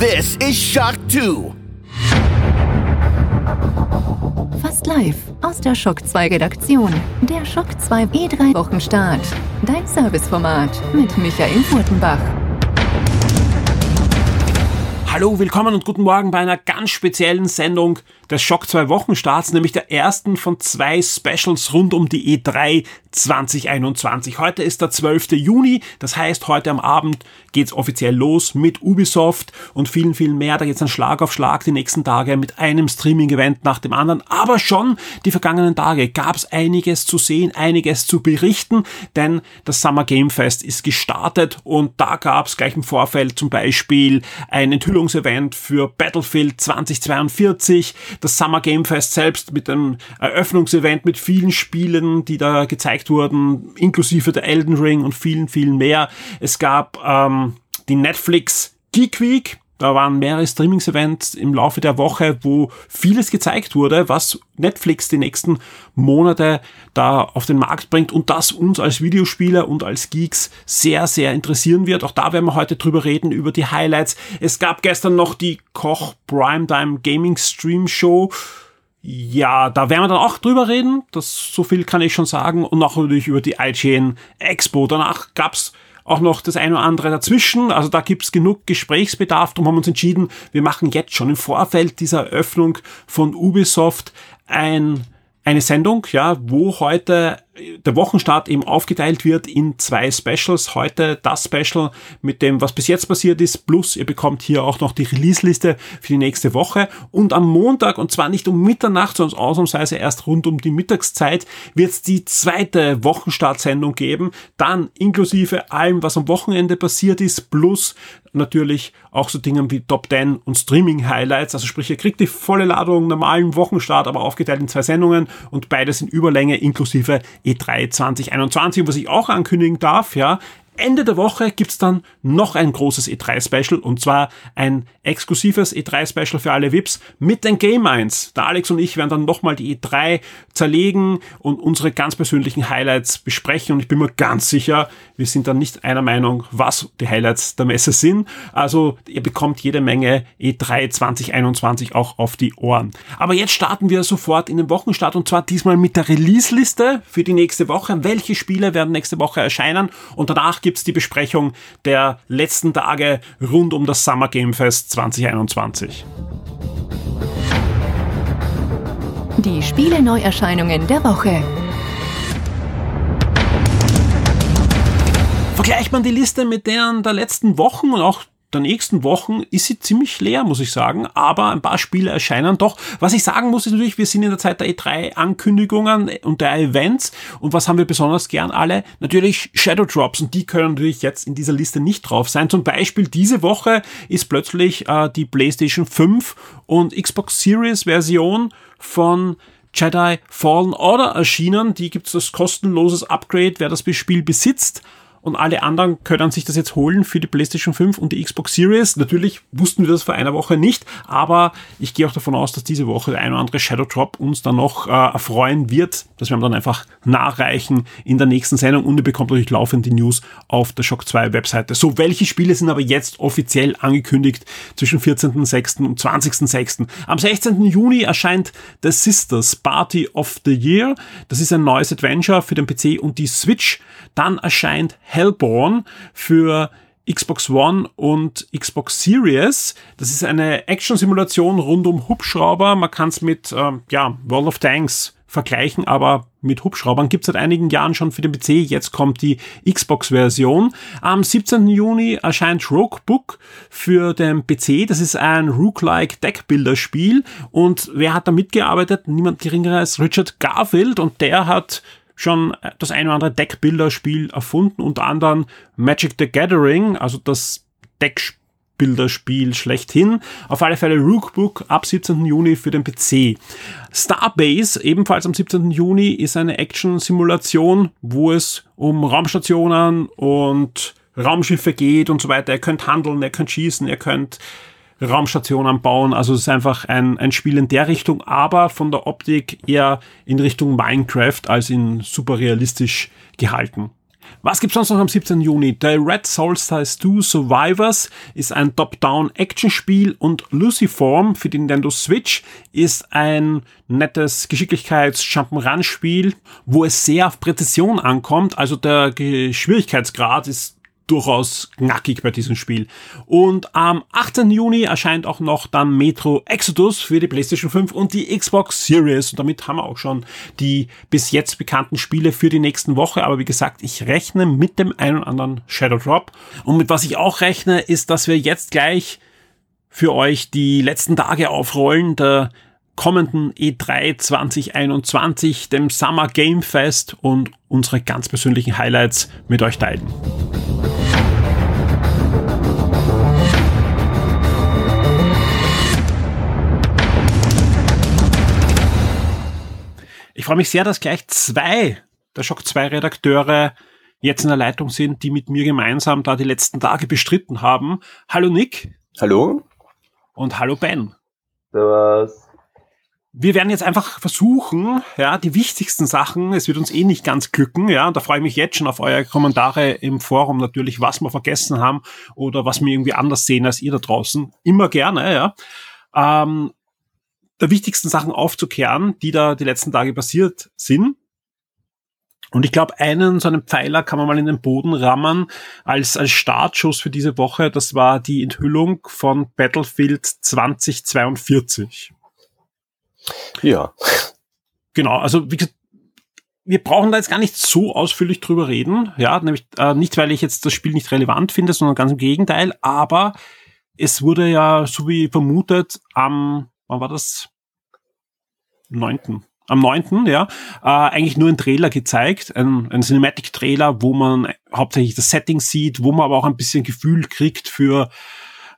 This is Shock 2. Fast live aus der Shock 2 Redaktion. Der Shock 2 E3 Wochenstart. Dein Serviceformat mit Michael Furtenbach. Hallo, willkommen und guten Morgen bei einer ganz speziellen Sendung des Schock 2 Wochenstarts, nämlich der ersten von zwei Specials rund um die E3 2021. Heute ist der 12. Juni, das heißt, heute am Abend geht's offiziell los mit Ubisoft und vielen, vielen mehr. Da geht's dann Schlag auf Schlag die nächsten Tage mit einem Streaming-Event nach dem anderen. Aber schon die vergangenen Tage gab's einiges zu sehen, einiges zu berichten, denn das Summer Game Fest ist gestartet und da gab's gleich im Vorfeld zum Beispiel ein Enthüllungsevent für Battlefield 2042 das Summer Game Fest selbst mit einem Eröffnungsevent mit vielen Spielen, die da gezeigt wurden, inklusive der Elden Ring und vielen, vielen mehr. Es gab ähm, die Netflix Geek Week, da waren mehrere Streamings-Events im Laufe der Woche, wo vieles gezeigt wurde, was Netflix die nächsten Monate da auf den Markt bringt und das uns als Videospieler und als Geeks sehr, sehr interessieren wird. Auch da werden wir heute drüber reden, über die Highlights. Es gab gestern noch die Koch Primetime Gaming Stream Show. Ja, da werden wir dann auch drüber reden. Das, so viel kann ich schon sagen. Und auch natürlich über die IGN Expo. Danach gab's auch noch das eine oder andere dazwischen. Also da gibt's genug Gesprächsbedarf. Darum haben wir uns entschieden, wir machen jetzt schon im Vorfeld dieser Eröffnung von Ubisoft ein eine Sendung, ja, wo heute der Wochenstart eben aufgeteilt wird in zwei Specials. Heute das Special mit dem, was bis jetzt passiert ist, plus ihr bekommt hier auch noch die Release-Liste für die nächste Woche. Und am Montag, und zwar nicht um Mitternacht, sondern ausnahmsweise erst rund um die Mittagszeit, wird es die zweite Wochenstartsendung geben. Dann inklusive allem, was am Wochenende passiert ist, plus natürlich auch so Dingen wie Top 10 und Streaming Highlights. Also sprich, ihr kriegt die volle Ladung normalen Wochenstart, aber aufgeteilt in zwei Sendungen und beide sind Überlänge inklusive E3 2021. was ich auch ankündigen darf, ja, Ende der Woche gibt's dann noch ein großes E3-Special und zwar ein exklusives E3-Special für alle VIPs mit den Game 1. Der Alex und ich werden dann nochmal die E3 zerlegen und unsere ganz persönlichen Highlights besprechen und ich bin mir ganz sicher, wir sind dann nicht einer Meinung, was die Highlights der Messe sind. Also ihr bekommt jede Menge E3 2021 auch auf die Ohren. Aber jetzt starten wir sofort in den Wochenstart und zwar diesmal mit der Release-Liste für die nächste Woche. Welche Spiele werden nächste Woche erscheinen und danach gibt's die Besprechung der letzten Tage rund um das Summer Game Fest 2021. Die Spiele-Neuerscheinungen der Woche. Vergleicht man die Liste mit deren der letzten Wochen und auch der nächsten Wochen ist sie ziemlich leer, muss ich sagen. Aber ein paar Spiele erscheinen doch. Was ich sagen muss, ist natürlich, wir sind in der Zeit der E3-Ankündigungen und der Events. Und was haben wir besonders gern alle? Natürlich Shadow Drops. Und die können natürlich jetzt in dieser Liste nicht drauf sein. Zum Beispiel diese Woche ist plötzlich äh, die PlayStation 5 und Xbox Series Version von Jedi Fallen Order erschienen. Die gibt's als kostenloses Upgrade, wer das Spiel besitzt und alle anderen können sich das jetzt holen für die PlayStation 5 und die Xbox Series. Natürlich wussten wir das vor einer Woche nicht, aber ich gehe auch davon aus, dass diese Woche der ein oder andere Shadow Drop uns dann noch äh, erfreuen wird. Das werden wir dann einfach nachreichen in der nächsten Sendung und ihr bekommt natürlich laufend die News auf der Shock 2 Webseite. So, welche Spiele sind aber jetzt offiziell angekündigt zwischen 14.06. und 20.06.? Am 16. Juni erscheint The Sisters Party of the Year. Das ist ein neues Adventure für den PC und die Switch. Dann erscheint Hellborn für Xbox One und Xbox Series. Das ist eine Action-Simulation rund um Hubschrauber. Man kann es mit ähm, ja, World of Tanks vergleichen, aber mit Hubschraubern gibt es seit einigen Jahren schon für den PC. Jetzt kommt die Xbox-Version. Am 17. Juni erscheint Roguebook für den PC. Das ist ein Rook-like Deckbilder-Spiel. Und wer hat da mitgearbeitet? Niemand geringer als Richard Garfield. Und der hat schon das ein oder andere Deckbilderspiel erfunden, unter anderem Magic the Gathering, also das Deckbilderspiel schlechthin. Auf alle Fälle Rookbook ab 17. Juni für den PC. Starbase, ebenfalls am 17. Juni, ist eine Action-Simulation, wo es um Raumstationen und Raumschiffe geht und so weiter. Ihr könnt handeln, ihr könnt schießen, ihr könnt Raumstationen bauen. Also es ist einfach ein, ein Spiel in der Richtung, aber von der Optik eher in Richtung Minecraft als in super realistisch gehalten. Was gibt's sonst noch am 17. Juni? The Red Solstice 2 Survivors ist ein Top-Down-Action-Spiel und Luciform für die Nintendo Switch ist ein nettes Geschicklichkeits-Jump'n'Run-Spiel, wo es sehr auf Präzision ankommt. Also der Schwierigkeitsgrad ist durchaus knackig bei diesem Spiel. Und am 18. Juni erscheint auch noch dann Metro Exodus für die PlayStation 5 und die Xbox Series. Und damit haben wir auch schon die bis jetzt bekannten Spiele für die nächsten Woche. Aber wie gesagt, ich rechne mit dem einen oder anderen Shadow Drop. Und mit was ich auch rechne, ist, dass wir jetzt gleich für euch die letzten Tage aufrollen. Der kommenden E3 2021, dem Summer Game Fest und unsere ganz persönlichen Highlights mit euch teilen. Ich freue mich sehr, dass gleich zwei der Schock 2 Redakteure jetzt in der Leitung sind, die mit mir gemeinsam da die letzten Tage bestritten haben. Hallo Nick. Hallo. Und hallo Ben. Servus. Wir werden jetzt einfach versuchen, ja, die wichtigsten Sachen, es wird uns eh nicht ganz glücken, ja, und da freue ich mich jetzt schon auf eure Kommentare im Forum natürlich, was wir vergessen haben oder was wir irgendwie anders sehen als ihr da draußen. Immer gerne, ja. Ähm, wichtigsten Sachen aufzukehren, die da die letzten Tage passiert sind. Und ich glaube, einen so einen Pfeiler kann man mal in den Boden rammen als, als Startschuss für diese Woche. Das war die Enthüllung von Battlefield 2042. Ja. Genau, also wie gesagt, wir brauchen da jetzt gar nicht so ausführlich drüber reden, ja, nämlich äh, nicht, weil ich jetzt das Spiel nicht relevant finde, sondern ganz im Gegenteil, aber es wurde ja, so wie vermutet, am wann war das? 9. Am 9. ja, äh, eigentlich nur ein Trailer gezeigt, ein, ein Cinematic-Trailer, wo man hauptsächlich das Setting sieht, wo man aber auch ein bisschen Gefühl kriegt für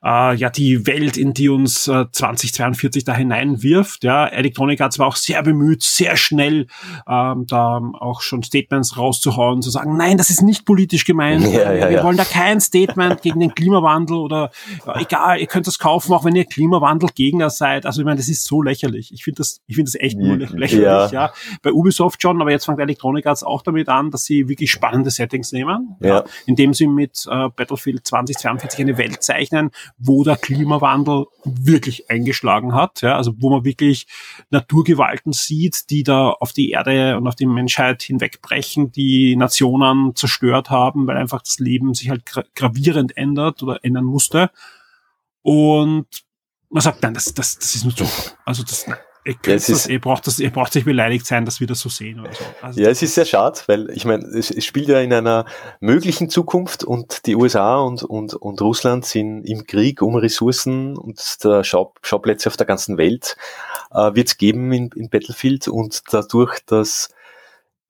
äh, ja die Welt, in die uns äh, 2042 da hineinwirft. Ja, Electronic Arts war auch sehr bemüht, sehr schnell ähm, da auch schon Statements rauszuhauen, zu sagen, nein, das ist nicht politisch gemeint. Ja, ja, wir ja. wollen da kein Statement gegen den Klimawandel oder äh, egal, ihr könnt das kaufen, auch wenn ihr Klimawandelgegner seid. Also ich meine, das ist so lächerlich. Ich finde das, ich finde das echt nur lächerlich. Ja. Ja. Bei Ubisoft schon, aber jetzt fängt Electronic Arts auch damit an, dass sie wirklich spannende Settings nehmen, Ja. indem sie mit äh, Battlefield 2042 eine Welt zeichnen, wo der Klimawandel wirklich eingeschlagen hat, ja, also wo man wirklich Naturgewalten sieht, die da auf die Erde und auf die Menschheit hinwegbrechen, die Nationen zerstört haben, weil einfach das Leben sich halt gra gravierend ändert oder ändern musste. Und man sagt, nein, das, das, das ist nur Zufall. Also das, nein, ihr, Ja, es das, ist- ihr braucht das, ihr braucht nicht beleidigt sein, dass wir das so sehen oder so. Also Ja, es ist sehr schade, weil ich meine, es, es spielt ja in einer möglichen Zukunft und die USA und, und, und Russland sind im Krieg um Ressourcen und der Schau, Schauplätze auf der ganzen Welt äh, wird es geben in, in Battlefield und dadurch, dass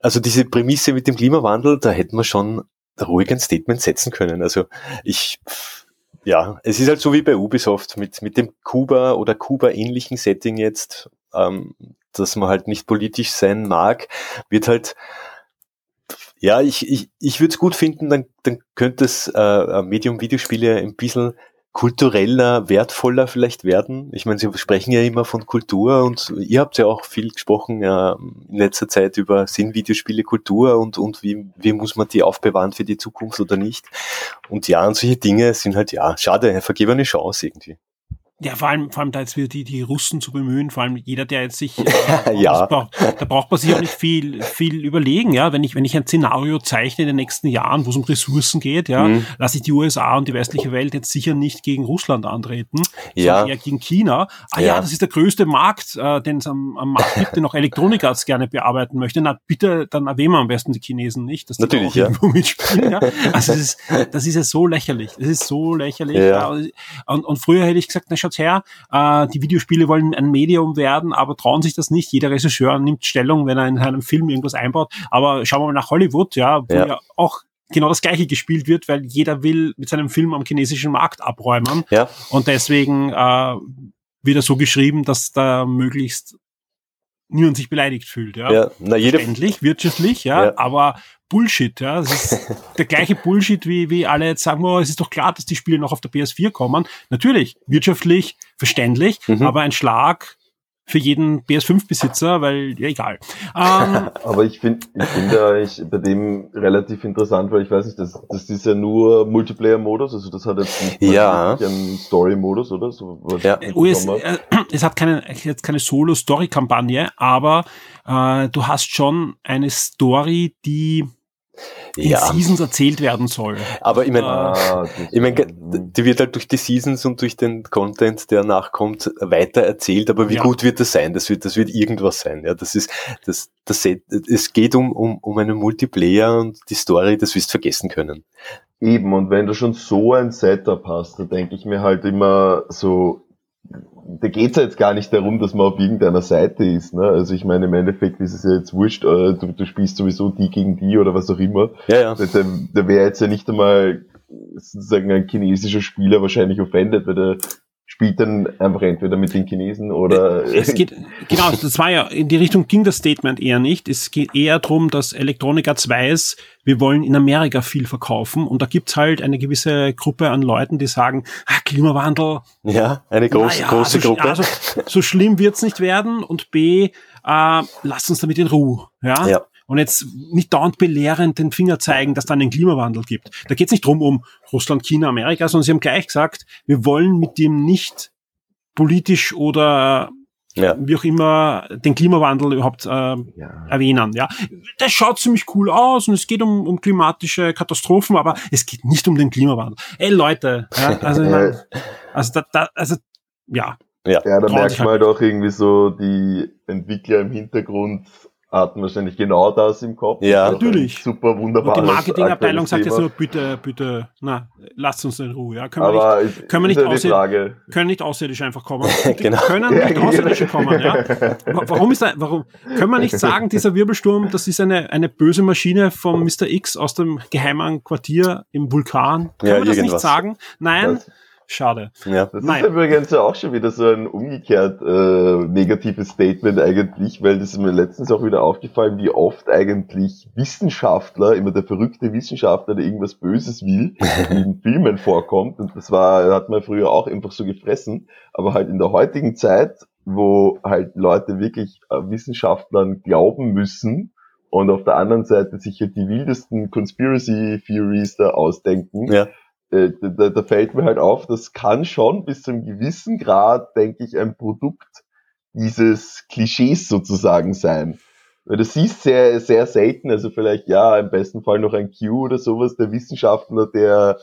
also diese Prämisse mit dem Klimawandel, da hätten wir schon ruhig ein Statement setzen können. Also ich ja, es ist halt so wie bei Ubisoft mit, mit dem Kuba oder Kuba-ähnlichen Setting jetzt, ähm, dass man halt nicht politisch sein mag, wird halt, ja, ich, ich, ich würde es gut finden, dann, dann könnte es äh, Medium-Videospiele ein bisschen kultureller, wertvoller vielleicht werden. Ich meine, Sie sprechen ja immer von Kultur und ihr habt ja auch viel gesprochen ja, in letzter Zeit über sind Videospiele Kultur und, und wie, wie muss man die aufbewahren für die Zukunft oder nicht. Und ja, und solche Dinge sind halt, ja, schade, vergebene Chance irgendwie. Ja, vor allem, vor allem da jetzt wieder die, die Russen zu bemühen, vor allem jeder, der jetzt sich, äh, Ja. braucht, da braucht man sich auch nicht viel, viel überlegen, ja. Wenn ich, wenn ich ein Szenario zeichne in den nächsten Jahren, wo es um Ressourcen geht, ja, Mhm. lasse ich die USA und die westliche Welt jetzt sicher nicht gegen Russland antreten, Ja. sondern eher gegen China. Ah ja, Ja. das ist der größte Markt, äh, den es am, am Markt gibt, den auch Electronic Arts gerne bearbeiten möchte. Na, bitte, dann erwähnen wir am besten die Chinesen nicht, dass die da Natürlich, auch ja. irgendwo mitspielen, ja. Also das ist, das ist ja so lächerlich. Das ist so lächerlich. Ja. Und, und früher hätte ich gesagt, na schaut her, äh, die Videospiele wollen ein Medium werden, aber trauen sich das nicht. Jeder Regisseur nimmt Stellung, wenn er in einem Film irgendwas einbaut. Aber schauen wir mal nach Hollywood, ja, wo Ja. ja, auch genau das Gleiche gespielt wird, weil jeder will mit seinem Film am chinesischen Markt abräumen. Ja, Und deswegen äh, wird er so geschrieben, dass da möglichst niemand sich beleidigt fühlt. Ja, ja, na jede, Verständlich, wirtschaftlich, ja, Ja. aber Bullshit, ja. Das ist der gleiche Bullshit, wie, wie alle jetzt sagen, oh, es ist doch klar, dass die Spiele noch auf der PS4 kommen. Natürlich, wirtschaftlich, verständlich, Mhm. aber ein Schlag für jeden PS5-Besitzer, weil, ja, egal. Ähm, Aber ich finde, ich finde ich bei dem relativ interessant, weil ich weiß nicht, das, das ist ja nur Multiplayer-Modus, also das hat jetzt nicht Ja. einen Story-Modus, oder? So, was Ja. US, äh, es hat keine, jetzt keine Solo-Story-Kampagne, aber äh, du hast schon eine Story, die in Ja, Seasons erzählt werden soll. aber ich meine, Ah, ich meine, mhm. die wird halt durch die Seasons und durch den Content, der nachkommt, weiter erzählt, aber wie Ja. gut wird das sein? Das wird, das wird irgendwas sein. Ja, das ist, das, das, es geht um, um, um einen Multiplayer und die Story, das wirst du vergessen können. Eben, und wenn du schon so ein Setup hast, da denke ich mir halt immer so, da geht's ja jetzt gar nicht darum, dass man auf irgendeiner Seite ist. Ne? Also ich meine, im Endeffekt ist es ja jetzt wurscht, äh, du, du spielst sowieso die gegen die oder was auch immer. Ja, ja. Da, da, da wäre jetzt ja nicht einmal sozusagen ein chinesischer Spieler wahrscheinlich offended, weil der spielt dann einfach entweder mit den Chinesen oder Es geht, genau, das war ja, in die Richtung ging das Statement eher nicht. Es geht eher darum, dass Electronic Arts weiß, wir wollen in Amerika viel verkaufen und da gibt's halt eine gewisse Gruppe an Leuten, die sagen, ah, Klimawandel, Ja, eine große, naja, große so, Gruppe. Also, so schlimm wird's nicht werden und B, äh, lasst uns damit in Ruhe. Ja? Ja. Und jetzt nicht dauernd belehrend den Finger zeigen, dass da einen Klimawandel gibt. Da geht's nicht drum um Russland, China, Amerika, sondern sie haben gleich gesagt, wir wollen mit dem nicht politisch oder ja. wie auch immer den Klimawandel überhaupt äh, ja. erwähnen. Ja, das schaut ziemlich cool aus und es geht um, um klimatische Katastrophen, aber es geht nicht um den Klimawandel. Ey Leute, ja, also, ich mein, also, da, da, also ja, Ja, da Trauen merkt sich man halt halt auch irgendwie so, die Entwickler im Hintergrund hatten wahrscheinlich genau das im Kopf. Ja. Natürlich. Super und wunderbar. die Marketingabteilung sagt jetzt nur bitte, bitte, na, lasst uns in Ruhe. Ja, können wir nicht, Aber ist, können wir nicht Frage. können nicht Außerirdische einfach kommen. Genau. Können nicht Außerirdische kommen, ja. Wa- Warum ist da, warum, können wir nicht sagen, dieser Wirbelsturm, das ist eine, eine böse Maschine von Mr. X aus dem geheimen Quartier im Vulkan? Können Ja, wir das nicht irgendwas. sagen? Nein? Das, Schade. Ja. das Nein. ist übrigens ja auch schon wieder so ein umgekehrt äh, negatives Statement eigentlich, weil das ist mir letztens auch wieder aufgefallen, wie oft eigentlich Wissenschaftler, immer der verrückte Wissenschaftler, der irgendwas Böses will, in Filmen vorkommt. Und das war, hat man früher auch einfach so gefressen. Aber halt in der heutigen Zeit, wo halt Leute wirklich äh, Wissenschaftlern glauben müssen und auf der anderen Seite sich halt die wildesten Conspiracy Theories da ausdenken, Ja. Äh, da, da fällt mir halt auf, das kann schon bis zu einem gewissen Grad, denke ich, ein Produkt dieses Klischees sozusagen sein. Weil du siehst sehr, sehr selten, also vielleicht ja, im besten Fall noch ein Q oder sowas, der Wissenschaftler, der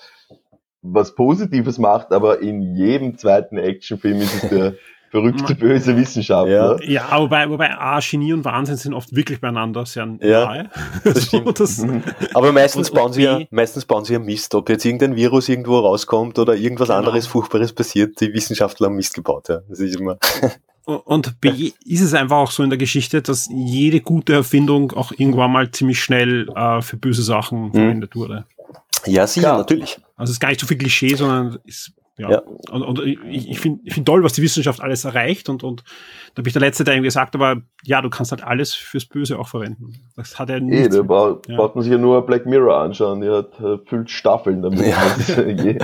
was Positives macht, aber in jedem zweiten Actionfilm ist es der verrückte, böse Wissenschaftler. Ja, wobei, wobei A, Genie und Wahnsinn sind oft wirklich beieinander sehr Ja, nahe. das stimmt. So, das, Aber meistens bauen sie ja, meistens bauen sie ja Mist. Ob jetzt irgendein Virus irgendwo rauskommt oder irgendwas Genau. anderes Furchtbares passiert, die Wissenschaftler haben Mist gebaut, ja. Das ist immer, Und B ist es einfach auch so in der Geschichte, dass jede gute Erfindung auch irgendwann mal ziemlich schnell äh, für böse Sachen verwendet wurde. ja, sicher, Klar. natürlich. Also es ist gar nicht so viel Klischee, sondern ist ja. Ja. Und, und ich, ich finde ich find toll, was die Wissenschaft alles erreicht und, und da bin ich der Letzte, der ihm gesagt aber ja, du kannst halt alles fürs Böse auch verwenden. Das hat er Eh, nicht. da braucht, Ja. braucht man sich ja nur Black Mirror anschauen, die hat äh, füllt Staffeln damit. Ja. Je,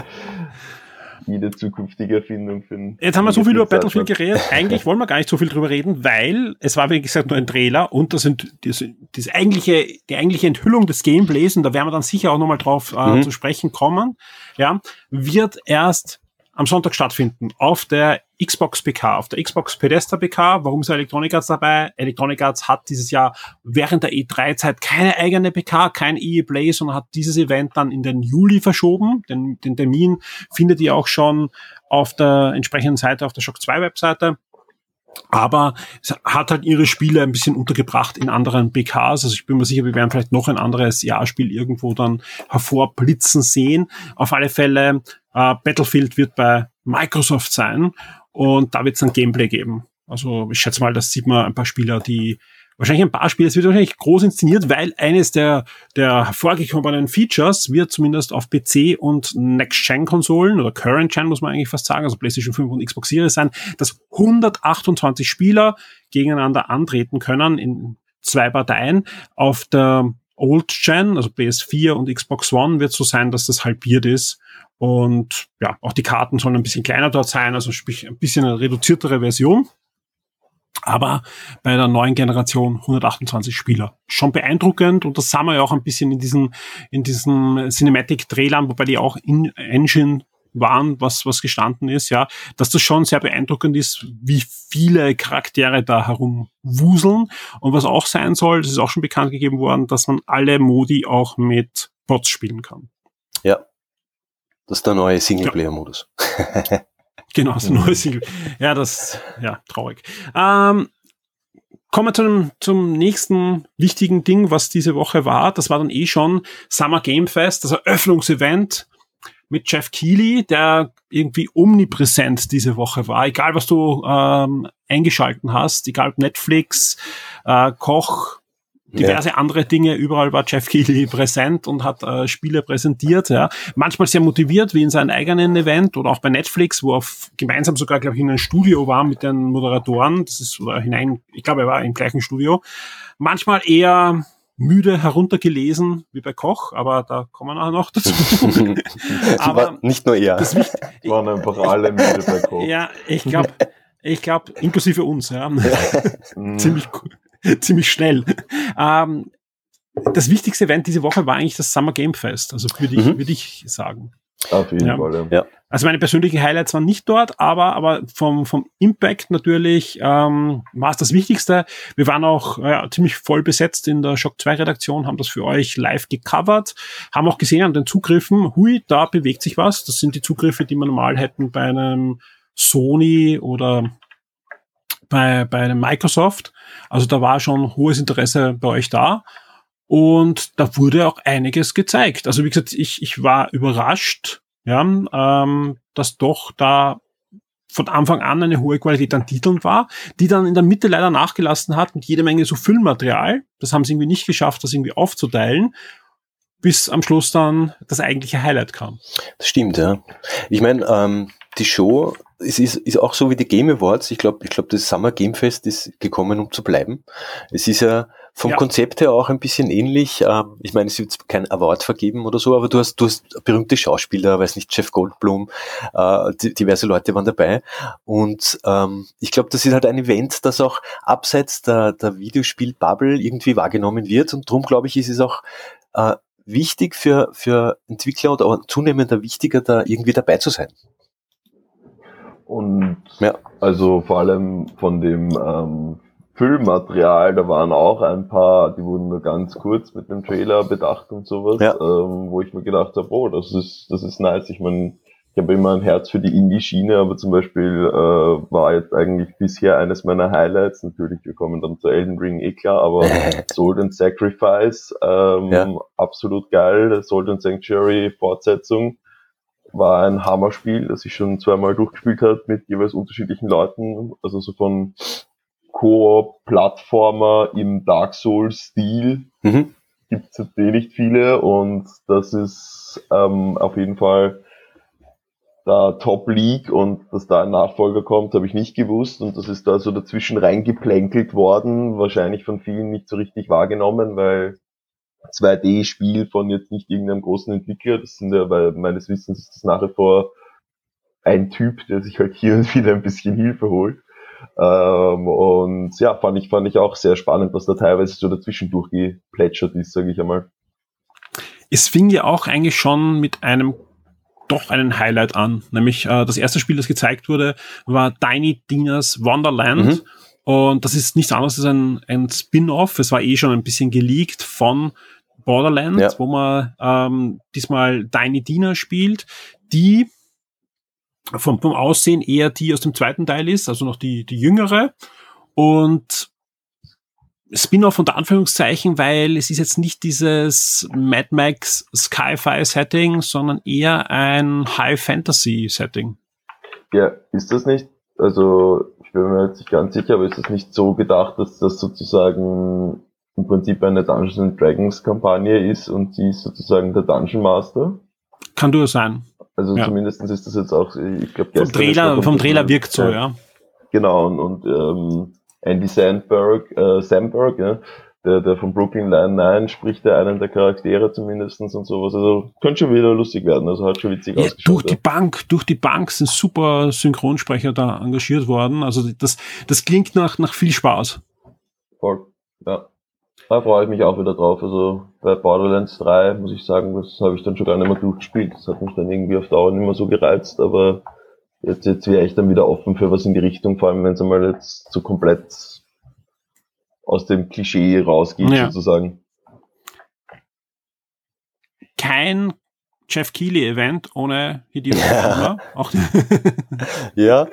jede zukünftige Erfindung für einen- Jetzt haben wir so viel über Battlefield geredet. Eigentlich wollen wir gar nicht so viel drüber reden, weil es war, wie gesagt, nur ein Trailer und das sind das, das eigentliche, die eigentliche Enthüllung des Gameplays, und da werden wir dann sicher auch nochmal drauf äh, Mhm. zu sprechen kommen, ja, wird erst am Sonntag stattfinden auf der Xbox PK, auf der Xbox Pedesta PK. Warum ist Electronic Arts dabei? Electronic Arts hat dieses Jahr während der E3-Zeit keine eigene PK, kein EA Play, sondern hat dieses Event dann in den Juli verschoben. Den, den Termin findet ihr auch schon auf der entsprechenden Seite, auf der Shock 2 Webseite. Aber es hat halt ihre Spiele ein bisschen untergebracht in anderen PKs. Also ich bin mir sicher, wir werden vielleicht noch ein anderes Jahrspiel irgendwo dann hervorblitzen sehen. Auf alle Fälle, äh, Battlefield wird bei Microsoft sein und da wird es ein Gameplay geben. Also ich schätze mal, das sieht man ein paar Spieler, die wahrscheinlich ein paar Spiele, es wird wahrscheinlich groß inszeniert, weil eines der, der hervorgekommenen Features wird zumindest auf PC und Next-Gen-Konsolen oder Current-Gen muss man eigentlich fast sagen, also PlayStation 5 und Xbox Series sein, dass 128 Spieler gegeneinander antreten können in zwei Parteien. Auf der Old Gen, also PS4 und Xbox One, wird so sein, dass das halbiert ist. Und ja, auch die Karten sollen ein bisschen kleiner dort sein, also sprich ein bisschen eine reduziertere Version. Aber bei der neuen Generation 128 Spieler. Schon beeindruckend und das sah man ja auch ein bisschen in diesen, in diesen Cinematic-Trailern, wobei die auch in Engine waren, was, was gestanden ist, ja, dass das schon sehr beeindruckend ist, wie viele Charaktere da herumwuseln. Und was auch sein soll, das ist auch schon bekannt gegeben worden, dass man alle Modi auch mit Bots spielen kann. Ja. Das ist der neue Singleplayer-Modus. Ja. genau, das neue Single. Ja, das, ja, traurig. Ähm, Kommen wir zum, zum nächsten wichtigen Ding, was diese Woche war. Das war dann eh schon Summer Game Fest, das Eröffnungsevent mit Jeff Keighley, der irgendwie omnipräsent diese Woche war. Egal, was du ähm, eingeschalten hast, egal ob Netflix, äh, Koch, diverse ja. andere Dinge. Überall war Jeff Keighley präsent und hat äh, Spiele präsentiert. Ja. Manchmal sehr motiviert, wie in seinem eigenen Event oder auch bei Netflix, wo er gemeinsam sogar, glaube ich, in einem Studio war mit den Moderatoren. Das ist oder hinein, ich glaube, er war im gleichen Studio. Manchmal eher müde heruntergelesen wie bei Koch, aber da kommen wir noch dazu. aber nicht nur er. Das waren einfach alle müde bei Koch. Ja, ich glaube, ich glaube, inklusive uns, ja. ziemlich, ziemlich schnell. Ähm, das wichtigste Event diese Woche war eigentlich das Summer Game Fest, also würde ich, mhm. würde ich sagen. Auf jeden ja. Fall, ja. Also meine persönlichen Highlights waren nicht dort, aber, aber vom, vom Impact natürlich ähm, war es das Wichtigste. Wir waren auch ja, ziemlich voll besetzt in der Shock 2 Redaktion, haben das für euch live gecovert, haben auch gesehen an den Zugriffen, hui, da bewegt sich was. Das sind die Zugriffe, die man normal hätten bei einem Sony oder bei, bei Microsoft. Also da war schon hohes Interesse bei euch da. Und da wurde auch einiges gezeigt. Also wie gesagt, ich, ich war überrascht, ja, ähm, dass doch da von Anfang an eine hohe Qualität an Titeln war, die dann in der Mitte leider nachgelassen hat mit jede Menge so Füllmaterial. Das haben sie irgendwie nicht geschafft, das irgendwie aufzuteilen, bis am Schluss dann das eigentliche Highlight kam. Das stimmt, ja. Ich meine, ähm, die Show es ist, ist auch so wie die Game Awards. Ich glaube, ich glaube, das Summer Game Fest ist gekommen, um zu bleiben. Es ist ja vom ja. Konzept her auch ein bisschen ähnlich. Ähm, ich meine, es wird kein Award vergeben oder so, aber du hast, du hast berühmte Schauspieler, weiß nicht, Jeff Goldblum, äh, diverse Leute waren dabei. Und ähm, ich glaube, das ist halt ein Event, das auch abseits der, der Videospiel-Bubble irgendwie wahrgenommen wird. Und darum, glaube ich, ist es auch äh, wichtig für, für Entwickler oder auch zunehmend wichtiger, da irgendwie dabei zu sein. Und ja. also vor allem von dem ähm, Filmmaterial, da waren auch ein paar, die wurden nur ganz kurz mit dem Trailer bedacht und sowas, ja. ähm, wo ich mir gedacht habe, oh, das ist, das ist nice. Ich meine, ich habe immer ein Herz für die Indie-Schiene, aber zum Beispiel äh, war jetzt eigentlich bisher eines meiner Highlights, natürlich, wir kommen dann zu Elden Ring, eh klar, aber Soul and Sacrifice, ähm, ja. absolut geil, Soul and Sanctuary Fortsetzung, war ein Hammerspiel, das ich schon zweimal durchgespielt habe mit jeweils unterschiedlichen Leuten, also so von Koop-Plattformer im Dark Souls-Stil mhm. gibt es eh nicht viele und das ist ähm, auf jeden Fall da Top League und dass da ein Nachfolger kommt, habe ich nicht gewusst und das ist da so dazwischen reingeplänkelt worden, wahrscheinlich von vielen nicht so richtig wahrgenommen, weil 2D-Spiel von jetzt nicht irgendeinem großen Entwickler. Das sind ja, weil meines Wissens ist das nach wie vor ein Typ, der sich halt hier und wieder ein bisschen Hilfe holt. Ähm, und ja, fand ich, fand ich auch sehr spannend, was da teilweise so dazwischen durchgeplätschert ist, sage ich einmal. Es fing ja auch eigentlich schon mit einem doch einen Highlight an. Nämlich äh, das erste Spiel, das gezeigt wurde, war Tiny Dinas Wonderland. Mhm. Und das ist nichts anderes als ein, ein Spin-off. Es war eh schon ein bisschen geleakt von Borderlands, ja. wo man ähm, diesmal Tiny Dina spielt, die vom, vom Aussehen eher die aus dem zweiten Teil ist, also noch die, die jüngere. Und Spin-off unter Anführungszeichen, weil es ist jetzt nicht dieses Mad Max Sci-Fi Setting, sondern eher ein High Fantasy Setting. Ja, ist das nicht, also ich bin mir jetzt nicht ganz sicher, aber ist das nicht so gedacht, dass das sozusagen im Prinzip eine Dungeons and Dragons Kampagne ist und sie ist sozusagen der Dungeon Master. Kann durchaus sein. Also ja. zumindest ist das jetzt auch, ich glaube, vom Trailer, vom Trailer wirkt so, ja. Genau, und, und ähm, Andy Sandberg, äh, Sandberg, ja, der, der von Brooklyn Nine-Nine spricht der einen der Charaktere zumindestens und sowas. Also könnte schon wieder lustig werden. Also hat schon witzig Ja, durch die Bank, durch die Bank sind super Synchronsprecher da engagiert worden. Also das, das klingt nach, nach viel Spaß. Voll. Ja. Da freue ich mich auch wieder drauf. Also bei Borderlands 3 muss ich sagen, das habe ich dann schon gar nicht mehr durchgespielt. Das hat mich dann irgendwie auf Dauer nicht mehr so gereizt, aber jetzt, jetzt wäre ich dann wieder offen für was in die Richtung, vor allem wenn es einmal jetzt so komplett aus dem Klischee rausgeht, Ja. sozusagen. Kein Jeff Keighley Event ohne Hideo Kojima. Auch, Ja,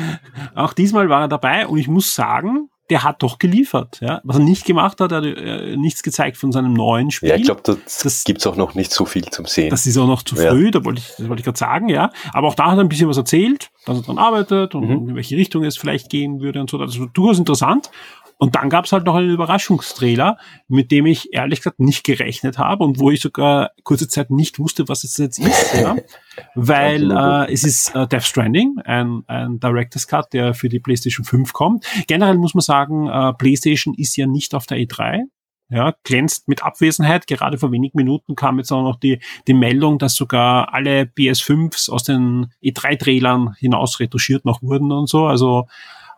auch diesmal war er dabei und ich muss sagen, der hat doch geliefert. Ja? Was er nicht gemacht hat, er hat äh, nichts gezeigt von seinem neuen Spiel. ja, ich glaube, das, Das- gibt's auch noch nicht so viel zum Sehen. Das ist auch noch zu Ja. früh, da wollte ich, das wollte ich gerade sagen, ja. Aber auch da hat er ein bisschen was erzählt, dass er dran arbeitet und Mhm. in welche Richtung es vielleicht gehen würde und so. Das war durchaus interessant. Und dann gab es halt noch einen Überraschungstrailer, mit dem ich ehrlich gesagt nicht gerechnet habe und wo ich sogar kurze Zeit nicht wusste, was es jetzt ist. ja. Weil äh, es ist äh, Death Stranding, ein, ein Director's Cut, der für die PlayStation 5 kommt. Generell muss man sagen, äh, PlayStation ist ja nicht auf der E3. Ja, glänzt mit Abwesenheit. Gerade vor wenigen Minuten kam jetzt auch noch die, die Meldung, dass sogar alle PS5s aus den E3-Trailern hinaus retuschiert noch wurden und so. Also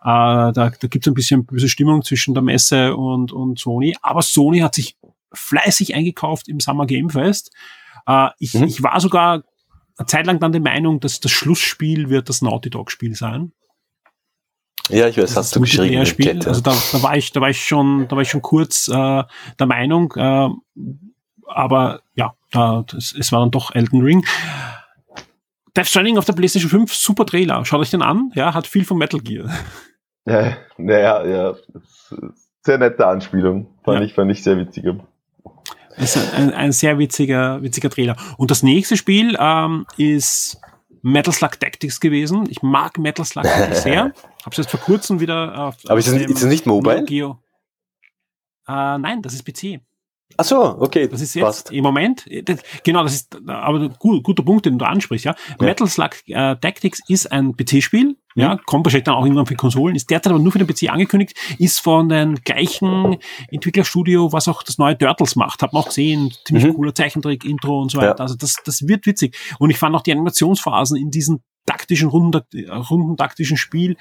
da, da gibt es ein bisschen böse Stimmung zwischen der Messe und, und Sony. Aber Sony hat sich fleißig eingekauft im Summer Game Fest. Äh, ich, Mhm. ich war sogar eine Zeit lang dann der Meinung, dass das Schlussspiel wird das Naughty Dog Spiel sein. ja, ich weiß, Das hast du geschrieben Multiplayer-Spiel. Chat. Ja. Also da, da war ich, da war ich schon, da war ich schon kurz äh, der Meinung, äh, aber ja, da, das, es war dann doch Elden Ring. Death Stranding auf der PlayStation 5, super Trailer. Schaut euch den an, ja, hat viel von Metal Gear. Ja, naja, ja. Sehr nette Anspielung. Fand Ja. ich, fand ich sehr witzig. Das ist ein, ein sehr witziger, witziger Trailer. Und das nächste Spiel ähm, ist Metal Slug Tactics gewesen. Ich mag Metal Slug wirklich sehr. Hab's jetzt vor kurzem wieder auf. Aber ist es, nicht mobile? Äh, nein, das ist PC. Ach so, okay, Das ist jetzt passt. im Moment, das, genau, das ist aber gut, guter Punkt, den du ansprichst, ja. Metal Slug äh, Tactics ist ein PC-Spiel, ja, Mhm. kommt wahrscheinlich dann auch irgendwann für Konsolen, ist derzeit aber nur für den PC angekündigt, ist von den gleichen Entwicklerstudio, was auch das neue Turtles macht. Hat man auch gesehen, ziemlich Mhm. cooler Zeichentrick, Intro und so Ja. weiter. Also das, das wird witzig. Und ich fand auch die Animationsphasen in diesem taktischen, runden, runden taktischen Spiel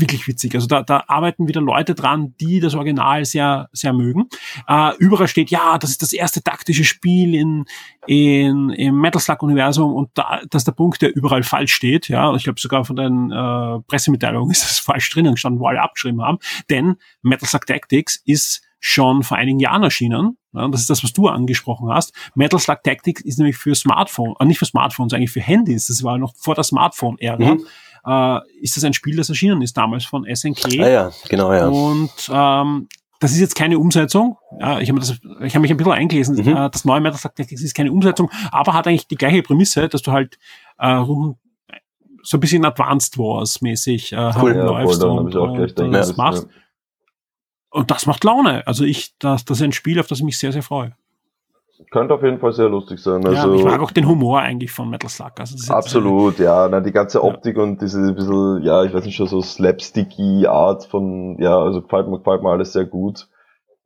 wirklich witzig. Also da, da arbeiten wieder Leute dran, die das Original sehr, sehr mögen. Äh, überall steht, ja, das ist das erste taktische Spiel in, in, im Metal Slug-Universum und da, das ist der Punkt, der überall falsch steht. Ja, ich glaube sogar von den äh, Pressemitteilungen ist das falsch drinnen gestanden, wo alle abgeschrieben haben. Denn Metal Slug Tactics ist schon vor einigen Jahren erschienen. Ja, das ist das, was du angesprochen hast. Metal Slug Tactics ist nämlich für Smartphone, äh, nicht für Smartphones, eigentlich für Handys. Das war noch vor der Smartphone-Ära. Mhm. Äh, ist das ein Spiel, das erschienen ist damals von SNK. Ah ja, genau, ja. Und ähm, das ist jetzt keine Umsetzung. Ja, ich habe das, habe mich ein bisschen eingelesen. Mhm. Äh, das neue Metal Slug Tactics ist keine Umsetzung, aber hat eigentlich die gleiche Prämisse, dass du halt äh, rum, so ein bisschen Advanced Wars mäßig äh, Cool. Ja, voll, herumläufst dann hab und, und, dran das machst. ja. Und das macht Laune. Also ich, das, das ist ein Spiel, auf das ich mich sehr, sehr freue. Könnte auf jeden Fall sehr lustig sein. ja, Also, und ich mag auch den Humor eigentlich von Metal Slug. Also Absolut, ja. Na, die ganze Optik und diese bisschen, ja, ich weiß nicht, schon so slapsticky Art von, ja, also gefällt mir, gefällt mir alles sehr gut.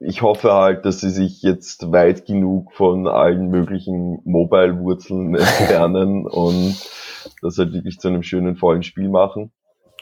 Ich hoffe halt, dass sie sich jetzt weit genug von allen möglichen Mobile-Wurzeln entfernen und das halt wirklich zu einem schönen, vollen Spiel machen.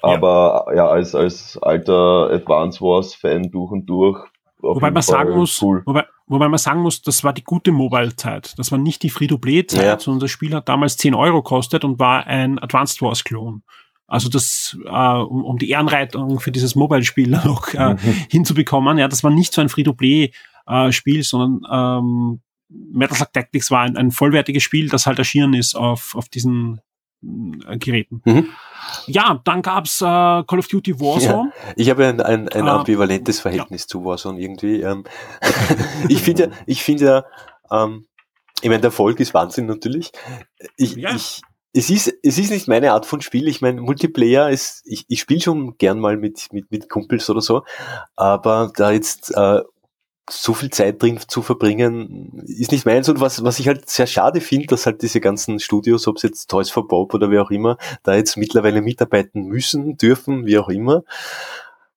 Ja. Aber ja, als, als alter Advance Wars-Fan durch und durch. Wobei man sagen Fall muss, Cool. wobei, wobei man sagen muss, das war die gute Mobile-Zeit. Das war nicht die Free-to-Play-Zeit, Ja. sondern das Spiel hat damals 10 Euro gekostet und war ein Advanced Wars-Klon. Also das, äh, um, um die Ehrenreitung für dieses Mobile-Spiel noch äh, hinzubekommen, ja, das war nicht so ein Free-to-Play-Spiel, sondern ähm, Metal Slug Tactics war ein, ein vollwertiges Spiel, das halt erschienen ist auf, auf diesen äh, Geräten. Mhm. Ja, dann gab's äh, Call of Duty Warzone. Ich habe ein, ein, ein Ah, ambivalentes Verhältnis zu Warzone irgendwie. Ähm, ich finde ja, ich finde ja, ähm, ich meine, der Erfolg ist Wahnsinn natürlich. Ich, Ja. ich, es ist, es ist nicht meine Art von Spiel. Ich meine, Multiplayer ist, ich, ich spiele schon gern mal mit, mit, mit Kumpels oder so, aber da jetzt äh, so viel Zeit drin zu verbringen, ist nicht meins. Und was, was ich halt sehr schade finde, dass halt diese ganzen Studios, ob es jetzt Toys for Bob oder wer auch immer, da jetzt mittlerweile mitarbeiten müssen, dürfen, wie auch immer.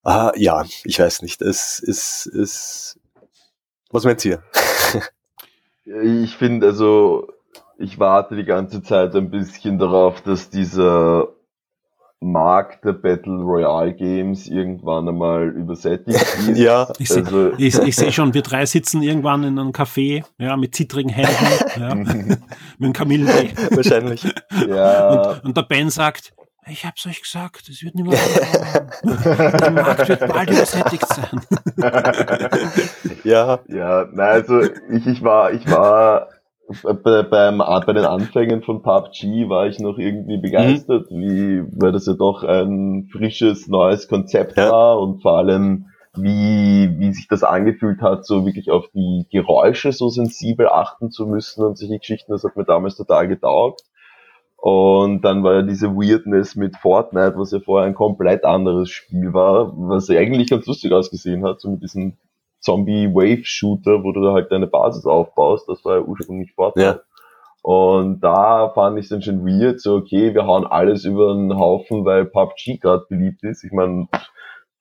Ah, ja, ich weiß nicht. Es, es, es, Was meint ihr? ich finde, also, ich warte die ganze Zeit ein bisschen darauf, dass dieser Markt der Battle Royale Games irgendwann einmal übersättigt ist. ja. Ich sehe Also- ich, ich seh schon, wir drei sitzen irgendwann in einem Café, ja, mit zittrigen Händen, ja, mit einem Kamillentee. Wahrscheinlich. Ja, Und, und der Ben sagt, ich hab's euch gesagt, es wird nicht mehr. Der Markt wird bald übersättigt sein. Ja, ja, nein, also ich, ich war, ich war bei, beim, bei den Anfängen von PUBG war ich noch irgendwie begeistert, wie, weil das ja doch ein frisches, neues Konzept Ja. war und vor allem wie, wie sich das angefühlt hat, so wirklich auf die Geräusche so sensibel achten zu müssen und solche Geschichten, das hat mir damals total getaugt. Und dann war ja diese Weirdness mit Fortnite, was ja vorher ein komplett anderes Spiel war, was ja eigentlich ganz lustig ausgesehen hat, so mit diesem Zombie-Wave-Shooter, wo du da halt deine Basis aufbaust. Das war ja ursprünglich Fortnite. Ja. Und da fand ich es dann schon weird, so okay, wir hauen alles über den Haufen, weil PUBG gerade beliebt ist. Ich meine,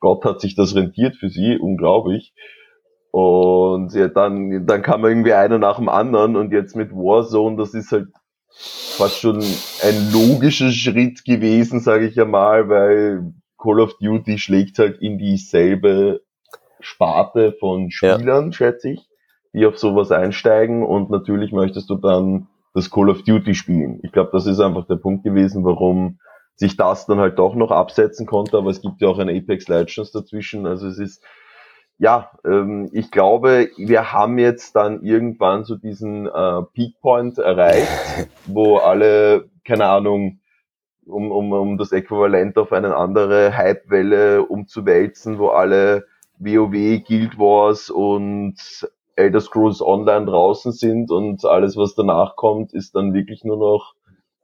Gott hat sich das rentiert für sie, unglaublich. Und ja, dann, dann kam irgendwie einer nach dem anderen und jetzt mit Warzone, das ist halt fast schon ein logischer Schritt gewesen, sage ich ja mal, weil Call of Duty schlägt halt in dieselbe Sparte von Ja. Spielern, schätze ich, die auf sowas einsteigen und natürlich möchtest du dann das Call of Duty spielen. Ich glaube, das ist einfach der Punkt gewesen, warum sich das dann halt doch noch absetzen konnte, aber es gibt ja auch ein Apex Legends dazwischen, also es ist ja, ähm, ich glaube, wir haben jetzt dann irgendwann so diesen äh, Peak Point erreicht, wo alle, keine Ahnung, um, um, um das Äquivalent auf eine andere Hype-Welle umzuwälzen, wo alle WoW, Guild Wars und Elder Scrolls Online draußen sind und alles, was danach kommt, ist dann wirklich nur noch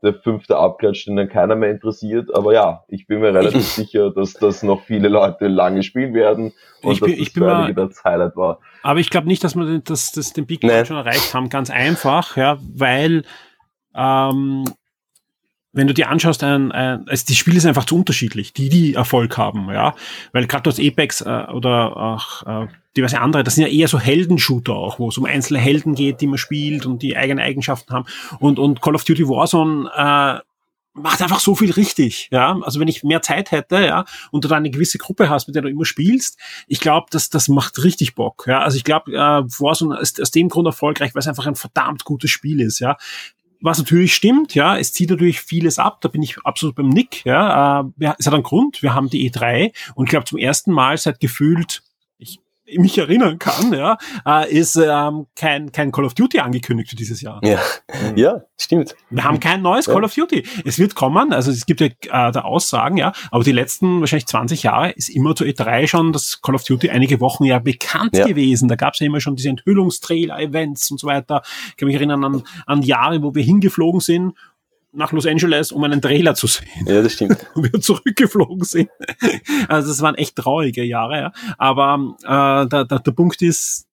der fünfte Abklatsch, den dann keiner mehr interessiert. Aber ja, ich bin mir relativ sicher, dass das noch viele Leute lange spielen werden und Ich bin- dass das ich bin mal- das Highlight war. Aber ich glaube nicht, dass wir den- das, das, den Big Nein. Point schon erreicht haben. Ganz einfach, ja, weil ähm, wenn du dir anschaust, ein, ein, also die Spiele sind einfach zu unterschiedlich, die die Erfolg haben, ja, weil gerade das Apex äh, oder auch äh, diverse andere, das sind ja eher so Heldenshooter auch, wo es um einzelne Helden geht, die man spielt und die eigene Eigenschaften haben und und Call of Duty Warzone äh, macht einfach so viel richtig, ja. Also wenn ich mehr Zeit hätte, ja, und du da eine gewisse Gruppe hast, mit der du immer spielst, ich glaube, das, das macht richtig Bock, ja. Also ich glaube, äh, Warzone ist aus dem Grund erfolgreich, weil es einfach ein verdammt gutes Spiel ist, ja. Was natürlich stimmt, ja, es zieht natürlich vieles ab, da bin ich absolut beim Nick, ja. Äh, es hat einen Grund, wir haben die E3 und ich glaube zum ersten Mal seit gefühlt, mich erinnern kann, ja, äh, ist ähm, kein, kein Call of Duty angekündigt für dieses Jahr. ja, ja, stimmt. Wir haben kein neues Call of Duty. Es wird kommen, also es gibt ja äh, da Aussagen, ja, aber die letzten wahrscheinlich 20 Jahre ist immer zur E3 schon das Call of Duty einige Wochen ja bekannt Ja. gewesen. Da gab es ja immer schon diese Enthüllungstrailer-Events und so weiter. Ich kann mich erinnern an, an Jahre, wo wir hingeflogen sind nach Los Angeles, um einen Trailer zu sehen Ja, das stimmt. und wir zurückgeflogen sind. Also das waren echt traurige Jahre, ja. Aber äh, der, der, der Punkt ist,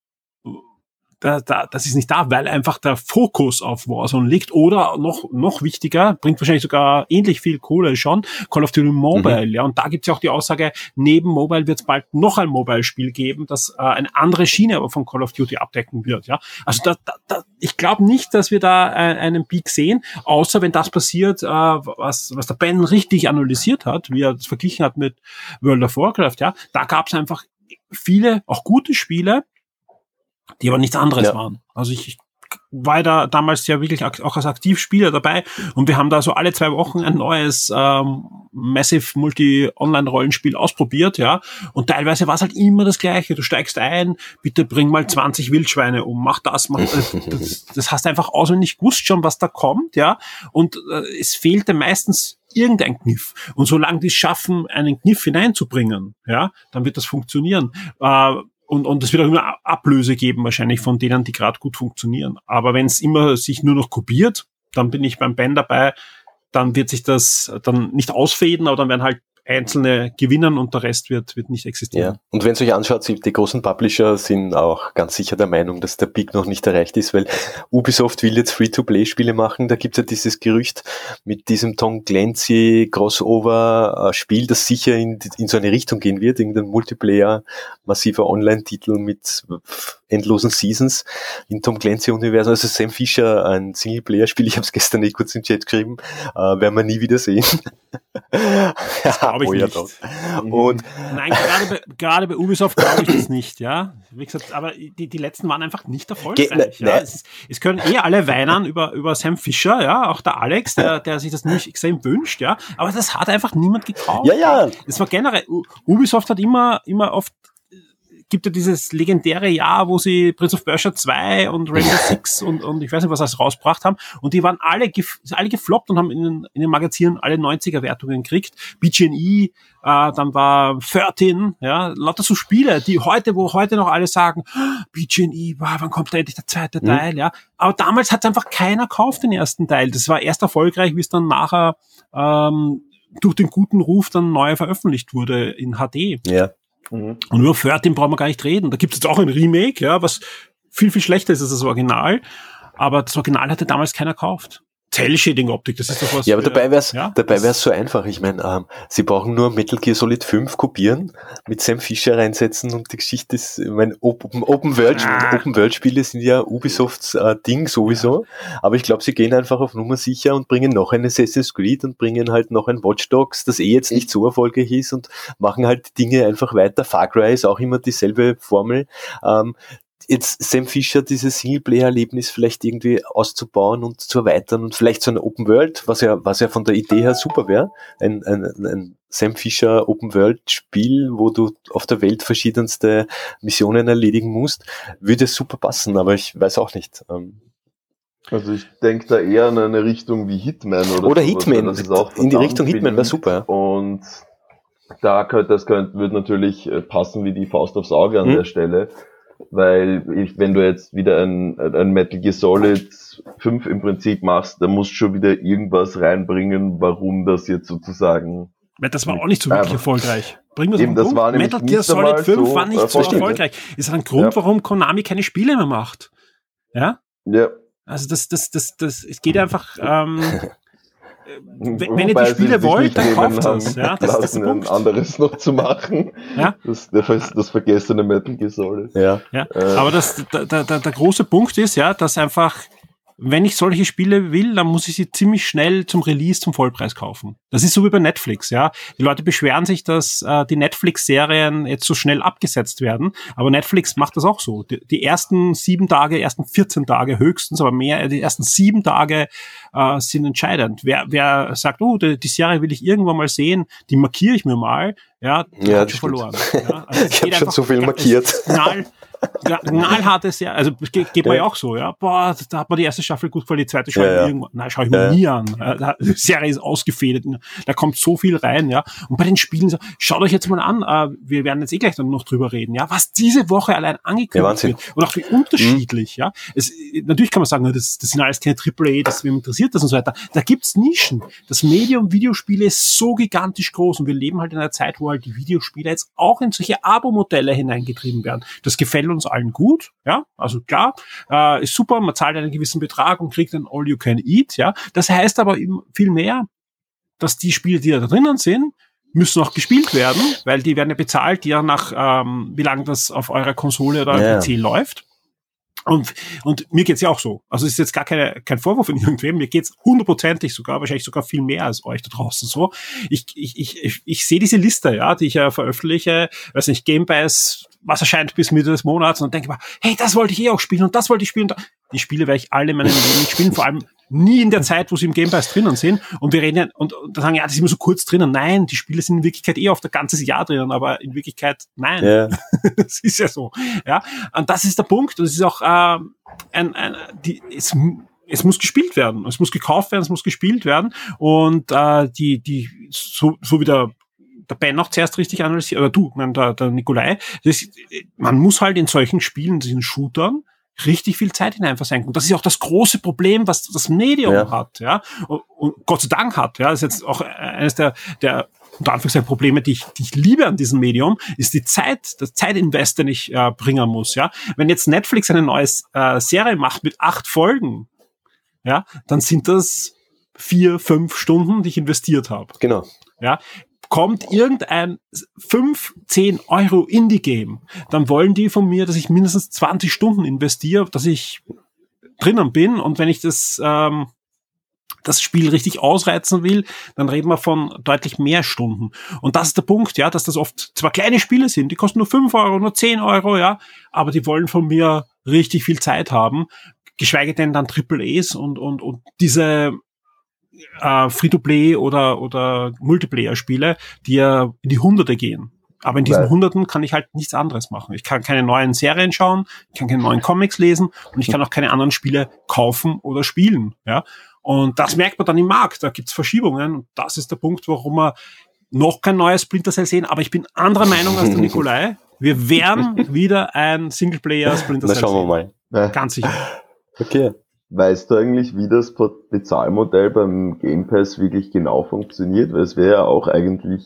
da, da, das ist nicht da, weil einfach der Fokus auf Warzone liegt. Oder noch noch wichtiger, bringt wahrscheinlich sogar ähnlich viel Kohle schon, Call of Duty Mobile, ja, und da gibt's ja auch die Aussage, neben Mobile wird es bald noch ein Mobile-Spiel geben, das äh, eine andere Schiene aber von Call of Duty abdecken wird, ja. Also da, da, da, ich glaube nicht, dass wir da äh, einen Peak sehen, außer wenn das passiert, äh, was, was der Ben richtig analysiert hat, wie er das verglichen hat mit World of Warcraft, ja, da gab's einfach viele, auch gute Spiele, die aber nichts anderes Ja. waren. Also ich, ich war da damals ja wirklich auch als Aktivspieler dabei und wir haben da so alle zwei Wochen ein neues ähm, Massive Multi-Online-Rollenspiel ausprobiert, ja. Und teilweise war es halt immer das Gleiche. Du steigst ein, bitte bring mal 20 Wildschweine um, mach das, mach das. Das, das hast einfach auswendig gewusst schon, was da kommt, ja. Und äh, es fehlte meistens irgendein Kniff. Und solange die es schaffen, einen Kniff hineinzubringen, ja, dann wird das funktionieren. Äh, und, und es wird auch immer Ablöse geben, wahrscheinlich von denen, die gerade gut funktionieren. Aber wenn es immer sich nur noch kopiert, dann bin ich beim Ben dabei, dann wird sich das dann nicht ausfäden, aber dann werden halt einzelne gewinnen und der Rest wird, wird nicht existieren. Ja. Und wenn es euch anschaut, die großen Publisher sind auch ganz sicher der Meinung, dass der Peak noch nicht erreicht ist, weil Ubisoft will jetzt Free-to-Play-Spiele machen. Da gibt es ja dieses Gerücht mit diesem Tom Clancy Crossover-Spiel, das sicher in, in so eine Richtung gehen wird, irgendein Multiplayer, massiver Online-Titel mit endlosen Seasons im Tom Clancy-Universum. Also Sam Fisher, ein Singleplayer-Spiel, ich habe es gestern eh kurz im Chat geschrieben, äh, werden wir nie wieder sehen. Das glaube ich oh, nicht. doch. Und Nein, gerade bei, gerade bei Ubisoft glaube ich das nicht, ja. Wie gesagt, aber die, die letzten waren einfach nicht erfolgreich. Ne- ja. ne. Es, es können eh alle weinen über, über Sam Fisher, ja, auch der Alex, der, der sich das nicht extrem wünscht, ja. Aber das hat einfach niemand gekauft. Ja, ja. Es war generell, Ubisoft hat immer, immer oft gibt ja dieses legendäre Jahr, wo sie Prince of Persia 2 und Rainbow Six und, und ich weiß nicht, was alles rausgebracht haben. Und die waren alle, gef alle gefloppt und haben in den, in den Magazinen alle 90er-Wertungen gekriegt. BGNE, äh, dann war 13, ja, lauter so Spiele, die heute, wo heute noch alle sagen, "Ah, BGNE, wow, wann kommt da endlich der zweite Teil, ja. Aber damals hat einfach keiner gekauft, den ersten Teil. Das war erst erfolgreich, wie es dann nachher ähm, durch den guten Ruf dann neu veröffentlicht wurde in HD. ja. Mhm. Und über 13 brauchen wir gar nicht reden. Da gibt es jetzt auch ein Remake, ja, was viel, viel schlechter ist als das Original. Aber das Original hatte damals keiner gekauft. Cell-Shading-Optik, das ist doch was. Ja, aber äh, dabei wär's, ja, dabei wär's so einfach. Ich meine, ähm, sie brauchen nur Metal Gear Solid 5 kopieren, mit Sam Fisher reinsetzen und die Geschichte ist, ich meine, Open, Open World, Ah. Open World Spiele sind ja Ubisofts äh, Ding sowieso. Aber ich glaube, sie gehen einfach auf Nummer sicher und bringen noch ein Assassin's Creed und bringen halt noch ein Watch Dogs, das eh jetzt nicht so erfolgreich ist und machen halt die Dinge einfach weiter. Far Cry ist auch immer dieselbe Formel. Ähm, jetzt Sam Fisher dieses Singleplayer-Erlebnis vielleicht irgendwie auszubauen und zu erweitern und vielleicht so eine Open World, was ja, was ja von der Idee her super wäre, ein, ein, ein Sam Fisher Open World Spiel, wo du auf der Welt verschiedenste Missionen erledigen musst, würde super passen, aber ich weiß auch nicht. Ähm, Also ich denke da eher an eine Richtung wie Hitman oder Oder Hitman, in die Richtung Hitman wäre super. Und da könnte, das könnte, wird natürlich äh, passen wie die Faust aufs Auge an Hm. der Stelle. Weil ich, wenn du jetzt wieder ein, ein Metal Gear Solid 5 im Prinzip machst, dann musst du schon wieder irgendwas reinbringen, warum das jetzt sozusagen Das war auch nicht so wirklich Einfach. erfolgreich. Bringen wir Eben, das war Metal Gear Solid 5 so war nicht so erfolgreich. erfolgreich. Ist ein Grund, Ja. warum Konami keine Spiele mehr macht. Ja? Ja. Also das, das, das, das, es geht einfach, ähm, wenn, wenn ihr die Spiele wollt, dann kauft haben das. Ja, das, das ist der ein Punkt. anderes noch zu machen. Ja. Das, das, das vergessene Metal Gear Solid. Ja. Ja, Äh. aber das, der, der, der der große Punkt ist ja, dass einfach, wenn ich solche Spiele will, dann muss ich sie ziemlich schnell zum Release zum Vollpreis kaufen. Das ist so wie bei Netflix, ja. Die Leute beschweren sich, dass äh, die Netflix-Serien jetzt so schnell abgesetzt werden, aber Netflix macht das auch so. Die, die ersten sieben Tage, ersten 14 Tage höchstens, aber mehr, die ersten sieben Tage äh, sind entscheidend. Wer, wer sagt, oh, die, die Serie will ich irgendwann mal sehen, die markiere ich mir mal, ja, Ja, hat schon verloren. Ja, also Ich hab geht schon so viel markiert. Knall, ja, knallharte Serie, also geht, geht mir Ja. ja auch so, ja. Boah, da hat man die erste Staffel gut gefallen, die zweite schaue ich Ja, mir ja. irgendwann, nein, schaue ich mir Ja, ja. nie an. Ja, Die Serie ist ausgefädelt, da kommt so viel rein, ja. Und bei den Spielen, so, schaut euch jetzt mal an, äh, wir werden jetzt eh gleich dann noch drüber reden, ja, was diese Woche allein Ja, angekündigt Wahnsinn. wird und auch wie unterschiedlich, ja. Es, natürlich kann man sagen, das, das sind alles keine AAA, das wem interessiert das und so weiter. Da gibt's Nischen. Das Medium Videospiele ist so gigantisch groß und wir leben halt in einer Zeit, wo halt die Videospiele jetzt auch in solche Abo-Modelle hineingetrieben werden. Das gefällt uns allen gut, ja. Also klar, äh, ist super, man zahlt einen gewissen Betrag und kriegt ein All You Can Eat, ja. Das heißt aber eben viel mehr, dass die Spiele, die da drinnen sind, müssen auch gespielt werden, weil die werden ja bezahlt, ja nach ähm, wie lange das auf eurer Konsole oder Ja. PC läuft. Und, und mir geht's ja auch so. Also es ist jetzt gar keine, kein Vorwurf in irgendwem. Mir geht's hundertprozentig sogar, wahrscheinlich sogar viel mehr als euch da draußen so. Ich, ich, ich, ich, ich sehe diese Liste, ja, die ich ja veröffentliche, weiß nicht, Game Pass, was erscheint bis Mitte des Monats und denke mal, hey, das wollte ich eh auch spielen und das wollte ich spielen. Die Spiele werde ich alle in meinem Leben nicht spielen, vor allem nie in der Zeit, wo sie im Game Pass drinnen sind. Und wir reden ja, und, und sagen, ja, das ist immer so kurz drinnen. Nein, die Spiele sind in Wirklichkeit eh auf der ganzes Jahr drinnen, aber in Wirklichkeit nein. Ja. das ist ja so. Ja, und das ist der Punkt. Und es ist auch ähm, ein, ein die, es, es muss gespielt werden. Es muss gekauft werden, es muss gespielt werden. Und äh, die, die, so, so wie der der Ben auch zuerst richtig analysiert, oder du, nein, der, der Nikolai, das, man muss halt in solchen Spielen, diesen Shootern, richtig viel Zeit hinein versenken. Und das ist auch das große Problem, was das Medium Ja. hat, ja. Und, und Gott sei Dank hat, ja. Das ist jetzt auch eines der, der unter Anführungszeichen Probleme, die ich, die ich liebe an diesem Medium, ist die Zeit, das Zeitinvest, den ich äh, bringen muss, ja. Wenn jetzt Netflix eine neue äh, Serie macht mit acht Folgen, ja, dann sind das vier, fünf Stunden, die ich investiert habe. Genau. Ja, kommt irgendein 5, 10 Euro Indie-Game, dann wollen die von mir, dass ich mindestens 20 Stunden investiere, dass ich drinnen bin und wenn ich das, ähm, das Spiel richtig ausreizen will, dann reden wir von deutlich mehr Stunden. Und das ist der Punkt, ja, dass das oft zwar kleine Spiele sind, die kosten nur 5 Euro, nur 10 Euro, ja, aber die wollen von mir richtig viel Zeit haben, geschweige denn dann Triple A's und, und, und diese äh, Free-to-Play oder, oder Multiplayer-Spiele, die ja in die Hunderte gehen. Aber in diesen Weil- Hunderten kann ich halt nichts anderes machen. Ich kann keine neuen Serien schauen, ich kann keine neuen Comics lesen und ich kann auch keine anderen Spiele kaufen oder spielen. Ja? Und das merkt man dann im Markt. Da gibt's Verschiebungen. Und das ist der Punkt, warum wir noch kein neues Splinter Cell sehen. Aber ich bin anderer Meinung als der Nikolai. Wir werden wieder ein Singleplayer Splinter Na, Cell schauen wir sehen. mal. Ganz sicher. Okay. Weißt du eigentlich, wie das Bezahlmodell beim Game Pass wirklich genau funktioniert? Weil es wäre ja auch eigentlich,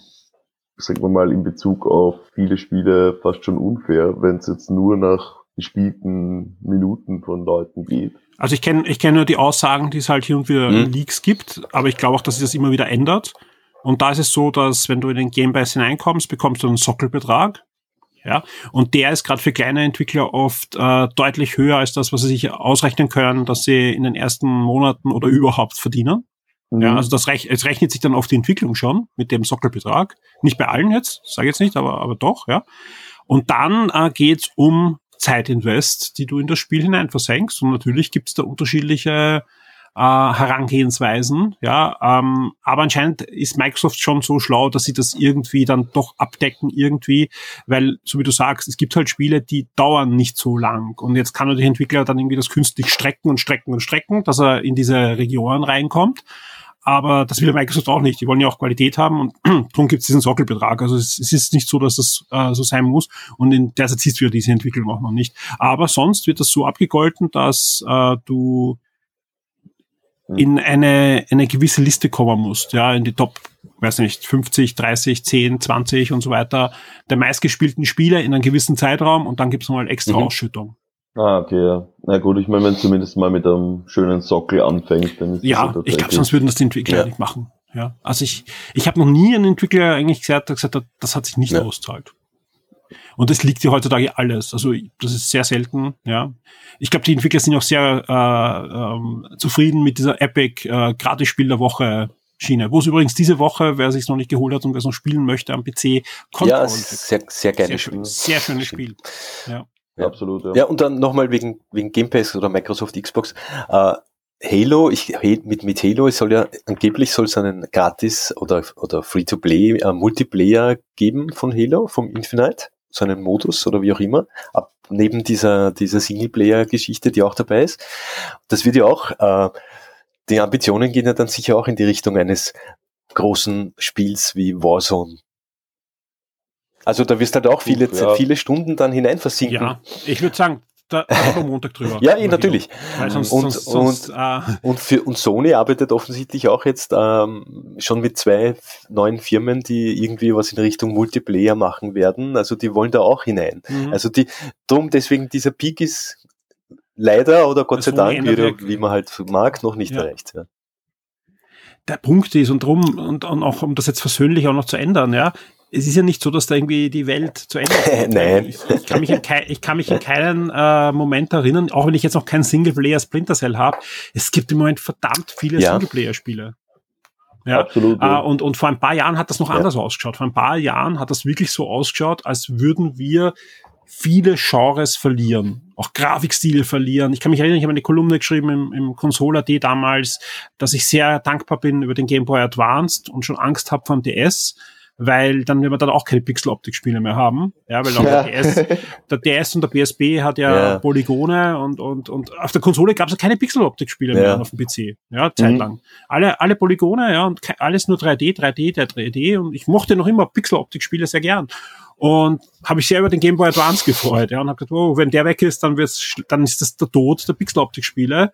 sagen wir mal, in Bezug auf viele Spiele fast schon unfair, wenn es jetzt nur nach gespielten Minuten von Leuten geht. Also ich kenne ich kenn nur die Aussagen, die es halt hier und wieder Mhm. in Leaks gibt, aber ich glaube auch, dass sich das immer wieder ändert. Und da ist es so, dass wenn du in den Game Pass hineinkommst, bekommst du einen Sockelbetrag. Ja, und der ist gerade für kleine Entwickler oft äh, deutlich höher als das, was sie sich ausrechnen können, dass sie in den ersten Monaten oder überhaupt verdienen. Ja, Mhm. also das rech es rechnet sich dann auf die Entwicklung schon mit dem Sockelbetrag. Nicht bei allen jetzt, sage jetzt nicht, aber, aber doch, ja. Und dann äh, geht's um Zeitinvest, die du in das Spiel hinein versenkst. Und natürlich gibt's da unterschiedliche äh, Herangehensweisen, ja, ähm, aber anscheinend ist Microsoft schon so schlau, dass sie das irgendwie dann doch abdecken irgendwie, weil, so wie du sagst, es gibt halt Spiele, die dauern nicht so lang. Und jetzt kann der Entwickler dann irgendwie das künstlich strecken und strecken und strecken, dass er in diese Regionen reinkommt, aber das will Microsoft auch nicht, die wollen ja auch Qualität haben und darum gibt es diesen Sockelbetrag, also es, es ist nicht so, dass das äh, so sein muss. Und in der Zeit siehst du ja diese Entwicklung auch noch nicht, aber sonst wird das so abgegolten, dass äh, du in eine, eine gewisse Liste kommen musst, ja, in die Top, weiß nicht, 50, 30, 10, 20 und so weiter, der meistgespielten Spiele in einem gewissen Zeitraum und dann gibt's nochmal extra Mhm. Ausschüttung. Ah, okay, ja. Na gut, ich meine, wenn zumindest mal mit einem schönen Sockel anfängt, dann ist Ja, das ja ich glaube, sonst würden das die Entwickler Ja. nicht machen. Ja, also ich, ich habe noch nie einen Entwickler eigentlich gesagt, der gesagt hat, das hat sich nicht Ja. auszahlt. Und das liegt ja heutzutage alles. Also das ist sehr selten. Ja, ich glaube, die Entwickler sind auch sehr äh, ähm, zufrieden mit dieser Epic äh, Gratis-Spiel der Woche Schiene. Wo es übrigens diese Woche, wer sich noch nicht geholt hat und wer es noch spielen möchte am PC, Control Ja, sehr, sehr gerne. sehr, schön, sehr schönes Spiel. Ja. Ja. Absolut, ja. Ja, und dann nochmal wegen, wegen Game Pass oder Microsoft Xbox. Äh, Halo, ich, mit, mit Halo es soll ja, angeblich soll es einen gratis oder, oder Free-to-Play äh, Multiplayer geben von Halo, vom Infinite, so einen Modus oder wie auch immer, ab, neben dieser, dieser Singleplayer-Geschichte, die auch dabei ist. Das wird ja auch, äh, die Ambitionen gehen ja dann sicher auch in die Richtung eines großen Spiels wie Warzone. Also da wirst halt auch viele, ja. viele Stunden dann hinein versinken. ja, ich würde sagen, da wir Montag drüber. Ja, eh, natürlich. Sonst, Und- sonst, sonst äh, Und für und Sony arbeitet offensichtlich auch jetzt ähm, schon mit zwei neuen Firmen, die irgendwie was in Richtung Multiplayer machen werden. Also die wollen da auch hinein. mhm. Also die drum deswegen dieser Peak ist leider oder Gott sei Dank, wie, wie man halt mag, noch nicht Ja. erreicht. Ja. der Punkt ist und drum und, und auch um das jetzt versöhnlich auch noch zu ändern, ja. Es ist ja nicht so, dass da irgendwie die Welt zu Ende ist. Nein. Ich, ich, kann mich in kei, ich kann mich in keinen äh, Moment erinnern, auch wenn ich jetzt noch keinen Singleplayer Splinter Cell habe. Es gibt im Moment verdammt viele Ja. Singleplayer-Spiele. Ja. Absolut. Äh, und, und vor ein paar Jahren hat das noch Ja. anders ausgeschaut. Vor ein paar Jahren hat das wirklich so ausgeschaut, als würden wir viele Genres verlieren, auch Grafikstile verlieren. Ich kann mich erinnern, ich habe eine Kolumne geschrieben im, im Console.at damals, dass ich sehr dankbar bin über den Game Boy Advanced und schon Angst habe vom DS, weil dann werden wir dann auch keine Pixel-Optik-Spiele mehr haben. Ja, weil auch der, DS, der DS und der PSP hat ja, Ja. Polygone und, und, und auf der Konsole gab es ja keine Pixel-Optik-Spiele Ja. mehr auf dem PC. Ja, zeitlang. Alle, alle Polygone, ja, und alles nur 3D, 3D, 3D und ich mochte noch immer Pixel-Optik-Spiele sehr gern. Und habe ich sehr über den Game Boy Advance gefreut, ja, und habe gedacht, oh, wenn der weg ist, dann wird's, dann ist das der Tod der Pixel-Optik-Spiele.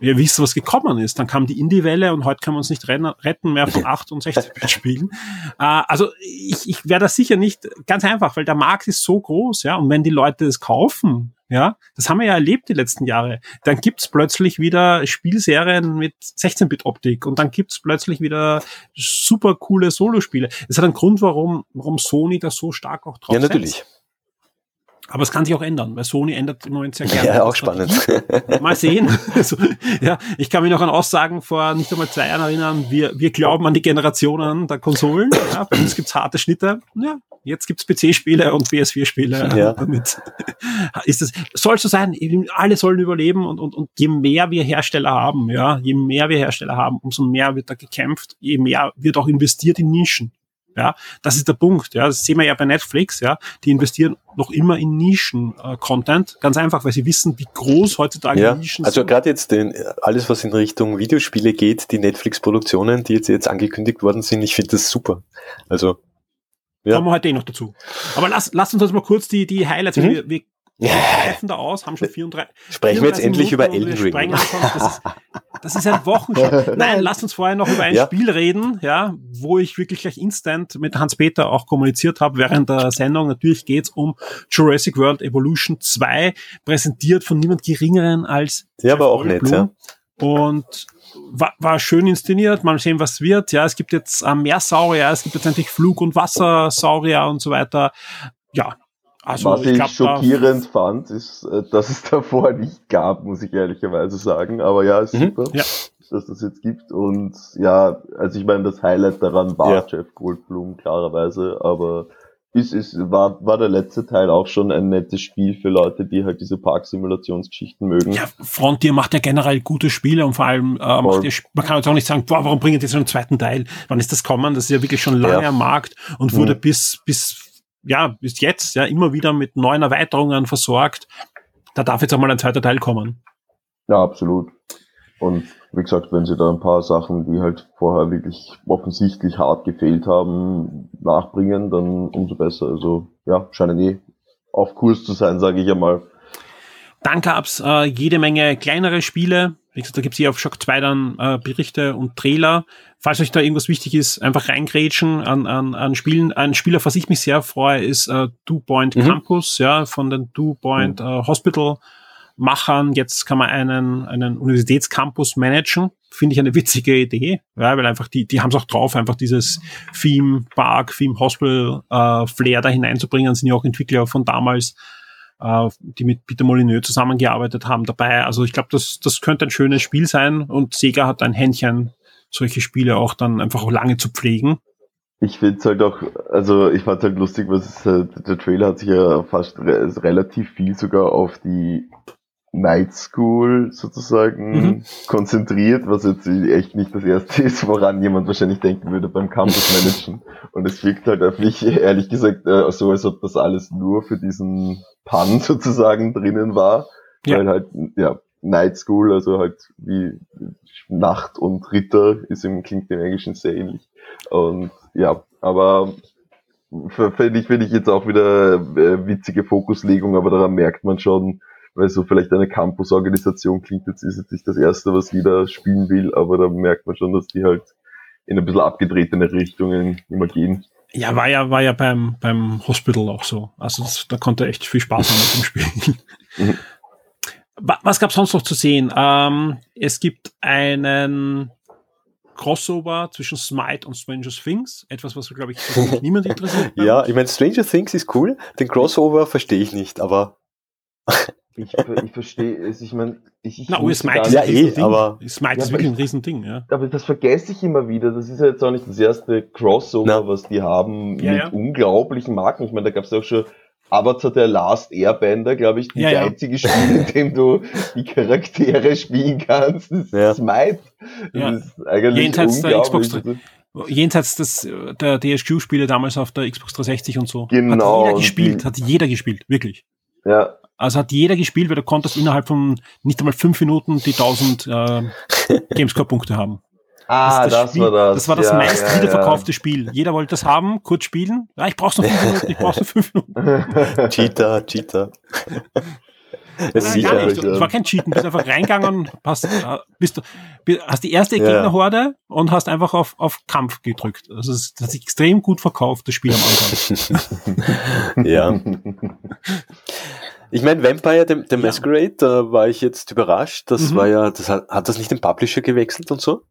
Ihr wisst, was gekommen ist. Dann kam die Indie-Welle und heute kann man uns nicht retten mehr von 8 und 16 Spielen. Äh, also ich, ich wäre da sicher nicht ganz einfach, weil der Markt ist so groß, ja. Und wenn die Leute es kaufen, Ja, das haben wir ja erlebt die letzten Jahre. Dann gibt's plötzlich wieder Spielserien mit 16-Bit-Optik und dann gibt's plötzlich wieder super coole Solospiele. Das hat einen Grund, warum, warum Sony da so stark auch drauf Ja, natürlich. setzt. Aber es kann sich auch ändern, weil Sony ändert im Moment sehr gerne. Ja, auch spannend. Mal sehen. Also, ja, ich kann mich noch an Aussagen vor nicht einmal zwei Jahren erinnern. Wir, wir glauben an die Generationen der Konsolen. Ja, bei uns gibt's harte Schnitte. Ja, jetzt gibt's PC-Spiele und PS4-Spiele. Ja. Damit ist es, soll so sein. Alle sollen überleben und, und, und je mehr wir Hersteller haben, ja, je mehr wir Hersteller haben, umso mehr wird da gekämpft, je mehr wird auch investiert in Nischen. Ja, das ist der Punkt. Ja, das sehen wir ja bei Netflix. Ja, die investieren noch immer in Nischen-Content. Ganz einfach, weil sie wissen, wie groß heutzutage Ja, Nischen also sind. gerade jetzt den, alles, was in Richtung Videospiele geht, die Netflix-Produktionen, die jetzt, jetzt angekündigt worden sind, ich finde das super. Also, ja. Kommen wir heute eh noch dazu. Aber lass, lass uns jetzt mal kurz die, die Highlights, Mhm. wir, wir da aus, haben schon 34. Sprechen wir jetzt 34 endlich über Elden Ring. Das ist, das ist ein Wochenstart. Nein, lasst uns vorher noch über ein Ja. Spiel reden, ja, wo ich wirklich gleich instant mit Hans-Peter auch kommuniziert habe während der Sendung. Natürlich geht's um Jurassic World Evolution 2, präsentiert von niemand Geringeren als Ja, aber auch nett, Goldblum. Und war, war schön inszeniert. Mal sehen, was wird. Ja, es gibt jetzt äh, Meersaurier, es gibt jetzt endlich Flug- und Wassersaurier und so weiter. Ja, also Was ich, glaub, da- schockierend fand, ist, äh, dass es davor nicht gab, muss ich ehrlicherweise sagen. Aber ja, ist Mhm. super, Ja. dass das jetzt gibt. Und ja, also ich meine, das Highlight daran war Ja. Jeff Goldblum, klarerweise. Aber ist, ist, war, war der letzte Teil auch schon ein nettes Spiel für Leute, die halt diese Parksimulationsgeschichten mögen. Ja, Frontier macht ja generell gute Spiele und vor allem äh, macht ja, man kann jetzt auch nicht sagen, boah, warum bringen die so einen zweiten Teil? Wann ist das kommen? Das ist ja wirklich schon lange Ja. am Markt und wurde Mhm. bis bis ja bis jetzt ja immer wieder mit neuen Erweiterungen versorgt. Da darf jetzt auch mal ein zweiter Teil kommen. Ja, absolut. Und wie gesagt, wenn sie da ein paar Sachen, die halt vorher wirklich offensichtlich hart gefehlt haben, nachbringen, dann umso besser. Also ja, scheinen eh auf Kurs zu sein, sage ich einmal. Dann gab's äh, jede Menge kleinere Spiele. Wie gesagt, da gibt's hier auf Shock 2 dann äh, Berichte und Trailer. Falls euch da irgendwas wichtig ist, einfach reingrätschen an, an, an Spielen. Ein Spiel, auf was ich mich sehr freue, ist äh, Two Point Mhm. Campus, ja, von den Two Point äh, Hospital Machern. Jetzt kann man einen, einen Universitätscampus managen. Finde ich eine witzige Idee, ja, weil einfach die, die haben es auch drauf, einfach dieses Theme Park, Theme Hospital äh, Flair da hineinzubringen. Sind ja auch Entwickler von damals äh, die mit Peter Molyneux zusammengearbeitet haben dabei. Also ich glaube, das, das könnte ein schönes Spiel sein und Sega hat ein Händchen, solche Spiele auch dann einfach auch lange zu pflegen. Ich finde es halt auch, also ich fand halt lustig, was es, äh, der Trailer hat sich ja fast re relativ viel sogar auf die Night School sozusagen Mhm. konzentriert, was jetzt echt nicht das erste ist, woran jemand wahrscheinlich denken würde beim Campus Managen. Und es wirkt halt auf mich, ehrlich gesagt, äh, so, als ob das alles nur für diesen Pun sozusagen drinnen war. Ja. Weil halt, ja, Night School, also halt wie Nacht und Ritter, ist im, klingt im Englischen sehr ähnlich. Und ja, aber finde ich, finde ich jetzt auch wieder äh, witzige Fokuslegung, aber daran merkt man schon, weil so vielleicht eine Campus-Organisation klingt jetzt, ist jetzt nicht das erste, was jeder spielen will, aber da merkt man schon, dass die halt in ein bisschen abgedrehtere Richtungen immer gehen. Ja, war ja, war ja beim, beim Hospital auch so. Also das, da konnte echt viel Spaß haben mit dem Spiel. Wa- Was gab's sonst noch zu sehen? Ähm, es gibt einen Crossover zwischen Smite und Stranger Things. Etwas, was, glaube ich, niemand interessiert. Ja, ich meine, Stranger Things ist cool, den Crossover verstehe ich nicht, aber Ich, ich verstehe es, ich meine, ich, ich Na, Smite gar ist Ja, eh, aber- Smite Ja, ist wirklich ich- ein Riesending, ja. Aber das vergesse ich immer wieder. Das ist ja jetzt auch nicht das erste Crossover, Na. was die haben Ja, mit ja. unglaublichen Marken. Ich meine, da gab es auch schon Avatar der Last Airbender, glaube ich, das Ja, ja. einzige Spiel, in dem du die Charaktere spielen kannst. Das ist Ja. Smite. Das Ja. ist eigentlich Jenseits der unglaublich. Xbox Jenseits des, der DSQ-Spiele damals auf der Xbox 360 und so. Genau, Hat jeder gespielt, die- hat jeder gespielt, wirklich. Ja, Also hat jeder gespielt, weil du konntest innerhalb von nicht einmal fünf Minuten die 1000 äh, Gamescore-Punkte haben. Ah, ist das, Spiel, war das. Das war das ja, meist ja, wiederverkaufte Spiel. Jeder wollte das haben, kurz spielen. Ja, ich brauch's noch fünf Minuten, ich brauch's noch fünf Minuten. Ja. Cheater, Cheater. Nein, Das gar nicht. Es war kein Cheaten, bist einfach reingegangen, hast, äh, bist, du- bi- hast die erste Ja. Gegnerhorde und hast einfach auf, auf Kampf gedrückt. Also es hat sich extrem gut verkauft, das Spiel am Anfang. Ja. Ich meine, Vampire, the, the Ja. Masquerade, da war ich jetzt überrascht. Das Mhm. war ja, das hat, hat das nicht den Publisher gewechselt und so?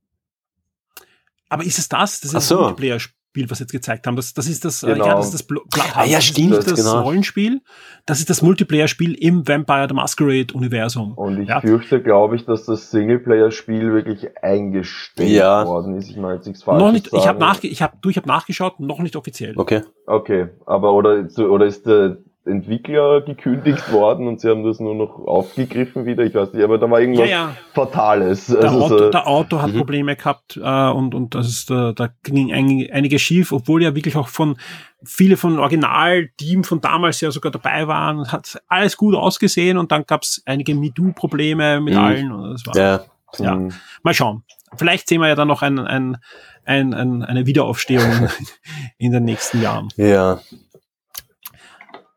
Aber ist es das? Das ist so. das Multiplayer-Spiel, was sie jetzt gezeigt haben. Das, das ist das, äh, Genau. ja, das ist das Bl-. Ah, ja, Das stimmt, nicht das genau. Rollenspiel. Das ist das Multiplayer-Spiel im Vampire the Masquerade-Universum. Und ich Ja. fürchte, glaube ich, dass das Singleplayer-Spiel wirklich eingestellt Ja. worden ist. Ich meine, jetzt nichts falsch. Noch nicht, ich habe nachge ich hab, du, ich hab nachgeschaut, noch nicht offiziell. Okay. Okay, aber oder, oder ist der Entwickler gekündigt worden und sie haben das nur noch aufgegriffen wieder? Ich weiß nicht, aber da war Ja, irgendwas ja. Fatales. Der, Also Auto, so, der Autor hat Mhm. Probleme gehabt äh, und, und das ist, äh, da ging ein, einiges schief, obwohl ja wirklich auch von viele von Originalteam von damals ja sogar dabei waren, hat alles gut ausgesehen und dann gab es einige MeToo-Probleme mit Mhm. allen. Und das war, Ja. ja. hm, Mal schauen. Vielleicht sehen wir ja dann noch ein, ein, ein, ein, eine Wiederaufstehung in den nächsten Jahren. Ja.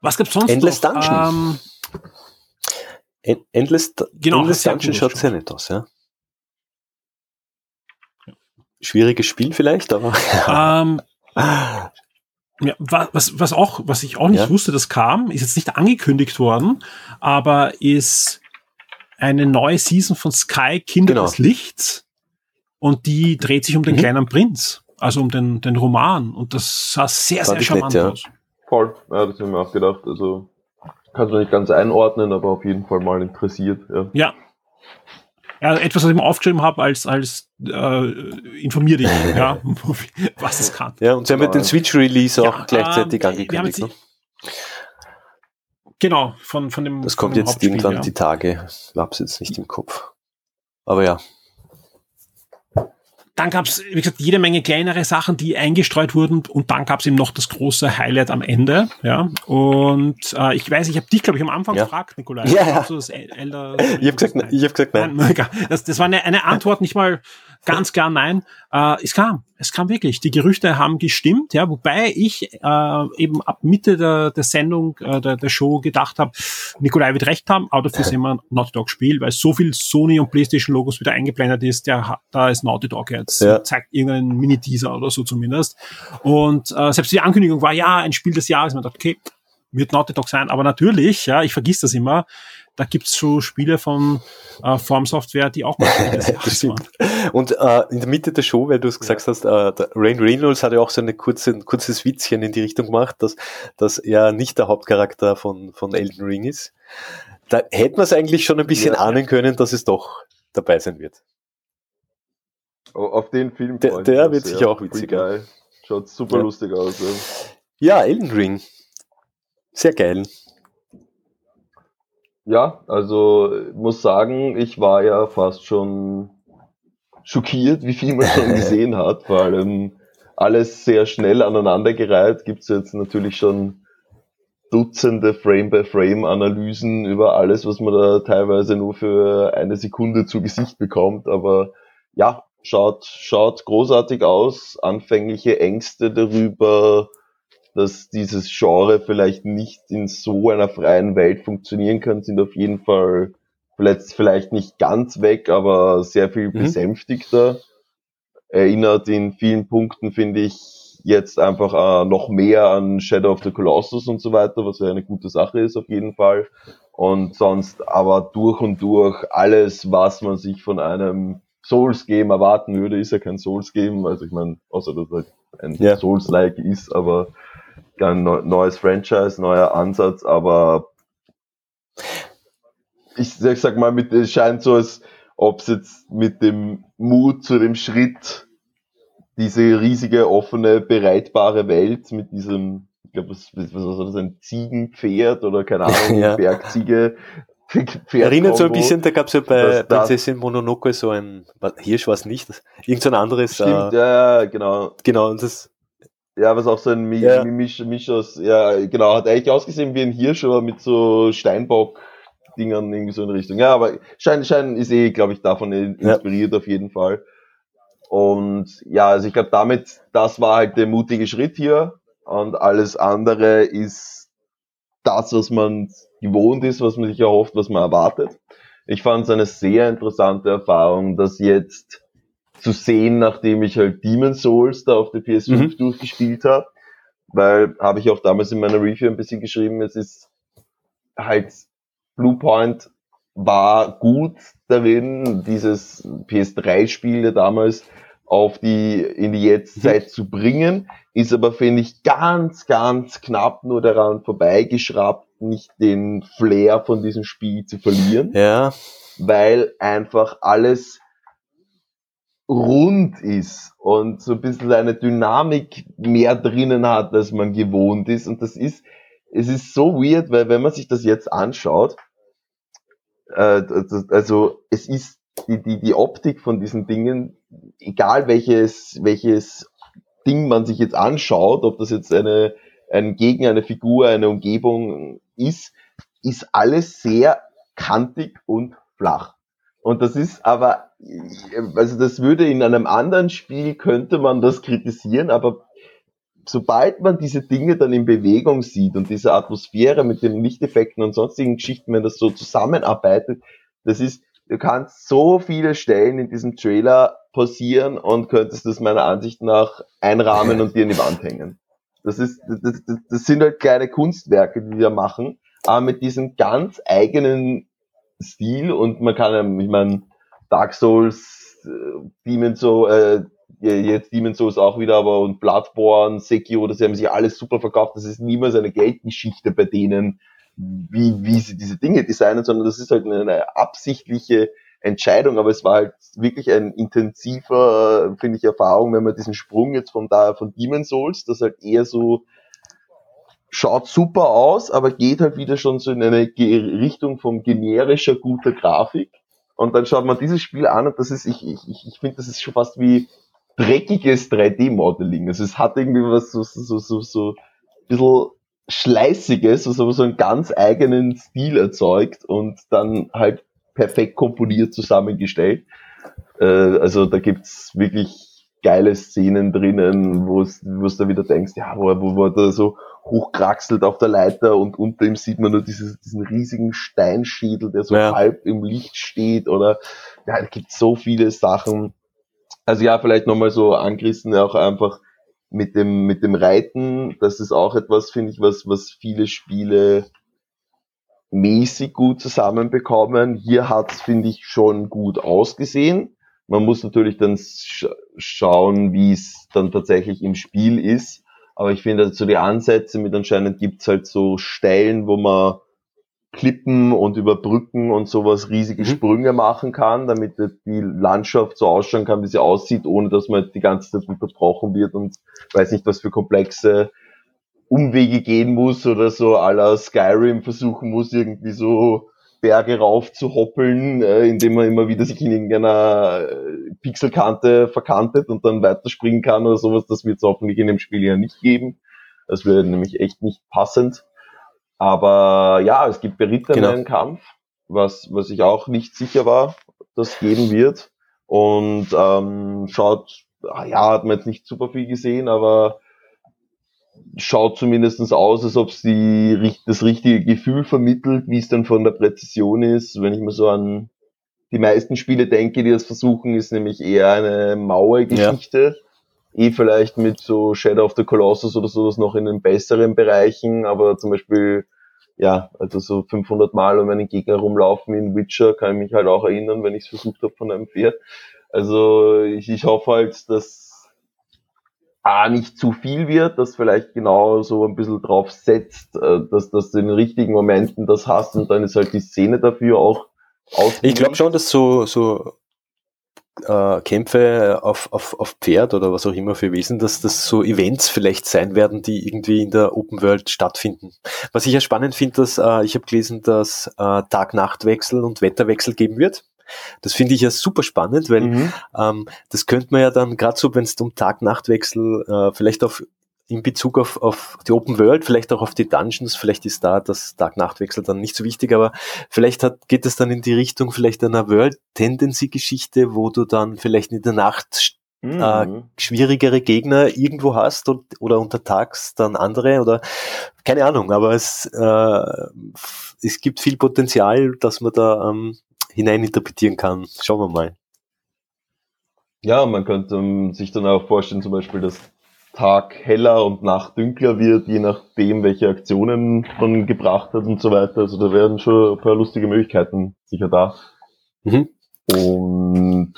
Was gibt's sonst Endless noch? Dungeon. Ähm, En- Endless, Genau, Endless Dungeon schaut sehr nett aus, ja. Schwieriges Spiel vielleicht, aber. ähm, ja, wa- was, was auch, was ich auch nicht Ja. wusste, das kam, ist jetzt nicht angekündigt worden, aber ist eine neue Season von Sky Kinder Genau. des Lichts und die dreht sich um den Mhm. kleinen Prinz, also um den, den Roman und das sah sehr, Fand sehr charmant nett, ja. aus. Voll. Ja, das habe ich mir auch gedacht. Also kann es noch nicht ganz einordnen, aber auf jeden Fall mal interessiert. Ja. Ja. Ja, etwas, was ich mir aufgeschrieben habe, als, als äh, informier dich, ja, was es kann. Ja, und sie haben ja den Switch-Release auch Ja, gleichzeitig ähm, angekündigt. Ne? Genau, von, von dem. Das von kommt dem jetzt Hauptspiel, irgendwann ja. die Tage. Ich hab's jetzt nicht im Kopf. Aber ja. Dann gab's wie gesagt, jede Menge kleinere Sachen, die eingestreut wurden und dann gab's eben noch das große Highlight am Ende. Ja. Und äh, ich weiß, ich habe dich, glaube ich, am Anfang Ja. gefragt, Nikolai. Ja, ja. So das El- Elder, Ich habe gesagt, ich hab gesagt nein. Nein, das, das war eine, eine Antwort, nicht mal ganz klar nein. Äh, es kam, es kam wirklich. Die Gerüchte haben gestimmt, ja, wobei ich äh, eben ab Mitte der, der Sendung, äh, der, der Show gedacht habe, Nikolai wird recht haben, aber dafür sehen wir ein Naughty Dog Spiel, weil so viel Sony und Playstation Logos wieder eingeblendet ist, der, hat- da ist Naughty Dog jetzt, Ja. zeigt irgendeinen Mini-Teaser oder so zumindest. Und äh, selbst die Ankündigung war, ja, ein Spiel des Jahres. Man dachte, okay, wird Naughty Dog sein, aber natürlich, ja, ich vergiss das immer, da gibt's so Spiele von äh, Form Software, die auch mal Das waren. Und äh, in der Mitte der Show, weil du es gesagt hast, äh, Rain Reynolds hat ja auch so eine kurze, ein kurzes Witzchen in die Richtung gemacht, dass, dass er nicht der Hauptcharakter von, von Elden Ring ist. Da hätten wir es eigentlich schon ein bisschen Ja. ahnen können, dass es doch dabei sein wird. Auf den Film Der- der wird sicher auch Free witzig, ja. Guy. Schaut super Ja. lustig aus. Ja. Ja, Elden Ring. Sehr geil. Ja, also ich muss sagen, ich war ja fast schon schockiert, wie viel man schon gesehen hat. Vor allem alles sehr schnell aneinandergereiht. Gibt es jetzt natürlich schon Dutzende Frame-by-Frame-Analysen über alles, was man da teilweise nur für eine Sekunde zu Gesicht bekommt. Aber ja, schaut, schaut großartig aus. Anfängliche Ängste darüber, dass dieses Genre vielleicht nicht in so einer freien Welt funktionieren kann, sind auf jeden Fall vielleicht, vielleicht nicht ganz weg, aber sehr viel Mhm. besänftigter. Erinnert in vielen Punkten, finde ich, jetzt einfach äh, noch mehr an Shadow of the Colossus und so weiter, was ja eine gute Sache ist auf jeden Fall. Und sonst aber durch und durch alles, was man sich von einem Souls-Game erwarten würde, ist ja kein Souls-Game, also ich meine, außer dass es halt ein Ja. Souls-like ist, aber neues Franchise, neuer Ansatz, aber ich, ich sag mal, mit, es scheint so, als ob es jetzt mit dem Mut zu dem Schritt, diese riesige, offene, bereitbare Welt mit diesem, ich glaube, was, was war das, ein Ziegenpferd oder keine Ahnung, Ja. Bergziege. Pferd Erinnert so ein bisschen, da gab es ja bei Prinzessin Mononoke so ein, Hirsch war es nicht, irgend so ein anderes, Stimmt, äh, ja, ja, genau. genau, und das, Ja, was auch so ein Mi Ja. Mi Misch Misch aus, ja, genau, hat eigentlich ausgesehen wie ein Hirsch, aber mit so Steinbock-Dingern irgendwie so in Richtung. Ja, aber Schein, Schein ist eh, glaube ich, davon in- Ja. inspiriert auf jeden Fall. Und ja, also ich glaube damit, das war halt der mutige Schritt hier und alles andere ist das, was man gewohnt ist, was man sich erhofft, was man erwartet. Ich fand es eine sehr interessante Erfahrung, dass jetzt zu sehen, nachdem ich halt Demon Souls da auf der PS5 Mhm. durchgespielt habe, weil habe ich auch damals in meiner Review ein bisschen geschrieben, es ist halt Bluepoint war gut darin, dieses PS3-Spiel damals auf die, in die Jetztzeit mhm. zu bringen, ist aber, finde ich, ganz, ganz knapp nur daran vorbeigeschraubt, nicht den Flair von diesem Spiel zu verlieren. Ja. Weil einfach alles rund ist und so ein bisschen eine Dynamik mehr drinnen hat, als man gewohnt ist. Und das ist, es ist so weird, weil wenn man sich das jetzt anschaut, äh, also es ist die, die, die Optik von diesen Dingen, egal welches, welches Ding man sich jetzt anschaut, ob das jetzt eine, ein Gegner, eine Figur, eine Umgebung ist, ist alles sehr kantig und flach. Und das ist aber, also das würde in einem anderen Spiel könnte man das kritisieren, aber sobald man diese Dinge dann in Bewegung sieht und diese Atmosphäre mit den Lichteffekten und sonstigen Geschichten, wenn das so zusammenarbeitet, das ist, du kannst so viele Stellen in diesem Trailer passieren und könntest das meiner Ansicht nach einrahmen und dir in die Wand hängen. Das ist, das, das, das sind halt kleine Kunstwerke, die wir machen, aber mit diesem ganz eigenen Stil und man kann, ich meine, Dark Souls, äh, Demon so, äh, jetzt Demon Souls auch wieder, aber und Bloodborne, Sekiro, das haben sich alles super verkauft. Das ist niemals eine Geldgeschichte bei denen, wie, wie sie diese Dinge designen, sondern das ist halt eine absichtliche Entscheidung, aber es war halt wirklich ein intensiver, finde ich, Erfahrung, wenn man diesen Sprung jetzt von da, von Demon Souls, das halt eher so schaut super aus, aber geht halt wieder schon so in eine Richtung von generischer guter Grafik. Und dann schaut man dieses Spiel an und das ist, ich, ich, ich finde, das ist schon fast wie dreckiges 3D-Modeling. Also es hat irgendwie was so, so, so, so ein bisschen Schleißiges, was aber so einen ganz eigenen Stil erzeugt und dann halt perfekt komponiert zusammengestellt. Äh, also da gibt's wirklich geile Szenen drinnen, wo du da wieder denkst, ja, wo, wo, wo da so hochkraxelt auf der Leiter und unter ihm sieht man nur dieses, diesen riesigen Steinschädel, der so ja. halb im Licht steht oder ja, da gibt so viele Sachen. Also ja, vielleicht nochmal so angerissen, auch einfach mit dem, mit dem Reiten, das ist auch etwas, finde ich, was, was viele Spiele mäßig gut zusammenbekommen. Hier hat's finde ich, schon gut ausgesehen. Man muss natürlich dann sch schauen, wie es dann tatsächlich im Spiel ist. Aber ich finde, so die Ansätze mit anscheinend gibt's halt so Stellen, wo man Klippen und über Brücken und sowas riesige mhm. Sprünge machen kann, damit die Landschaft so ausschauen kann, wie sie aussieht, ohne dass man die ganze Zeit unterbrochen wird und weiß nicht, was für komplexe Umwege gehen muss oder so la Skyrim versuchen muss, irgendwie so Berge rauf zu hoppeln, äh, indem man immer wieder sich in irgendeiner äh, Pixelkante verkantet und dann weiterspringen kann oder sowas. Das wird es hoffentlich in dem Spiel ja nicht geben. Das wäre nämlich echt nicht passend. Aber ja, es gibt berittenen genau. Kampf, was, was ich auch nicht sicher war, das geben wird. Und ähm, schaut, ah ja, hat man jetzt nicht super viel gesehen, aber schaut zumindestens aus, als ob es das richtige Gefühl vermittelt, wie es dann von der Präzision ist. Wenn ich mir so an die meisten Spiele denke, die das versuchen, ist nämlich eher eine maue Geschichte. Ja. Eh vielleicht mit so Shadow of the Colossus oder sowas noch in den besseren Bereichen, aber zum Beispiel ja, also so 500 Mal um einen Gegner rumlaufen in Witcher kann ich mich halt auch erinnern, wenn ich es versucht habe von einem Pferd. Also ich, ich hoffe halt, dass A nicht zu viel wird, dass vielleicht genau so ein bisschen drauf setzt, äh, dass das in den richtigen Momenten das hast und dann ist halt die Szene dafür auch aus. Ich glaube schon, dass so, so äh, Kämpfe auf, auf, auf Pferd oder was auch immer für Wesen, dass das so Events vielleicht sein werden, die irgendwie in der Open World stattfinden. Was ich ja spannend finde, dass äh, ich habe gelesen, dass äh, Tag-Nacht-Wechsel und Wetterwechsel geben wird. Das finde ich ja super spannend, weil mhm. ähm, das könnte man ja dann gerade so, wenn es um Tag-Nacht-Wechsel äh, vielleicht auf in Bezug auf, auf die Open World, vielleicht auch auf die Dungeons, vielleicht ist da das Tag-Nacht-Wechsel dann nicht so wichtig, aber vielleicht hat, geht es dann in die Richtung vielleicht einer World-Tendency-Geschichte, wo du dann vielleicht in der Nacht mhm. äh, schwierigere Gegner irgendwo hast und, oder untertags dann andere oder keine Ahnung, aber es, äh, es gibt viel Potenzial, dass man da ähm, hineininterpretieren kann. Schauen wir mal. Ja, man könnte um, sich dann auch vorstellen, zum Beispiel, dass Tag heller und Nacht dünkler wird, je nachdem, welche Aktionen man gebracht hat und so weiter. Also da werden schon ein paar lustige Möglichkeiten sicher da. Mhm. Und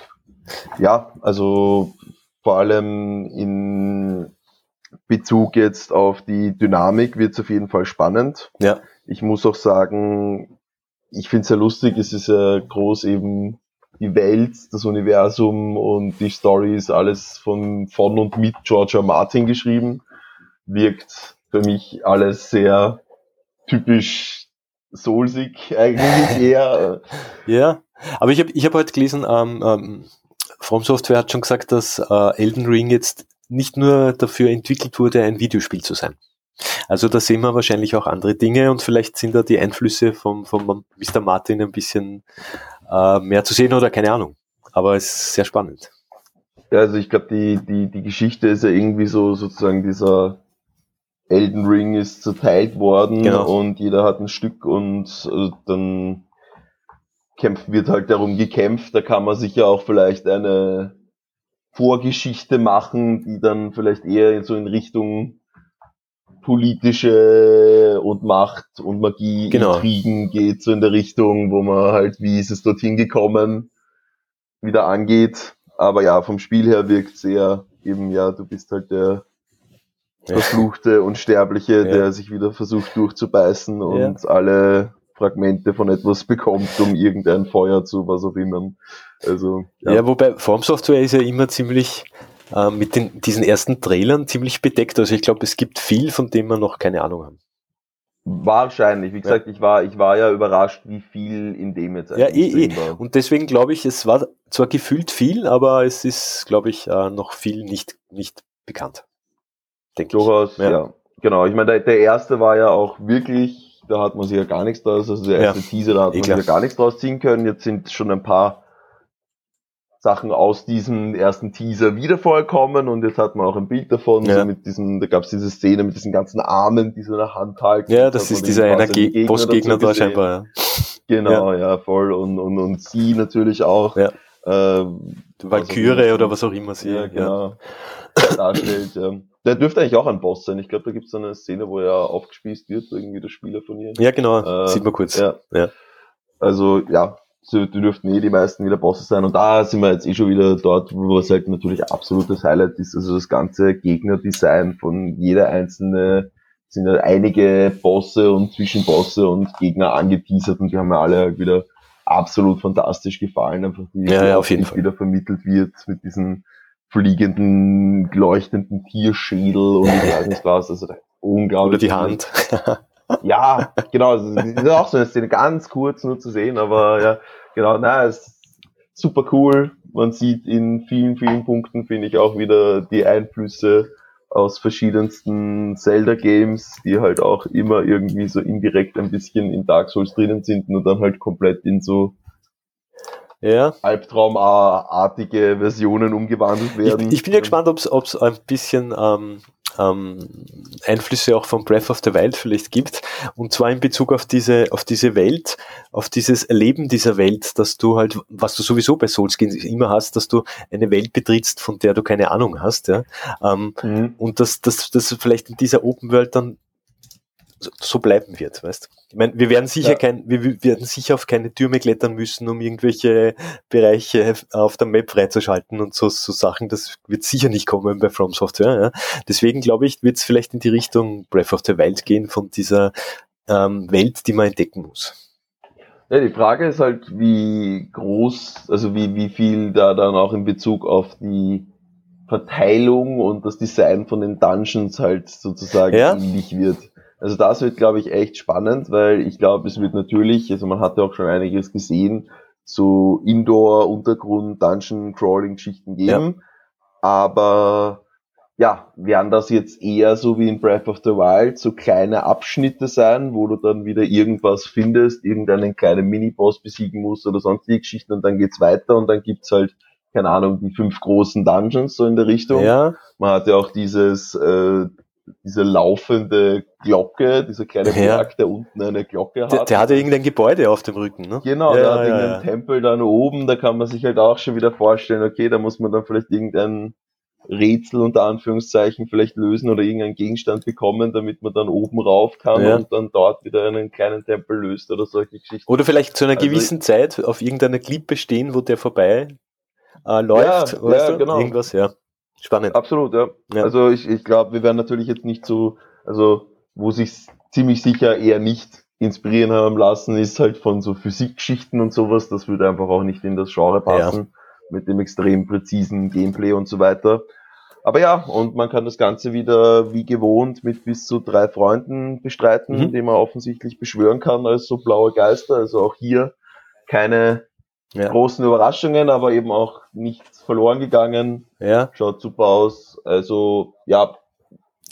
ja, also vor allem in Bezug jetzt auf die Dynamik wird es auf jeden Fall spannend. Ja. Ich muss auch sagen, ich finde es ja lustig, es ist ja groß eben die Welt, das Universum und die Stories, alles von, von und mit Georgia Martin geschrieben. Wirkt für mich alles sehr typisch soulsig eigentlich eher. Ja, aber ich habe ich hab heute gelesen, ähm, ähm, From Software hat schon gesagt, dass äh, Elden Ring jetzt nicht nur dafür entwickelt wurde, ein Videospiel zu sein. Also da sehen wir wahrscheinlich auch andere Dinge und vielleicht sind da die Einflüsse vom, vom Mr. Martin ein bisschen äh, mehr zu sehen oder keine Ahnung. Aber es ist sehr spannend. Ja, also ich glaube, die, die, die Geschichte ist ja irgendwie so sozusagen dieser Elden Ring ist zerteilt worden Genau. und jeder hat ein Stück und äh, dann kämpft, wird halt darum gekämpft. Da kann man sich ja auch vielleicht eine Vorgeschichte machen, die dann vielleicht eher so in Richtung politische und Macht und Magie, Genau. Intrigen geht, so in der Richtung, wo man halt, wie ist es dorthin gekommen, wieder angeht. Aber ja, vom Spiel her wirkt sehr eben, ja, du bist halt der Ja. Verfluchte und Sterbliche, Ja. der sich wieder versucht durchzubeißen und alle Fragmente von etwas bekommt, um irgendein Feuer zu was auch immer. Also, Ja, ja. wobei Form Software ist ja immer ziemlich äh, mit den, diesen ersten Trailern ziemlich bedeckt. Also ich glaube, es gibt viel, von dem wir noch keine Ahnung haben. wahrscheinlich. Wie gesagt, ich war, ich war ja überrascht, wie viel in dem jetzt Ja, eh, eh. war. Und deswegen glaube ich, es war zwar gefühlt viel, aber es ist, glaube ich, äh, noch viel nicht, nicht bekannt. Denke ich. Durchaus, Ja. ja. Genau. Ich meine, der, der erste war ja auch wirklich, da hat man sich ja gar nichts draus, also der Ja. erste Teaser, da hat Eh man klar. sich ja gar nichts draus ziehen können. Jetzt sind schon ein paar Sachen aus diesem ersten Teaser wieder vorgekommen und jetzt hat man auch ein Bild davon, Ja. so mit diesem, da gab es diese Szene mit diesen ganzen Armen, die so in der Hand halten. Ja, das ist dieser Ge Bossgegner da scheinbar. Ja. Genau, ja, voll. Und, und, und sie natürlich auch. Ja. Ähm, Valkyrie oder was auch immer sie. ja, genau. darstellt. Ja. Der dürfte eigentlich auch ein Boss sein. Ich glaube, da gibt es so eine Szene, wo er aufgespießt wird, irgendwie der Spieler von ihr. Ja, genau. Äh, Sieht man kurz. Ja. Ja. Also, ja, so, dürften eh die meisten wieder Bosse sein. Und da sind wir jetzt eh schon wieder dort, wo es halt natürlich absolutes Highlight ist. Also das ganze Gegnerdesign von jeder einzelne sind ja einige Bosse und Zwischenbosse und Gegner angeteasert und die haben mir alle halt wieder absolut fantastisch gefallen. Einfach die Ja, ja, auf jeden Fall. wieder vermittelt wird mit diesen fliegenden, leuchtenden Tierschädel und ich weiß nicht was. Also unglaublich. Oder die Hand. Ja, genau. Das ist auch so eine Szene, ganz kurz nur zu sehen, aber ja, genau, na, ist super cool. Man sieht in vielen, vielen Punkten, finde ich, auch wieder die Einflüsse aus verschiedensten Zelda-Games, die halt auch immer irgendwie so indirekt ein bisschen in Dark Souls drinnen sind und dann halt komplett in so ja. Albtraumartige Versionen umgewandelt werden. Ich, ich bin ja gespannt, ob es ein bisschen ähm, ähm, Einflüsse auch von Breath of the Wild vielleicht gibt. Und zwar in Bezug auf diese, auf diese Welt, auf dieses Erleben dieser Welt, dass du halt, was du sowieso bei Souls Games immer hast, dass du eine Welt betrittst, von der du keine Ahnung hast. Ja? Ähm, Mhm. und dass das vielleicht in dieser Open World dann so, bleiben wird, weißt? Ich meine, wir werden sicher Ja. kein, wir wir werden sicher auf keine Türme klettern müssen, um irgendwelche Bereiche auf der Map freizuschalten und so, so Sachen. Das wird sicher nicht kommen bei From Software. Ja? Deswegen glaube ich, wird es vielleicht in die Richtung Breath of the Wild gehen von dieser ähm, Welt, die man entdecken muss. Ja, die Frage ist halt, wie groß, also wie, wie viel da dann auch in Bezug auf die Verteilung und das Design von den Dungeons halt sozusagen Ja. ähnlich wird. Also das wird, glaube ich, echt spannend, weil ich glaube, es wird natürlich, also man hat ja auch schon einiges gesehen, so Indoor-Untergrund, Dungeon-Crawling-Geschichten geben, aber ja, werden das jetzt eher so wie in Breath of the Wild so kleine Abschnitte sein, wo du dann wieder irgendwas findest, irgendeinen kleinen Miniboss besiegen musst oder sonstige Geschichten und dann geht's weiter und dann gibt's halt, keine Ahnung, die fünf großen Dungeons so in der Richtung. Ja, Man hat ja auch dieses, äh, diese laufende Glocke, dieser kleine Ja. Berg, der unten eine Glocke der, hat. der hat ja irgendein Gebäude auf dem Rücken, ne? Genau, ja, der hat ja, irgendeinen ja. Tempel dann oben, da kann man sich halt auch schon wieder vorstellen, okay, da muss man dann vielleicht irgendein Rätsel unter Anführungszeichen vielleicht lösen oder irgendeinen Gegenstand bekommen, damit man dann oben rauf kann Ja. und dann dort wieder einen kleinen Tempel löst oder solche Geschichten. Oder vielleicht zu einer Also- gewissen Zeit auf irgendeiner Klippe stehen, wo der vorbei äh, läuft. Ja, ja, genau. Irgendwas, ja. Spannend. Absolut, ja. Ja. Also ich, ich glaube, wir werden natürlich jetzt nicht so, also wo sich ziemlich sicher eher nicht inspirieren haben lassen, ist halt von so Physikgeschichten und sowas. Das würde einfach auch nicht in das Genre passen, mit dem extrem präzisen Gameplay und so weiter. Aber ja, und man kann das Ganze wieder wie gewohnt mit bis zu drei Freunden bestreiten, Mhm. die man offensichtlich beschwören kann als so blaue Geister. Also auch hier keine Ja. großen Überraschungen, aber eben auch nichts verloren gegangen ja. schaut super aus. Also ja,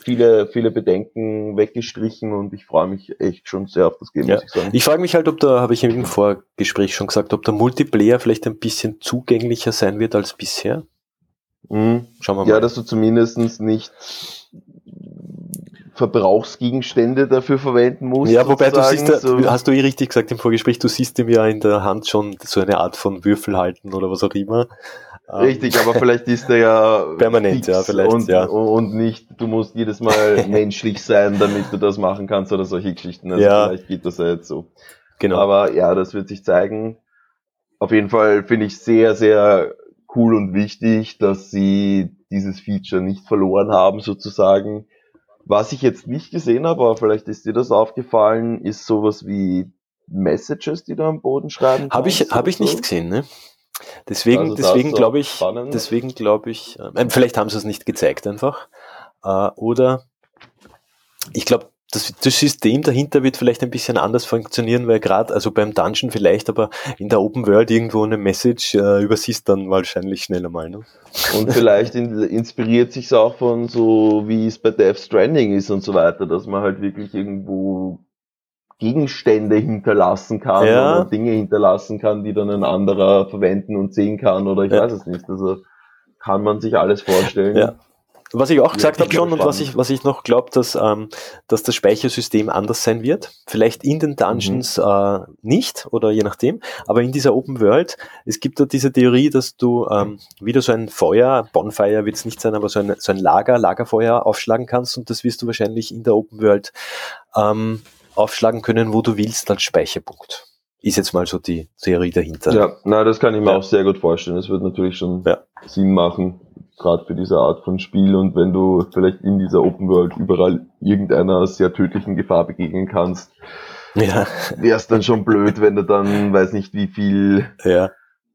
viele, viele Bedenken weggestrichen und ich freue mich echt schon sehr auf das Game, Ja. muss ich sagen. Ich frage mich halt, ob da, habe ich im Vorgespräch schon gesagt, ob der Multiplayer vielleicht ein bisschen zugänglicher sein wird als bisher. Mhm. Schauen wir mal. Ja, dass du zumindest nicht Verbrauchsgegenstände dafür verwenden musst. Ja, wobei du siehst, da, so, hast du eh richtig gesagt im Vorgespräch, du siehst ihm ja in der Hand schon so eine Art von Würfel halten oder was auch immer. Ähm, Richtig, aber vielleicht ist der ja Permanent, ja, vielleicht, und, ja. und nicht, du musst jedes Mal menschlich sein, damit du das machen kannst oder solche Geschichten. Also Ja. vielleicht geht das ja jetzt so. Genau. Aber ja, das wird sich zeigen. Auf jeden Fall finde ich sehr, sehr cool und wichtig, dass sie dieses Feature nicht verloren haben, sozusagen. Was ich jetzt nicht gesehen habe, aber vielleicht ist dir das aufgefallen, ist sowas wie Messages, die du am Boden schreiben Habe ich, kannst hab ich oder nicht so. gesehen, ne? Deswegen, Also deswegen glaube ich, spannend. deswegen glaube ich, äh, vielleicht haben sie es nicht gezeigt einfach. Äh, oder ich glaube, das, das System dahinter wird vielleicht ein bisschen anders funktionieren, weil gerade, also beim Dungeon vielleicht, aber in der Open World irgendwo eine Message äh, übersiehst dann wahrscheinlich schneller mal. Ne? Und vielleicht in, inspiriert sich auch von so, wie es bei Death Stranding ist und so weiter, dass man halt wirklich irgendwo Gegenstände hinterlassen kann Ja. oder Dinge hinterlassen kann, die dann ein anderer verwenden und sehen kann oder ich Ja. weiß es nicht. Also kann man sich alles vorstellen. Ja. Was ich auch gesagt habe schon und was ich, was ich noch glaube, dass, ähm, dass das Speichersystem anders sein wird. Vielleicht in den Dungeons äh, nicht oder je nachdem, aber in dieser Open World, es gibt da diese Theorie, dass du ähm, wieder so ein Feuer, Bonfire wird es nicht sein, aber so ein, so ein Lager, Lagerfeuer aufschlagen kannst und das wirst du wahrscheinlich in der Open World ähm, aufschlagen können, wo du willst als Speicherpunkt. Ist jetzt mal so die Theorie dahinter. Ja, na, das kann ich mir Ja. auch sehr gut vorstellen. Das wird natürlich schon Ja. Sinn machen, gerade für diese Art von Spiel. Und wenn du vielleicht in dieser Open World überall irgendeiner sehr tödlichen Gefahr begegnen kannst, Ja, wäre es dann schon blöd, wenn du dann, weiß nicht, wie viel ja.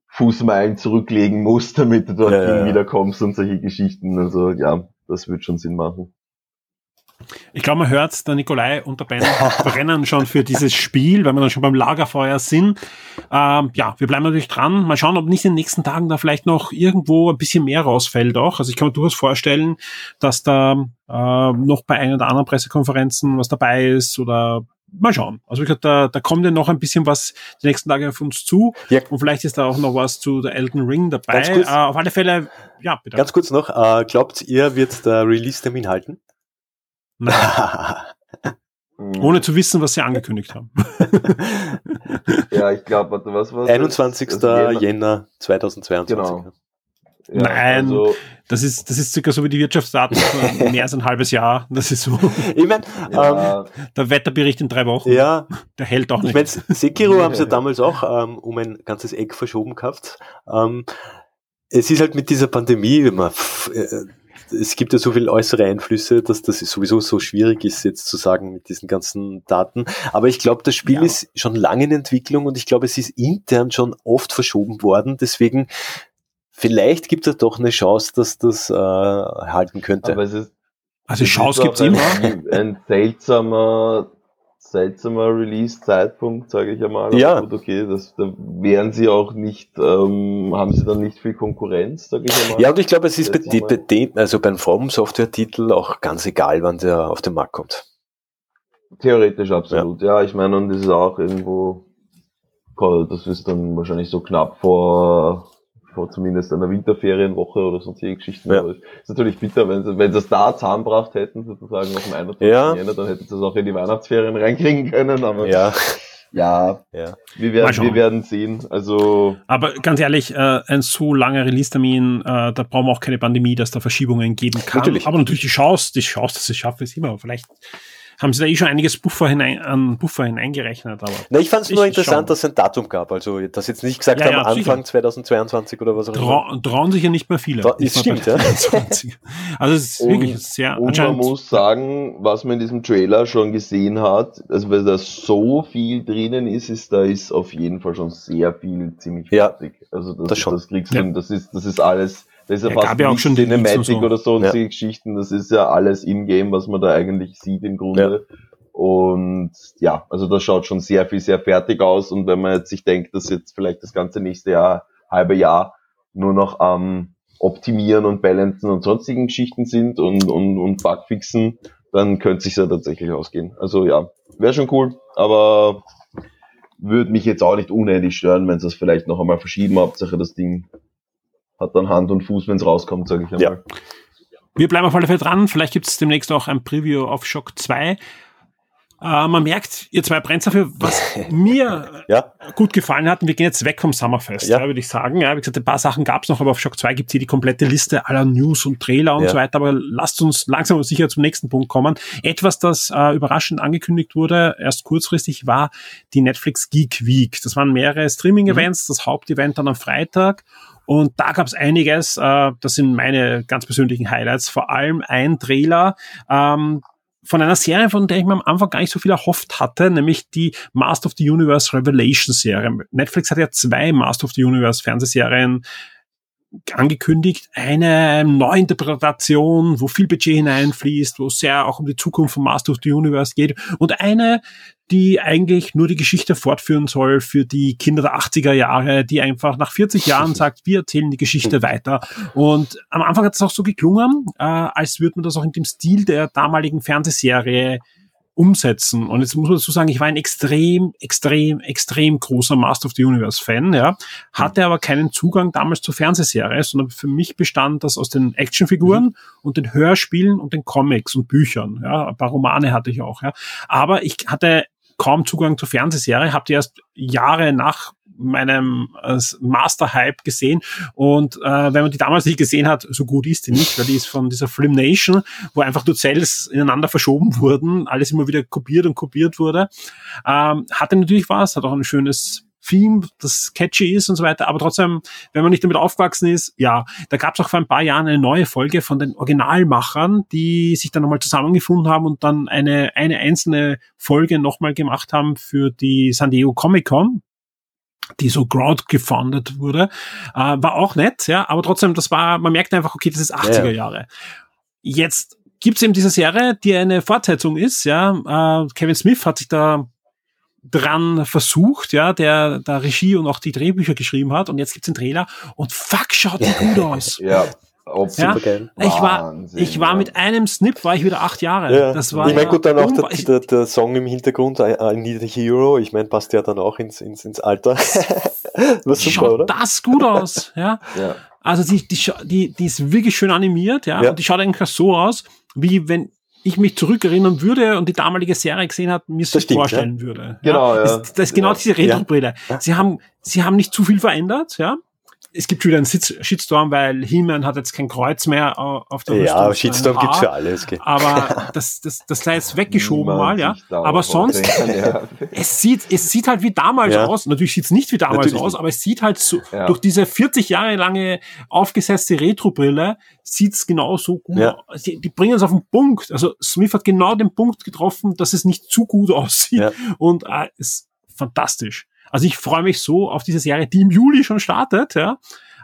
Fußmeilen zurücklegen musst, damit du ja, ja. wiederkommst und solche Geschichten. Also ja, das wird schon Sinn machen. Ich glaube, man hört, der Nikolai und der Ben brennen schon für dieses Spiel, weil wir dann schon beim Lagerfeuer sind. Ähm, ja, wir bleiben natürlich dran. Mal schauen, ob nicht in den nächsten Tagen da vielleicht noch irgendwo ein bisschen mehr rausfällt auch. Also ich kann mir durchaus vorstellen, dass da äh, noch bei einer oder anderen Pressekonferenzen was dabei ist oder mal schauen. Also wie gesagt, da, da kommt ja noch ein bisschen was die nächsten Tage auf uns zu. Ja. Und vielleicht ist da auch noch was zu der Elden Ring dabei. Ganz kurz. Äh, auf alle Fälle, ja, bitte. Ganz kurz noch, äh, glaubt ihr, wird der Release-Termin halten? Ohne zu wissen, was sie angekündigt haben. Ja, ich glaube, warte, was war 21. Also Jänner 2022. Genau. Ja, Nein. Also, Das ist, das ist circa so wie die Wirtschaftsdaten von mehr als ein halbes Jahr. Das ist so Ich meine, ähm, ja, der Wetterbericht in drei Wochen. ja, Der hält auch ich nicht. meine, Sekiro haben sie damals auch ähm, um ein ganzes Eck verschoben gehabt. Ähm, es ist halt mit dieser Pandemie, man, pff, äh, es gibt ja so viele äußere Einflüsse, dass das sowieso so schwierig ist, jetzt zu sagen mit diesen ganzen Daten. Aber ich glaube, das Spiel Ja. ist schon lange in Entwicklung und ich glaube, es ist intern schon oft verschoben worden. Deswegen, vielleicht gibt es doch eine Chance, dass das äh, halten könnte. aber es ist, also es Chance gibt's auch immer. Ein, ein seltsamer, seltsamer Release-Zeitpunkt, sage ich einmal. Aber Ja. Gut, okay, das, da wären sie auch nicht, ähm, haben sie dann nicht viel Konkurrenz, sage ich einmal. Ja, und ich glaube, es ist bei, die, bei dem, also beim From Software-Titel auch ganz egal, wann der auf den Markt kommt. Theoretisch absolut, ja. Ich meine, und es ist auch irgendwo, das ist dann wahrscheinlich so knapp vor zumindest einer Winterferienwoche oder sonstige Geschichten. Ja. Aber ist natürlich bitter, wenn sie, wenn sie es da zusammengebracht hätten, sozusagen auf dem 21. Ja. Jänner, dann hätten sie es auch in die Weihnachtsferien reinkriegen können, aber Ja, Ja, Ja. wir werden, wir werden sehen. Also, Aber ganz ehrlich, äh, ein so langer Release-Termin, äh, da brauchen wir auch keine Pandemie, dass da Verschiebungen geben kann. Natürlich. Aber natürlich die Chance, die Chance, dass sie es schaffen, ist immer. Aber Vielleicht haben sie da eh schon einiges Buffer hinein, an Buffer hineingerechnet. Aber Na, ich fand es nur interessant, schau. dass es ein Datum gab. Also, dass jetzt nicht gesagt Ja, haben, ja, Anfang sicher. 2022 oder was auch immer. trau trauen sich ja nicht mehr viele. Tra- bei stimmt, ja. 23. Also es ist wirklich sehr und man muss sagen, was man in diesem Trailer schon gesehen hat, also weil da so viel drinnen ist, ist da ist auf jeden Fall schon sehr viel ziemlich Ja, fertig. Also das, das schon. das kriegst du, Ja. das ist, das ist alles, das ist ja, Ja, fast gab ja auch schon Cinematic so. oder so und Ja. die Geschichten, das ist ja alles in-game, was man da eigentlich sieht im Grunde. Und ja, also das schaut schon sehr viel, sehr fertig aus. Und wenn man jetzt sich denkt, dass jetzt vielleicht das ganze nächste Jahr, halbe Jahr nur noch am Optimieren und Balancen und sonstigen Geschichten sind und, und, und Bugfixen, dann könnte sich ja tatsächlich ausgehen. Also ja, wäre schon cool, aber würde mich jetzt auch nicht unendlich stören, wenn sie es vielleicht noch einmal verschieben. Hauptsache das Ding hat dann Hand und Fuß, wenn es rauskommt, sage ich einmal. Ja. Wir bleiben auf alle Fälle dran. Vielleicht gibt es demnächst auch ein Preview auf Shock 2. Äh, man merkt, ihr zwei brennt dafür, was mir Ja, gut gefallen hat. Und wir gehen jetzt weg vom Summerfest, ja. Ja. würde ich sagen. Ja, wie gesagt, ein paar Sachen gab es noch, aber auf Shock 2 gibt es hier die komplette Liste aller News und Trailer und Ja. so weiter. Aber lasst uns langsam und sicher zum nächsten Punkt kommen. Etwas, das äh, überraschend angekündigt wurde, erst kurzfristig, war die Netflix Geek Week. Das waren mehrere Streaming-Events, das Hauptevent dann am Freitag. Und da gab es einiges, äh, das sind meine ganz persönlichen Highlights, vor allem ein Trailer, ähm, von einer Serie, von der ich mir am Anfang gar nicht so viel erhofft hatte, nämlich die Master of the Universe Revelation Serie. Netflix hat ja zwei Master of the Universe Fernsehserien angekündigt. Eine Neuinterpretation, wo viel Budget hineinfließt, wo es sehr auch um die Zukunft von Master of the Universe geht. Und eine, die eigentlich nur die Geschichte fortführen soll für die Kinder der 80er Jahre, die einfach nach 40 Jahren sagt, wir erzählen die Geschichte weiter. Und am Anfang hat es auch so geklungen, äh, als würde man das auch in dem Stil der damaligen Fernsehserie umsetzen. Und jetzt muss man dazu sagen, ich war ein extrem, extrem, extrem großer Master of the Universe Fan, ja, hatte aber keinen Zugang damals zur Fernsehserie, sondern für mich bestand das aus den Actionfiguren und den Hörspielen und den Comics und Büchern. Ja, ein paar Romane hatte ich auch, ja. Aber ich hatte kaum Zugang zur Fernsehserie, habe die erst Jahre nach meinem äh, Master-Hype gesehen. Und äh, wenn man die damals nicht gesehen hat, so gut ist die nicht, weil die ist von dieser Film Nation, wo einfach nur Cells ineinander verschoben wurden, alles immer wieder kopiert und kopiert wurde. Ähm, hatte natürlich was, hat auch ein schönes Theme, das catchy ist und so weiter, aber trotzdem, wenn man nicht damit aufgewachsen ist, ja, da gab es auch vor ein paar Jahren eine neue Folge von den Originalmachern, die sich dann nochmal zusammengefunden haben und dann eine, eine einzelne Folge nochmal gemacht haben für die San Diego Comic Con die so crowdgefundet wurde, äh, war auch nett, ja, aber trotzdem, das war, man merkt einfach, okay, das ist 80er Ja. Jahre. Jetzt gibt's eben diese Serie, die eine Fortsetzung ist, ja, äh, Kevin Smith hat sich da dran versucht, ja, der da Regie und auch die Drehbücher geschrieben hat und jetzt gibt's den Trailer und fuck, schaut die gut aus. Ja, ob Ja. super geil. Ich war, Wahnsinn, ich war ja. mit einem Snip, war ich wieder acht Jahre. Ja. Das war ich meine, gut, dann auch der, der, der Song im Hintergrund, I, I Need a Hero, ich meine, passt ja dann auch ins, ins, ins Alter. War super, schaut oder? das gut aus, ja. Ja. Also die, die, die, die ist wirklich schön animiert, ja. Ja. Und die schaut eigentlich so aus, wie wenn ich mich zurückerinnern würde und die damalige Serie gesehen hat, mir so Das stimmt, vorstellen würde. Genau, ja. Das, das ist genau Ja. diese Retro-Brille. Ja. Sie haben, sie haben nicht zu viel verändert, ja. Es gibt schon wieder einen Sitz- Shitstorm, weil He-Man hat jetzt kein Kreuz mehr au- auf der Ja, aber Rüstung, Shitstorm sondern gibt's ein für alles. Gell? Aber das, das, das sei jetzt weggeschoben Niemand mal, ja. Aber sonst, ja. es sieht, es sieht halt wie damals Ja. aus. Natürlich sieht es nicht wie damals Natürlich aus, nicht. aber es sieht halt so, Ja. durch diese 40 Jahre lange aufgesetzte Retro-Brille sieht es genau so gut Ja. aus. Die, die bringen es auf den Punkt. Also Smith hat genau den Punkt getroffen, dass es nicht zu gut aussieht. Ja. Und äh, ist fantastisch. Also ich freue mich so auf diese Serie, die im Juli schon startet, ja.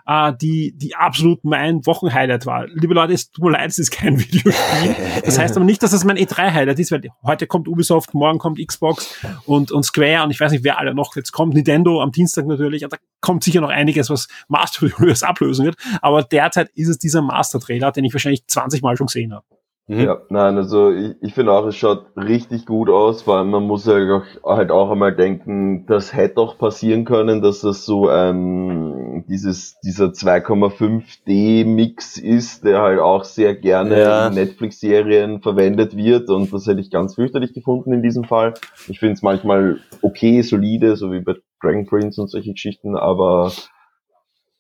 Äh, die, die absolut mein Wochenhighlight war. Liebe Leute, es tut mir leid, es ist kein Videospiel. Das heißt aber nicht, dass es mein E3-Highlight ist, weil heute kommt Ubisoft, morgen kommt Xbox und, und Square und ich weiß nicht, wer alle noch jetzt kommt. Nintendo am Dienstag natürlich. Da kommt sicher noch einiges, was Master Universe ablösen wird. Aber derzeit ist es dieser Master-Trailer, den ich wahrscheinlich 20 Mal schon gesehen habe. Mhm. Ja, nein, also ich, ich finde auch, es schaut richtig gut aus, weil man muss halt auch, halt auch einmal denken, das hätte auch passieren können, dass das so ein, dieses, dieser 2,5D Mix ist, der halt auch sehr gerne ja. in Netflix-Serien verwendet wird und das hätte ich ganz fürchterlich gefunden in diesem Fall. Ich finde es manchmal okay, solide, so wie bei Dragon Prince und solche Geschichten, aber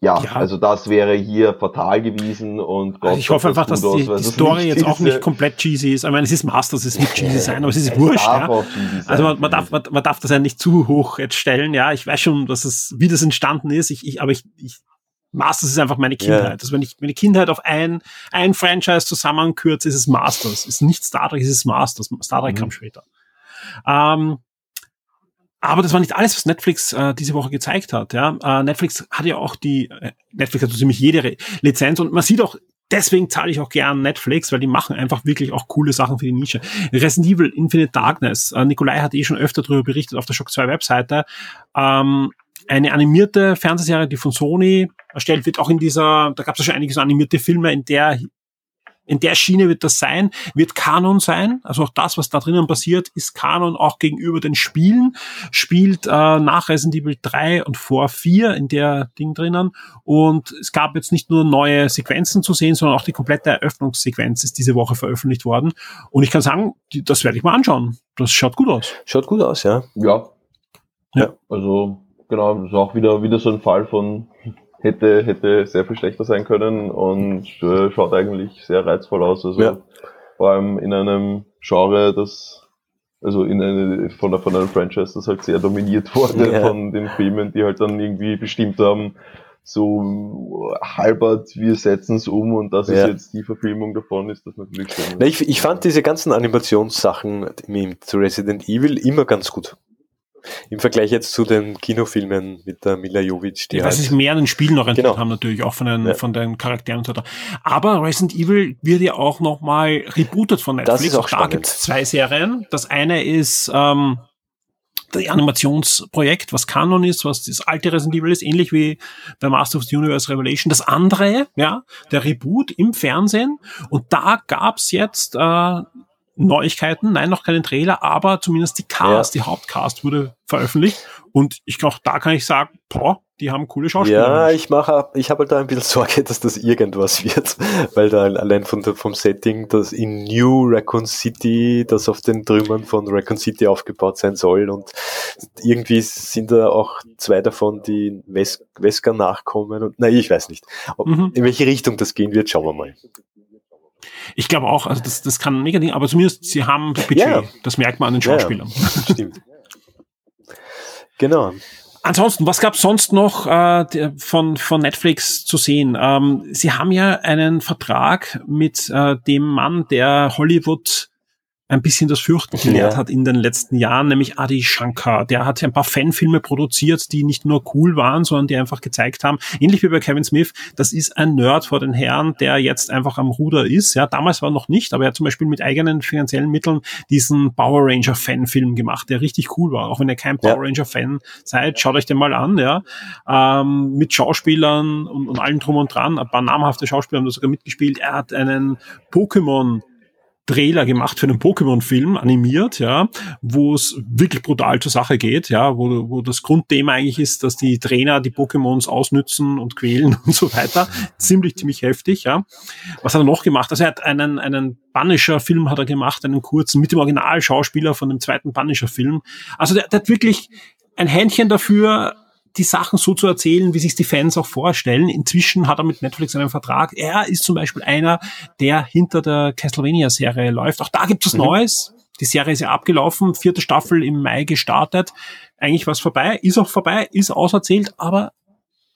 ja, ja, also das wäre hier fatal gewesen und Gott, also ich hoffe einfach, dass die, aus, die Story jetzt auch nicht komplett cheesy ist. Ich meine, es ist Masters, es wird cheesy sein, aber es ist wurscht. Ja. Also man, man, darf, man, man, darf das ja nicht zu hoch jetzt stellen. Ja, ich weiß schon, dass es, wie das entstanden ist. Ich, ich, aber ich, ich Masters ist einfach meine Kindheit. Yeah. Also wenn ich meine Kindheit auf ein, ein Franchise zusammenkürze, ist es Masters. Ist nicht Star Trek, ist es Masters. Star Trek mhm. kam später. Ähm, aber das war nicht alles, was Netflix äh, diese Woche gezeigt hat. Ja? Äh, Netflix hat ja auch die, äh, Netflix hat so ziemlich jede Re Lizenz und man sieht auch, deswegen zahle ich auch gern Netflix, weil die machen einfach wirklich auch coole Sachen für die Nische. Resident Evil Infinite Darkness, äh, Nikolai hat eh schon öfter darüber berichtet auf der Shock 2 Webseite. Ähm, eine animierte Fernsehserie, die von Sony erstellt wird, auch in dieser, da gab es ja schon einige so animierte Filme, in der in der Schiene wird das sein, wird Kanon sein. Also auch das, was da drinnen passiert, ist Kanon auch gegenüber den Spielen. Spielt äh, nach Resident Evil 3 und vor 4 in der Ding drinnen. Und es gab jetzt nicht nur neue Sequenzen zu sehen, sondern auch die komplette Eröffnungssequenz ist diese Woche veröffentlicht worden. Und ich kann sagen, die, das werde ich mal anschauen. Das schaut gut aus. Schaut gut aus, ja. Ja. Ja. Also, genau, das ist auch wieder, wieder so ein Fall von hätte, hätte sehr viel schlechter sein können und äh, schaut eigentlich sehr reizvoll aus. Also ja. vor allem in einem Genre, das also in eine, von, der, von einem Franchise, das halt sehr dominiert wurde ja. von den Filmen, die halt dann irgendwie bestimmt haben, so halbert, wir setzen es um und das ja. ist jetzt die Verfilmung davon, ist das natürlich schön. Na, ich, ich fand diese ganzen Animationssachen zu Resident Evil immer ganz gut. Im Vergleich jetzt zu den Kinofilmen mit der Mila Jovic, die ja, halt, Das ist mehr an den Spielen noch entwickelt genau. haben natürlich, auch von den, ja. von den Charakteren und so weiter. Aber Resident Evil wird ja auch nochmal rebootet von Netflix. Das ist auch, auch da gibt es zwei Serien. Das eine ist ähm, das Animationsprojekt, was Canon ist, was das alte Resident Evil ist, ähnlich wie der Master of the Universe Revelation. Das andere, ja, der Reboot im Fernsehen. Und da gab's jetzt äh, Neuigkeiten, nein, noch keinen Trailer, aber zumindest die Cast, ja. die Hauptcast wurde veröffentlicht. Und ich glaube, da kann ich sagen, boah, die haben coole Schauspieler. Ja, ich mache, ich habe halt da ein bisschen Sorge, dass das irgendwas wird, weil da allein von der, vom Setting, das in New Raccoon City, das auf den Trümmern von Raccoon City aufgebaut sein soll und irgendwie sind da auch zwei davon, die Wes Wesker nachkommen und, nein, ich weiß nicht. Mhm. In welche Richtung das gehen wird, schauen wir mal. Ich glaube auch, also das, das kann mega Ding, aber zumindest sie haben das Budget. Ja. Das merkt man an den Schauspielern. Ja, stimmt. genau. Ansonsten, was gab sonst noch äh, von, von Netflix zu sehen? Ähm, sie haben ja einen Vertrag mit äh, dem Mann, der Hollywood ein bisschen das Fürchten gelehrt ja. hat in den letzten Jahren, nämlich Adi Shankar. Der hat ein paar Fanfilme produziert, die nicht nur cool waren, sondern die einfach gezeigt haben, ähnlich wie bei Kevin Smith, das ist ein Nerd vor den Herren, der jetzt einfach am Ruder ist. Ja, damals war er noch nicht, aber er hat zum Beispiel mit eigenen finanziellen Mitteln diesen Power Ranger Fanfilm gemacht, der richtig cool war. Auch wenn ihr kein Power ja. Ranger Fan seid, schaut euch den mal an, ja. Ähm, mit Schauspielern und, und allem drum und dran. Ein paar namhafte Schauspieler haben da sogar mitgespielt. Er hat einen Pokémon Trailer gemacht für einen Pokémon-Film, animiert, ja, wo es wirklich brutal zur Sache geht, ja, wo, wo das Grundthema eigentlich ist, dass die Trainer die Pokémons ausnützen und quälen und so weiter. Ziemlich, ziemlich heftig, ja. Was hat er noch gemacht? Also er hat einen, einen Punisher-Film hat er gemacht, einen kurzen, mit dem Originalschauspieler von dem zweiten Punisher-Film. Also der, der hat wirklich ein Händchen dafür, die Sachen so zu erzählen, wie sich die Fans auch vorstellen. Inzwischen hat er mit Netflix einen Vertrag. Er ist zum Beispiel einer, der hinter der Castlevania-Serie läuft. Auch da gibt es mhm. Neues. Die Serie ist ja abgelaufen, vierte Staffel im Mai gestartet. Eigentlich was vorbei, ist auch vorbei, ist auserzählt, aber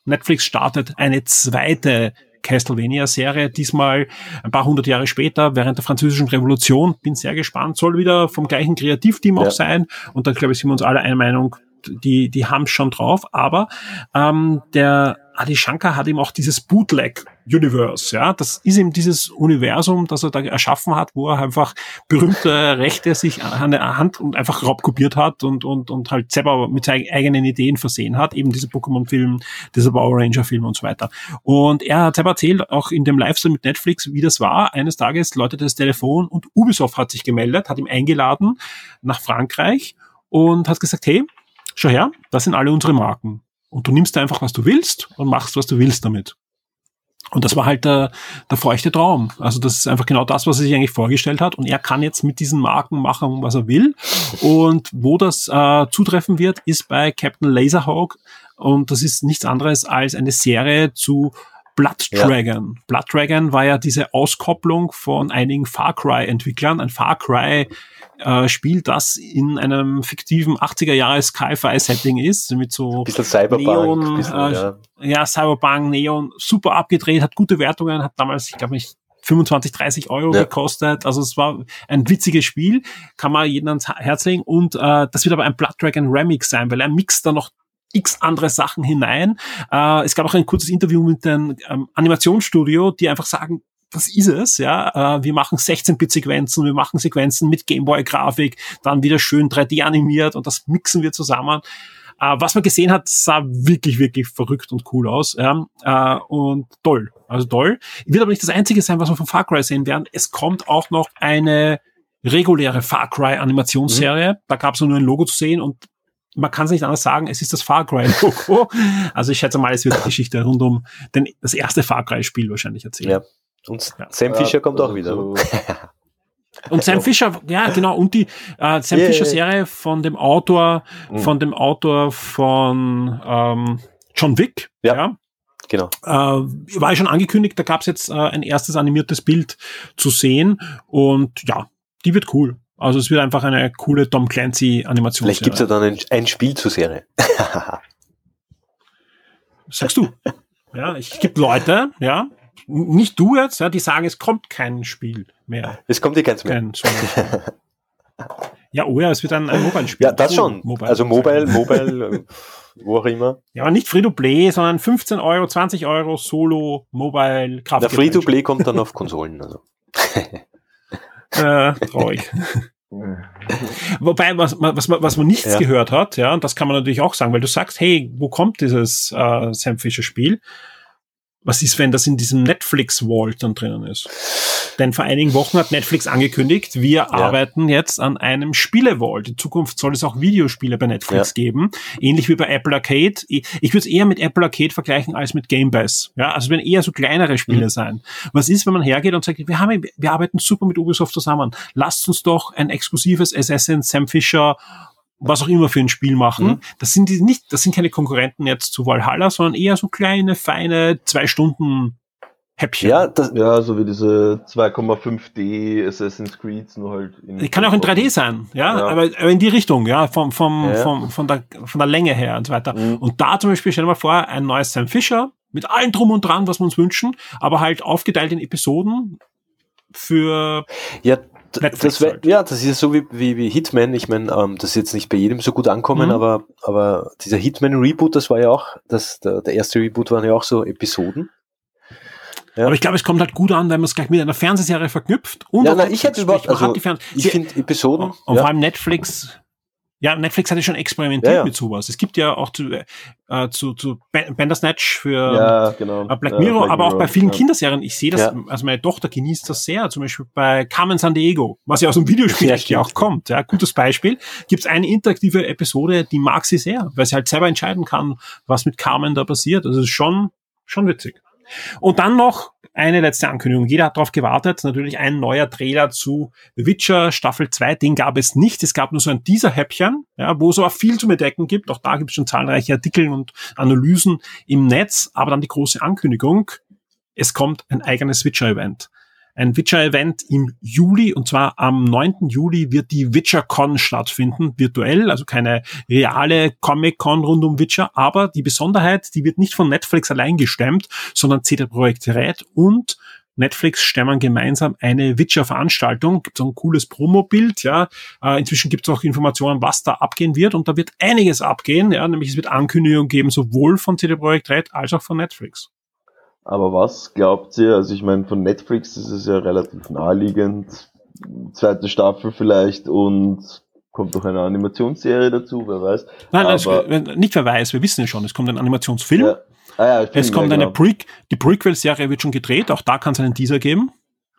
Netflix startet eine zweite Castlevania-Serie, diesmal ein paar hundert Jahre später, während der französischen Revolution. Bin sehr gespannt, soll wieder vom gleichen Kreativteam auch ja. sein. Und da, glaube ich, sind wir uns alle einer Meinung, die, die haben schon drauf, aber ähm, der Adi Shankar hat ihm auch dieses Bootleg Universe, ja, das ist ihm dieses Universum, das er da erschaffen hat, wo er einfach berühmte Rechte sich an der Hand und einfach raubkopiert hat und, und, und halt selber mit seinen eigenen Ideen versehen hat, eben diese Pokémon-Film, diese Power Ranger-Film und so weiter. Und er hat selber erzählt, auch in dem Livestream mit Netflix, wie das war. Eines Tages läutete das Telefon und Ubisoft hat sich gemeldet, hat ihm eingeladen nach Frankreich und hat gesagt, hey, schau her, das sind alle unsere Marken. Und du nimmst einfach, was du willst und machst, was du willst damit. Und das war halt der, der feuchte Traum. Also das ist einfach genau das, was er sich eigentlich vorgestellt hat. Und er kann jetzt mit diesen Marken machen, was er will. Und wo das äh, zutreffen wird, ist bei Captain Laserhawk. Und das ist nichts anderes als eine Serie zu Blood Dragon. Ja. Blood Dragon war ja diese Auskopplung von einigen Far Cry-Entwicklern. Ein Far Cry äh, Spiel, das in einem fiktiven 80er Jahre Sci-Fi-Setting ist, mit so bisschen Cyberpunk, Neon, bisschen, äh, ja. ja, Cyberpunk, Neon, super abgedreht, hat gute Wertungen, hat damals, ich glaube nicht 25, 30 Euro ja. gekostet. Also es war ein witziges Spiel, kann man jedem ans Herz legen. Und äh, das wird aber ein Blood Dragon Remix sein, weil er mixt da noch x andere Sachen hinein. Äh, es gab auch ein kurzes Interview mit dem ähm, Animationsstudio, die einfach sagen, das ist es, ja. Äh, wir machen 16-Bit-Sequenzen, wir machen Sequenzen mit Gameboy-Grafik, dann wieder schön 3D animiert und das mixen wir zusammen. Äh, was man gesehen hat, sah wirklich, wirklich verrückt und cool aus. Ja? Äh, und toll. Also toll. Wird aber nicht das Einzige sein, was wir von Far Cry sehen werden. Es kommt auch noch eine reguläre Far Cry Animationsserie. Mhm. Da gab es nur ein Logo zu sehen und man kann es nicht anders sagen, es ist das Far Cry Logo. also ich schätze mal, es wird die Geschichte rund um den, das erste Far Cry Spiel wahrscheinlich erzählen. Ja. Und ja. Sam Fischer kommt auch wieder. So. Und Sam Fischer, ja genau, und die äh, Sam yeah. Fischer Serie von dem Autor, mhm. von dem Autor von ähm, John Wick, ja. ja. Genau. Äh, war ja schon angekündigt, da gab es jetzt äh, ein erstes animiertes Bild zu sehen und ja, die wird cool. Also es wird einfach eine coole Tom Clancy Animation. Vielleicht gibt's ja dann ein, ein Spiel zur Serie. Sagst du? Ja, ich gibt Leute, ja, nicht du jetzt, ja, die sagen, es kommt kein Spiel mehr. Es kommt dir keins mehr. Kein ja, oh ja, es wird ein, ein Mobile-Spiel. Ja, das schon. Mobile also Mobile, Mobile, wo auch immer. Ja, aber nicht Free-to-Play, sondern 15 Euro, 20 Euro Solo, Mobile, Kraft. Der Free-to-Play kommt dann auf Konsolen. Also. äh, traurig. Wobei, was, was, was man nichts ja. gehört hat, ja, und das kann man natürlich auch sagen, weil du sagst, hey, wo kommt dieses äh, Sam Fisher Spiel? Was ist, wenn das in diesem Netflix-Vault dann drinnen ist? Denn vor einigen Wochen hat Netflix angekündigt, wir ja. arbeiten jetzt an einem Spiele-Vault. In Zukunft soll es auch Videospiele bei Netflix ja. geben. Ähnlich wie bei Apple Arcade. Ich, würde es eher mit Apple Arcade vergleichen als mit Game Pass. Ja, also werden eher so kleinere Spiele mhm. sein. Was ist, wenn man hergeht und sagt, wir haben, wir arbeiten super mit Ubisoft zusammen. Lasst uns doch ein exklusives Assassin Sam Fisher was auch immer für ein Spiel machen. Mhm. Das sind die nicht, das sind keine Konkurrenten jetzt zu Valhalla, sondern eher so kleine, feine, zwei Stunden Häppchen. Ja, das, ja, so wie diese 2,5D Assassin's Creed, nur halt in. Kann auch in 3D sein, ja, ja. Aber, aber, in die Richtung, ja, vom, vom, ja. vom, von der, von der Länge her und so weiter. Mhm. Und da zum Beispiel, stell dir mal vor, ein neues Sam Fisher mit allem drum und dran, was wir uns wünschen, aber halt aufgeteilt in Episoden für ja, das wär, halt. ja, das ist so wie, wie, wie Hitman. Ich meine, ähm, das ist jetzt nicht bei jedem so gut ankommen, mhm. aber, aber dieser Hitman-Reboot, das war ja auch, das, der, der erste Reboot waren ja auch so Episoden. Ja. Aber ich glaube, es kommt halt gut an, wenn man es gleich mit einer Fernsehserie verknüpft. Und ja, na, ich hätte überhaupt, also, ich finde Episoden. Und ja. vor allem Netflix ja, Netflix hat ja schon experimentiert ja, ja. mit sowas. Es gibt ja auch zu, äh, zu, zu Bandersnatch für ja, genau. äh, Black Mirror, Black aber Mirror, auch bei vielen Kinderserien. Ich sehe das, also meine Tochter genießt das sehr, zum Beispiel bei Carmen San Diego, was ja aus dem Videospiel ja, auch kommt. Ja, gutes Beispiel. Gibt es eine interaktive Episode, die mag sie sehr, weil sie halt selber entscheiden kann, was mit Carmen da passiert. Also ist schon, schon witzig. Und dann noch eine letzte Ankündigung. Jeder hat darauf gewartet. Natürlich ein neuer Trailer zu The Witcher Staffel 2. Den gab es nicht. Es gab nur so ein Teaser-Häppchen, ja, wo es aber viel zu bedecken gibt. Auch da gibt es schon zahlreiche Artikel und Analysen im Netz. Aber dann die große Ankündigung. Es kommt ein eigenes Witcher-Event ein Witcher-Event im Juli und zwar am 9. Juli wird die WitcherCon stattfinden, virtuell, also keine reale Comic-Con rund um Witcher, aber die Besonderheit, die wird nicht von Netflix allein gestemmt, sondern CD Projekt Red und Netflix stemmen gemeinsam eine Witcher-Veranstaltung. Gibt so ein cooles Promo-Bild, ja. Äh, inzwischen gibt es auch Informationen, was da abgehen wird und da wird einiges abgehen, ja. Nämlich es wird Ankündigungen geben, sowohl von CD Projekt Red als auch von Netflix. Aber was glaubt ihr? Also ich meine, von Netflix ist es ja relativ naheliegend. Zweite Staffel vielleicht und kommt noch eine Animationsserie dazu, wer weiß. Nein, Aber, also, nicht wer weiß, wir wissen ja schon, es kommt ein Animationsfilm. Ja. Ah, ja, es kommt eine genau. Pre die Prequel-Serie wird schon gedreht, auch da kann es einen Teaser geben.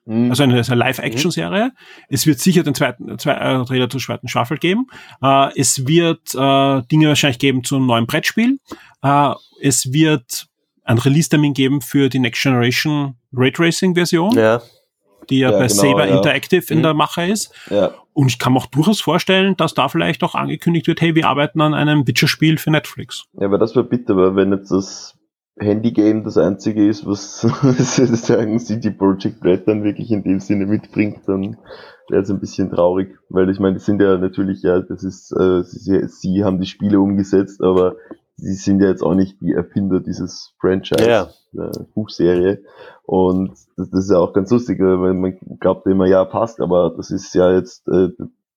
Mhm. Also eine, eine Live-Action-Serie. Mhm. Es wird sicher den zweiten zwei, äh, Trailer zur zweiten Staffel geben. Äh, es wird äh, Dinge wahrscheinlich geben zum neuen Brettspiel. Äh, es wird ein Release-Termin geben für die Next Generation Raytracing-Version. Ja die ja, ja bei genau, Saber ja. Interactive in mhm. der Mache ist. Ja. Und ich kann mir auch durchaus vorstellen, dass da vielleicht auch angekündigt wird, hey, wir arbeiten an einem Witcher-Spiel für Netflix. Ja, aber das wäre bitter, weil wenn jetzt das Handy-Game das einzige ist, was sozusagen CD Projekt Red dann wirklich in dem Sinne mitbringt, dann wäre es ein bisschen traurig, weil ich meine, die sind ja natürlich, ja, das ist, äh, sie, sie haben die Spiele umgesetzt, aber sie sind ja jetzt auch nicht die Erfinder dieses Franchise, ja. äh, Buchserie. Und das, das, ist ja auch ganz lustig, weil man glaubt immer, ja, passt, aber das ist ja jetzt, äh,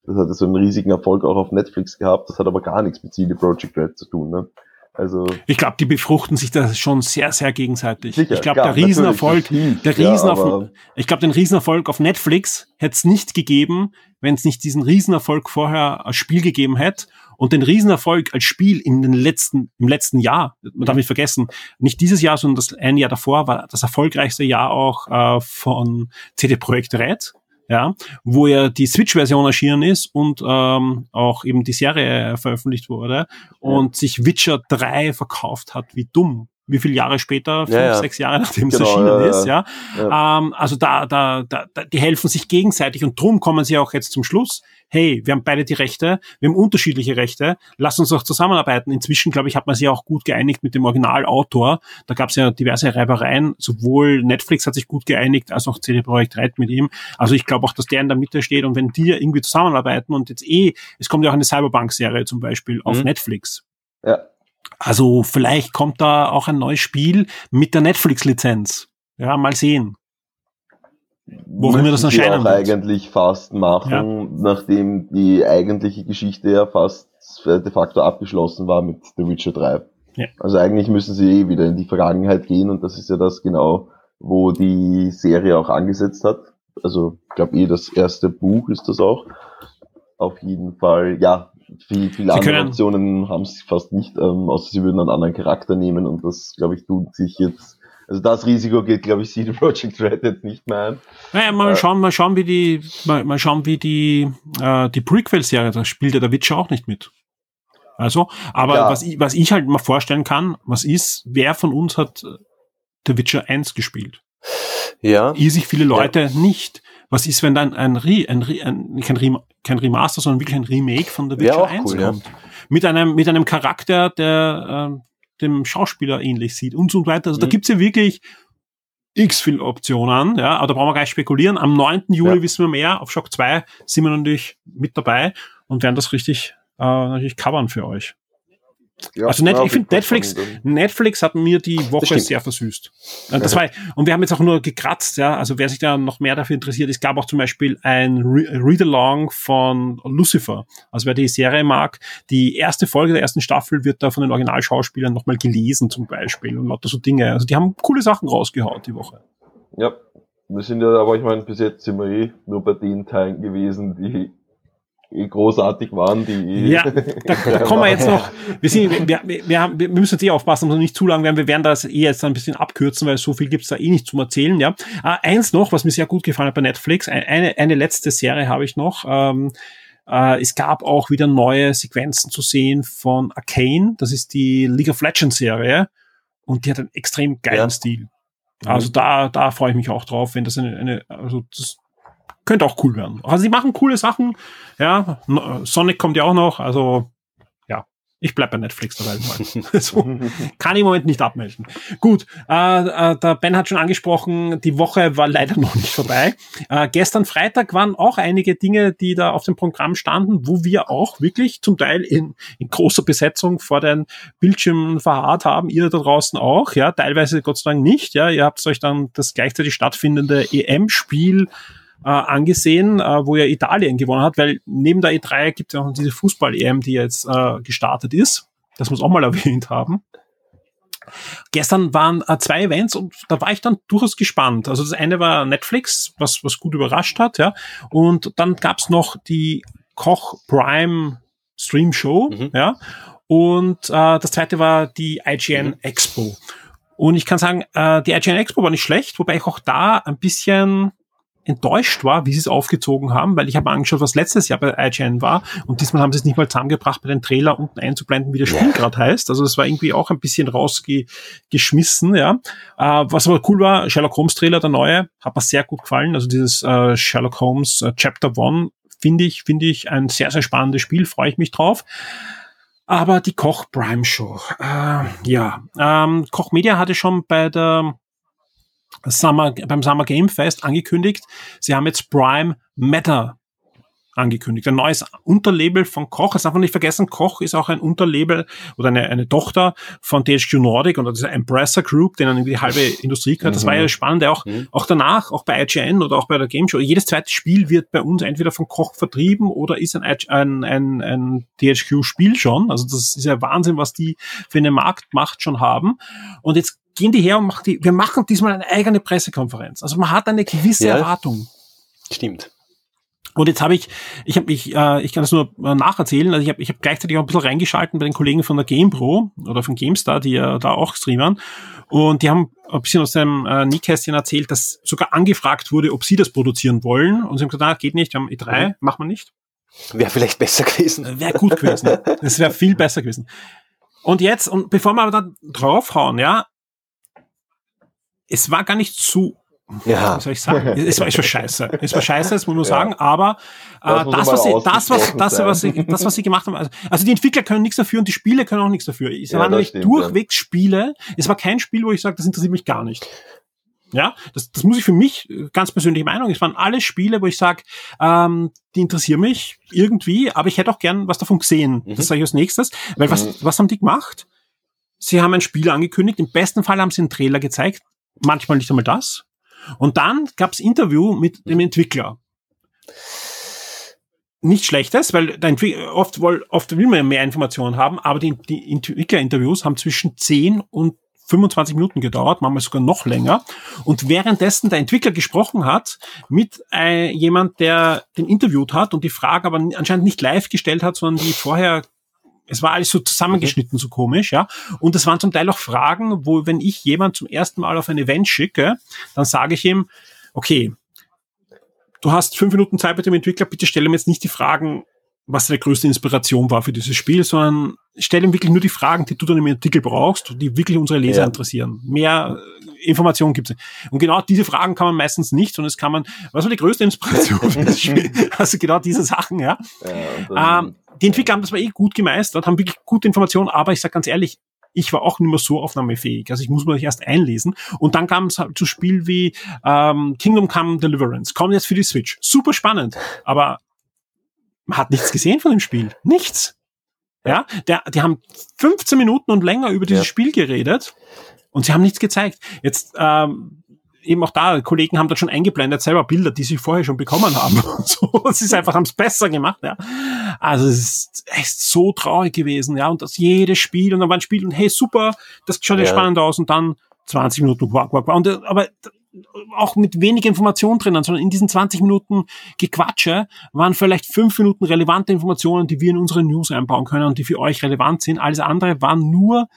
das hat so einen riesigen Erfolg auch auf Netflix gehabt, das hat aber gar nichts mit CD Projekt Red zu tun, ne? Also ich glaube, die befruchten sich da schon sehr, sehr gegenseitig. Sicher, ich glaube, der Riesenerfolg, der Riesenerfolg, ich glaube, den Riesenerfolg auf Netflix hätte es nicht gegeben, wenn es nicht diesen Riesenerfolg vorher als Spiel gegeben hätte und den Riesenerfolg als Spiel in den letzten, im letzten Jahr, man darf nicht vergessen, nicht dieses Jahr, sondern das ein Jahr davor war das erfolgreichste Jahr auch äh, von CD Projekt Red ja, wo ja die Switch-Version erschienen ist und ähm, auch eben die Serie veröffentlicht wurde und sich Witcher 3 verkauft hat wie dumm wie viele Jahre später, fünf, ja, sechs Jahre nachdem genau, es erschienen ist, ja. Ähm, also da, da, da, da, die helfen sich gegenseitig und drum kommen sie auch jetzt zum Schluss. Hey, wir haben beide die Rechte, wir haben unterschiedliche Rechte, lass uns doch zusammenarbeiten. Inzwischen, glaube ich, hat man sich auch gut geeinigt mit dem Originalautor. Da gab es ja diverse Reibereien. Sowohl Netflix hat sich gut geeinigt, als auch CD Projekt Red mit ihm. Also ich glaube auch, dass der in der Mitte steht und wenn die irgendwie zusammenarbeiten und jetzt eh, es kommt ja auch eine Cyberpunk-Serie zum Beispiel auf mhm. Netflix. Ja. Also vielleicht kommt da auch ein neues Spiel mit der Netflix-Lizenz. Ja, mal sehen. Worin wir das erscheinen wird. eigentlich fast machen, ja. nachdem die eigentliche Geschichte ja fast de facto abgeschlossen war mit The Witcher 3. Ja. Also eigentlich müssen sie eh wieder in die Vergangenheit gehen und das ist ja das genau, wo die Serie auch angesetzt hat. Also ich glaube eh das erste Buch ist das auch. Auf jeden Fall, ja, viel, viele andere Optionen haben sie fast nicht, ähm, außer sie würden einen anderen Charakter nehmen und das, glaube ich, tut sich jetzt. Also das Risiko geht, glaube ich, CD Projekt Red jetzt nicht mehr ein. Naja, mal äh, schauen, mal schauen, wie die, mal, mal schauen, wie die, äh, die Prequel-Serie, da spielt ja der Witcher auch nicht mit. Also, aber ja. was, ich, was ich halt mal vorstellen kann, was ist, wer von uns hat The Witcher 1 gespielt? Ja. Hier sich viele Leute ja. nicht. Was ist, wenn dann ein, Re, ein, Re, ein kein, Re, kein Remaster, sondern wirklich ein Remake von The Witcher ja, 1 cool, kommt? Ja. Mit einem, mit einem Charakter, der äh, dem Schauspieler ähnlich sieht und so weiter. Also mhm. da gibt's ja wirklich x viel Optionen, ja, aber da brauchen wir gar nicht spekulieren. Am 9. Juli ja. wissen wir mehr. Auf Shock 2 sind wir natürlich mit dabei und werden das richtig äh, natürlich covern für euch. Ja, also Net, ich finde Netflix, Netflix hat mir die Woche sehr versüßt. Das war, und wir haben jetzt auch nur gekratzt, ja. Also wer sich da noch mehr dafür interessiert, es gab auch zum Beispiel ein Re Read-Along von Lucifer. Also wer die Serie mag, die erste Folge der ersten Staffel wird da von den Originalschauspielern nochmal gelesen zum Beispiel und lauter so Dinge. Also die haben coole Sachen rausgehaut die Woche. Ja. Wir sind ja, aber ich meine, bis jetzt sind wir eh nur bei den Teilen gewesen, die großartig waren, die. Ja, da kommen wir jetzt noch. Wir, sind, wir, wir, haben, wir müssen jetzt eh aufpassen, dass wir nicht zu lang werden. Wir werden das eh jetzt ein bisschen abkürzen, weil so viel gibt's da eh nicht zum Erzählen. Ja, äh, eins noch, was mir sehr gut gefallen hat bei Netflix. Eine, eine letzte Serie habe ich noch. Ähm, äh, es gab auch wieder neue Sequenzen zu sehen von Arcane. Das ist die League of Legends Serie und die hat einen extrem geilen ja. Stil. Also da, da freue ich mich auch drauf, wenn das eine, eine also das, könnte auch cool werden. Also sie machen coole Sachen. Ja, Sonic kommt ja auch noch. Also ja, Ich bleib bei Netflix dabei so, kann ich im Moment nicht abmelden. Gut, äh, äh, der Ben hat schon angesprochen, die Woche war leider noch nicht vorbei. Äh, gestern Freitag waren auch einige Dinge, die da auf dem Programm standen, wo wir auch wirklich zum Teil in, in großer Besetzung vor den Bildschirmen verharrt haben. Ihr da draußen auch, ja, teilweise Gott sei Dank nicht. Ja, ihr habt euch dann das gleichzeitig stattfindende EM-Spiel äh, angesehen, äh, wo ja Italien gewonnen hat, weil neben der E3 gibt es ja auch diese Fußball-EM, die jetzt äh, gestartet ist. Das muss auch mal erwähnt haben. Gestern waren äh, zwei Events und da war ich dann durchaus gespannt. Also das eine war Netflix, was, was gut überrascht hat, ja. Und dann gab's noch die Koch Prime Stream Show, mhm. ja. Und äh, das zweite war die IGN mhm. Expo. Und ich kann sagen, äh, die IGN Expo war nicht schlecht, wobei ich auch da ein bisschen enttäuscht war, wie sie es aufgezogen haben, weil ich habe angeschaut, was letztes Jahr bei IGN war und diesmal haben sie es nicht mal zusammengebracht, bei den Trailer unten einzublenden, wie das Spiel gerade heißt. Also es war irgendwie auch ein bisschen rausgeschmissen, ja. Äh, was aber cool war, Sherlock Holmes Trailer, der neue, hat mir sehr gut gefallen. Also dieses äh, Sherlock Holmes äh, Chapter One finde ich, finde ich ein sehr, sehr spannendes Spiel, freue ich mich drauf. Aber die Koch Prime Show, äh, ja, ähm, Koch Media hatte schon bei der Summer, beim Summer Game Fest angekündigt, sie haben jetzt Prime Matter angekündigt. Ein neues Unterlabel von Koch. Das darf man nicht vergessen, Koch ist auch ein Unterlabel oder eine, eine Tochter von THQ Nordic und dieser Embracer Group, denen irgendwie die halbe Industrie gehört. Das war ja mhm. spannend. Auch, mhm. auch danach, auch bei IGN oder auch bei der Game Show. Jedes zweite Spiel wird bei uns entweder von Koch vertrieben oder ist ein, ein, ein, ein THQ-Spiel schon. Also das ist ja Wahnsinn, was die für eine Marktmacht schon haben. Und jetzt gehen die her und machen die, wir machen diesmal eine eigene Pressekonferenz. Also man hat eine gewisse ja, Erwartung. Stimmt. Und jetzt habe ich, ich habe mich, äh, ich kann das nur äh, nacherzählen, also ich habe ich hab gleichzeitig auch ein bisschen reingeschalten bei den Kollegen von der GamePro oder von GameStar, die ja da auch streamern. Und die haben ein bisschen aus dem äh, Nähkästchen erzählt, dass sogar angefragt wurde, ob sie das produzieren wollen. Und sie haben gesagt, na, geht nicht, wir haben E3, mhm. machen wir nicht. Wäre vielleicht besser gewesen. Äh, wäre gut gewesen. Das wäre viel besser gewesen. Und jetzt, und bevor wir aber da draufhauen, ja, es war gar nicht zu ja. Was soll ich sagen? Es war, es war scheiße. Es war scheiße, das muss man ja. sagen, aber äh, das, was sie, das, was, das, was sie, das, was sie gemacht haben, also, also die Entwickler können nichts dafür und die Spiele können auch nichts dafür. Es ja, waren nämlich durchwegs ja. Spiele. Es war kein Spiel, wo ich sage, das interessiert mich gar nicht. Ja, das, das muss ich für mich ganz persönliche Meinung. Es waren alle Spiele, wo ich sage, ähm, die interessieren mich irgendwie, aber ich hätte auch gern was davon gesehen. Mhm. Das sage ich als nächstes. Weil was, mhm. was haben die gemacht? Sie haben ein Spiel angekündigt. Im besten Fall haben sie einen Trailer gezeigt manchmal nicht einmal das. Und dann gab's Interview mit dem Entwickler. Nicht schlechtes, weil oft, oft will man mehr Informationen haben, aber die, die Entwicklerinterviews haben zwischen 10 und 25 Minuten gedauert, manchmal sogar noch länger. Und währenddessen der Entwickler gesprochen hat mit äh, jemand, der den interviewt hat und die Frage aber anscheinend nicht live gestellt hat, sondern die vorher es war alles so zusammengeschnitten, so komisch, ja. Und es waren zum Teil auch Fragen, wo, wenn ich jemand zum ersten Mal auf ein Event schicke, dann sage ich ihm, okay, du hast fünf Minuten Zeit mit dem Entwickler, bitte stelle mir jetzt nicht die Fragen, was deine größte Inspiration war für dieses Spiel, sondern stell ihm wirklich nur die Fragen, die du dann im Artikel brauchst, die wirklich unsere Leser ja. interessieren. Mehr äh, Informationen gibt es. Und genau diese Fragen kann man meistens nicht, sondern es kann man, was war die größte Inspiration für das Spiel? Also genau diese Sachen, ja. ja ähm, die Entwickler haben das war eh gut gemeistert, haben wirklich gute Informationen, aber ich sage ganz ehrlich, ich war auch nicht mehr so aufnahmefähig. Also ich muss mich erst einlesen. Und dann kam es halt zu Spiel wie ähm, Kingdom Come Deliverance. Kommt jetzt für die Switch. Super spannend. Aber man hat nichts gesehen von dem Spiel. Nichts. Ja, der, die haben 15 Minuten und länger über dieses ja. Spiel geredet und sie haben nichts gezeigt. Jetzt ähm, eben auch da, Kollegen haben da schon eingeblendet, selber Bilder, die sie vorher schon bekommen haben. so, es ist einfach, haben es besser gemacht, ja. Also es ist echt so traurig gewesen, ja. Und das jedes Spiel und dann war ein Spiel und hey, super, das schaut ja, spannend aus und dann 20 Minuten, quack, quack, quack. Und, aber auch mit wenig Information drinnen, sondern in diesen 20 Minuten Gequatsche waren vielleicht fünf Minuten relevante Informationen, die wir in unsere News einbauen können und die für euch relevant sind. Alles andere waren nur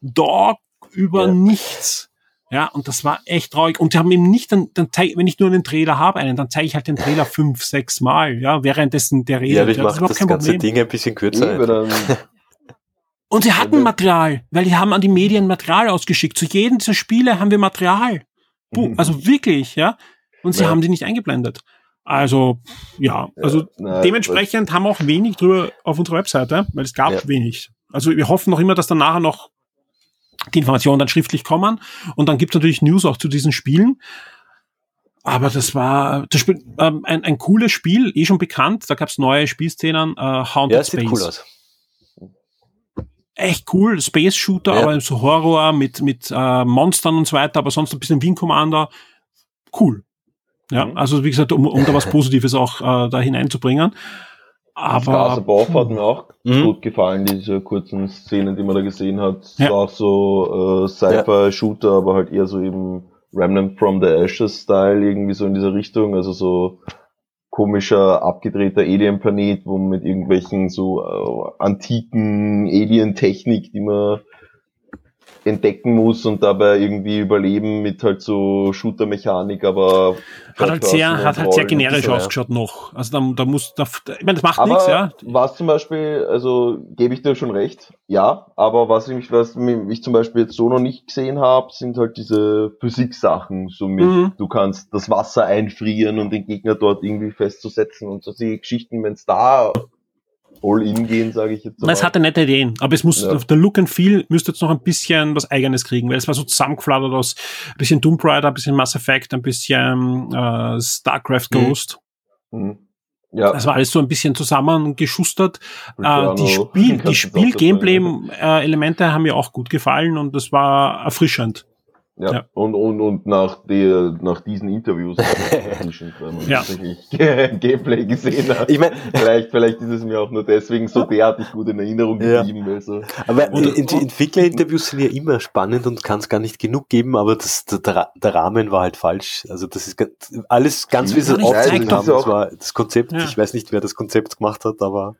Dog über ja. nichts. Ja, und das war echt traurig. Und sie haben eben nicht, dann, dann zeig, wenn ich nur einen Trailer habe, einen, dann zeige ich halt den Trailer fünf, sechs Mal, ja, währenddessen der Rede. Ja, ich mache das, das ganze Problem. Ding ein bisschen kürzer. und sie hatten Material, weil die haben an die Medien Material ausgeschickt. Zu jedem dieser Spiele haben wir Material. Mhm. Also wirklich, ja. Und sie ja. haben die nicht eingeblendet. Also, ja, also ja, nein, dementsprechend haben wir auch wenig drüber auf unserer Webseite, weil es gab ja. wenig. Also wir hoffen noch immer, dass dann nachher noch die Informationen dann schriftlich kommen. Und dann gibt es natürlich News auch zu diesen Spielen. Aber das war das Spiel, ähm, ein, ein cooles Spiel, eh schon bekannt. Da gab es neue Spielszenen, äh, Haunted Ja, Space. sieht cool aus. Echt cool, Space Shooter, Ja. aber so Horror mit, mit äh, Monstern und so weiter, aber sonst ein bisschen Wing Commander. Cool. Ja, Mhm. also wie gesagt, um, um da was Positives auch äh, da hineinzubringen. Aber Above hat mir auch Mhm. gut gefallen, diese kurzen Szenen, die man da gesehen hat. Ja. Ja. Auch so äh, Cypher-Shooter, aber halt eher so eben Remnant from the Ashes-Style, irgendwie so in dieser Richtung. Also so komischer, abgedrehter Alien-Planet, wo man mit irgendwelchen so äh, antiken Alien-Technik, die man entdecken muss und dabei irgendwie überleben mit halt so Shooter-Mechanik, aber hat halt sehr, hat halt sehr generisch ja. ausgeschaut noch. Also da, da muss, da, ich meine, das macht nichts, ja. was zum Beispiel, also gebe ich dir schon recht, ja, aber was ich, was ich zum Beispiel jetzt so noch nicht gesehen habe, sind halt diese Physik-Sachen, so mit, Mhm. du kannst das Wasser einfrieren und den Gegner dort irgendwie festzusetzen und so die Geschichten, wenn es da all in gehen, sage ich jetzt Na, Es hatte nette Ideen, aber es muss, Ja. der Look and Feel müsste jetzt noch ein bisschen was Eigenes kriegen, weil es war so zusammengeflattert aus ein bisschen Tomb Raider, ein bisschen Mass Effect, ein bisschen äh, StarCraft Mhm. Ghost. Mhm. Ja, Das war alles so ein bisschen zusammengeschustert. Äh, die Spiel, die Spiel-Gameplay-Elemente haben mir auch gut gefallen und das war erfrischend. Ja, Ja. Und, und, und nach, der, nach diesen Interviews, weil man Ja. tatsächlich Gameplay gesehen hat. Ich meine, Vielleicht, vielleicht ist es mir auch nur deswegen so derartig gut in Erinnerung Ja. geblieben, weil so. aber Und- in- die Entwicklerinterviews sind ja immer spannend und kann es gar nicht genug geben, aber das, der, der, Rahmen war halt falsch. Also das ist ganz, alles ganz wie sie Ja, es aufgezeigt zeig haben. das war das Konzept. Ja. Ich weiß nicht, wer das Konzept gemacht hat, aber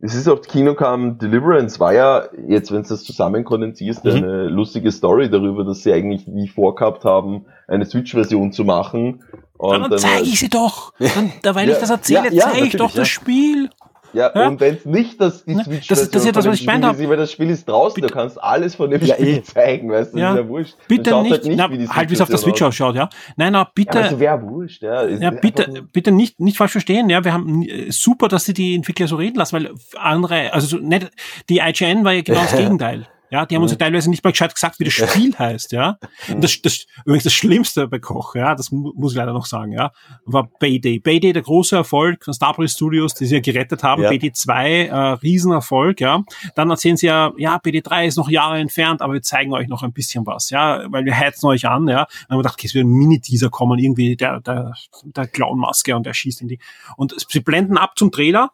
Es ist auf Kino kam, Deliverance war ja, jetzt wenn du das zusammenkondensierst, Mhm. eine lustige Story darüber, dass sie eigentlich nie vorgehabt haben, eine Switch-Version zu machen. Ja, dann dann- zeige ich sie doch. Dann, da, weil Ja. ich das erzähle, Ja, zeige ich doch das Spiel. Ja, Ja. und wenn es nicht das, die Ne, Switch das ist- das ist ja das, was ich gemeint hab. Weil das Spiel ist draußen, du kannst alles von dem Ja, Spiel eh. zeigen, weißt du, Ja. das ist ja wurscht. Bitte schaut nicht, na, wie halt wie es auf der Switch ausschaut, ja. Nein, na, Ja, bitte, also wäre wurscht, ja. Es Ja, ist bitte, bitte nicht, nicht falsch verstehen, ja. Wir haben äh, super, dass sie die Entwickler so reden lassen, weil andere, also so nicht, die IGN war ja genau das Gegenteil. Ja, die haben uns ja teilweise nicht mal gescheit gesagt, wie das Spiel heißt, ja. Das, das, übrigens das Schlimmste bei Koch, ja, das mu muss ich leider noch sagen, ja, war Payday. Payday, der große Erfolg von Starbreeze Studios, die sie ja gerettet haben. Ja. Payday 2, äh, Riesenerfolg, ja. Dann erzählen sie ja, ja, Payday 3 ist noch Jahre entfernt, aber wir zeigen euch noch ein bisschen was, ja, weil wir heizen euch an, ja. Und dann haben wir gedacht, okay, es wird ein Mini-Teaser kommen, irgendwie der, der, der Clown-Maske und der schießt in die. Und sie blenden ab zum Trailer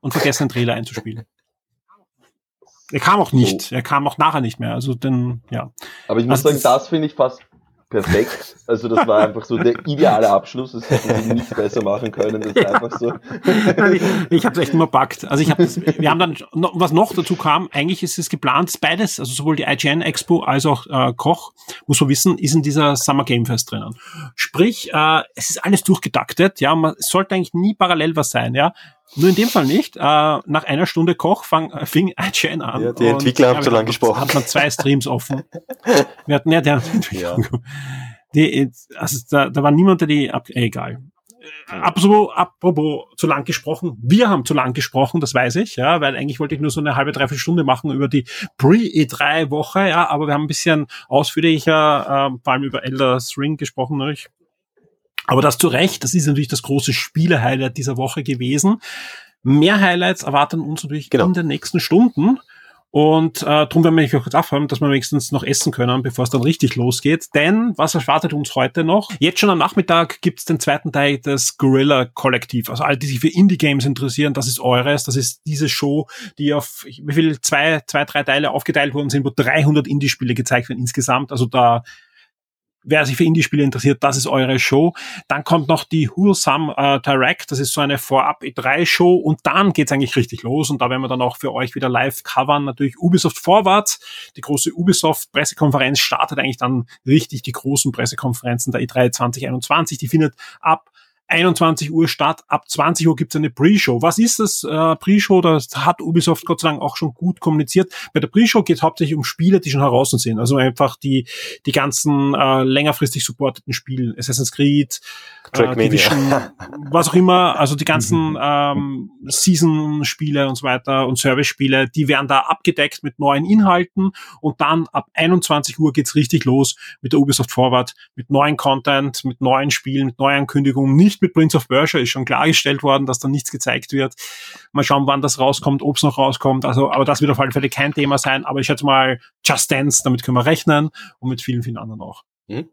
und vergessen den Trailer einzuspielen. Er kam auch nicht. Er kam auch nachher nicht mehr. Also dann, ja. Aber ich muss Also sagen, das- finde ich fast perfekt. Also das war einfach so der ideale Abschluss. Das hätten sie nicht besser machen können. Das ist einfach so. ich ich habe es echt immer packt. Also ich habe das, wir haben dann, noch, was noch dazu kam, eigentlich ist es geplant, beides, also sowohl die IGN Expo als auch äh, Koch, muss man wissen, ist in dieser Summer Game Fest drinnen. Sprich, äh, es ist alles durchgetaktet, ja, man es sollte eigentlich nie parallel was sein, ja. Nur in dem Fall nicht. Äh, nach einer Stunde Koch fang, äh, fing IGN an. Ja, die Entwickler haben zu lang hatten- gesprochen. Hatten dann zwei Streams offen. Wir hatten ja, der, die, also da, da war niemand, der die, ab, äh, egal. Apropos, apropos zu lang gesprochen. Wir haben zu lang gesprochen, das weiß ich, ja, weil eigentlich wollte ich nur so eine halbe, dreiviertel Stunde machen über die Pre-E3-Woche, ja, aber wir haben ein bisschen ausführlicher, äh, vor allem über Elder Ring gesprochen, natürlich. Aber das zu Recht, das ist natürlich das große Spiele-Highlight dieser Woche gewesen. Mehr Highlights erwarten uns natürlich Genau. in den nächsten Stunden. Und äh, darum werden wir auch kurz aufhören, dass wir wenigstens noch essen können, bevor es dann richtig losgeht. Denn was erwartet uns heute noch? Jetzt schon am Nachmittag gibt's den zweiten Teil des Gorilla Kollektiv. Also alle, die sich für Indie-Games interessieren, das ist eures. Das ist diese Show, die auf wie viel zwei, zwei, drei Teile aufgeteilt worden sind, wo 300 Indie-Spiele gezeigt werden insgesamt. Also da wer sich für Indie-Spiele interessiert, das ist eure Show. Dann kommt noch die Wholesome äh, Direct, das ist so eine Vorab-E3-Show und dann geht's eigentlich richtig los und da werden wir dann auch für euch wieder live covern. Natürlich Ubisoft Forward, die große Ubisoft-Pressekonferenz startet eigentlich dann richtig die großen Pressekonferenzen der E E3 2021. Die findet ab 21 Uhr statt, ab 20 Uhr gibt's eine Pre-Show. Was ist das äh, Pre-Show? Das hat Ubisoft Gott sei Dank auch schon gut kommuniziert. Bei der Pre-Show geht es hauptsächlich um Spiele, die schon heraus sind. Also einfach die, die ganzen äh, längerfristig supporteten Spiele. Assassin's Creed, äh. Division, was auch immer, also die ganzen ähm, Season-Spiele und so weiter und Service-Spiele, die werden da abgedeckt mit neuen Inhalten und dann ab 21 Uhr geht's richtig los mit der Ubisoft Forward, mit neuen Content, mit neuen Spielen, mit neuen Ankündigungen, nicht mit Prince of Persia, ist schon klargestellt worden, dass da nichts gezeigt wird. Mal schauen, wann das rauskommt, ob's noch rauskommt, also, aber das wird auf alle Fälle kein Thema sein, aber ich schätze mal Just Dance, damit können wir rechnen und mit vielen, vielen anderen auch. Mhm.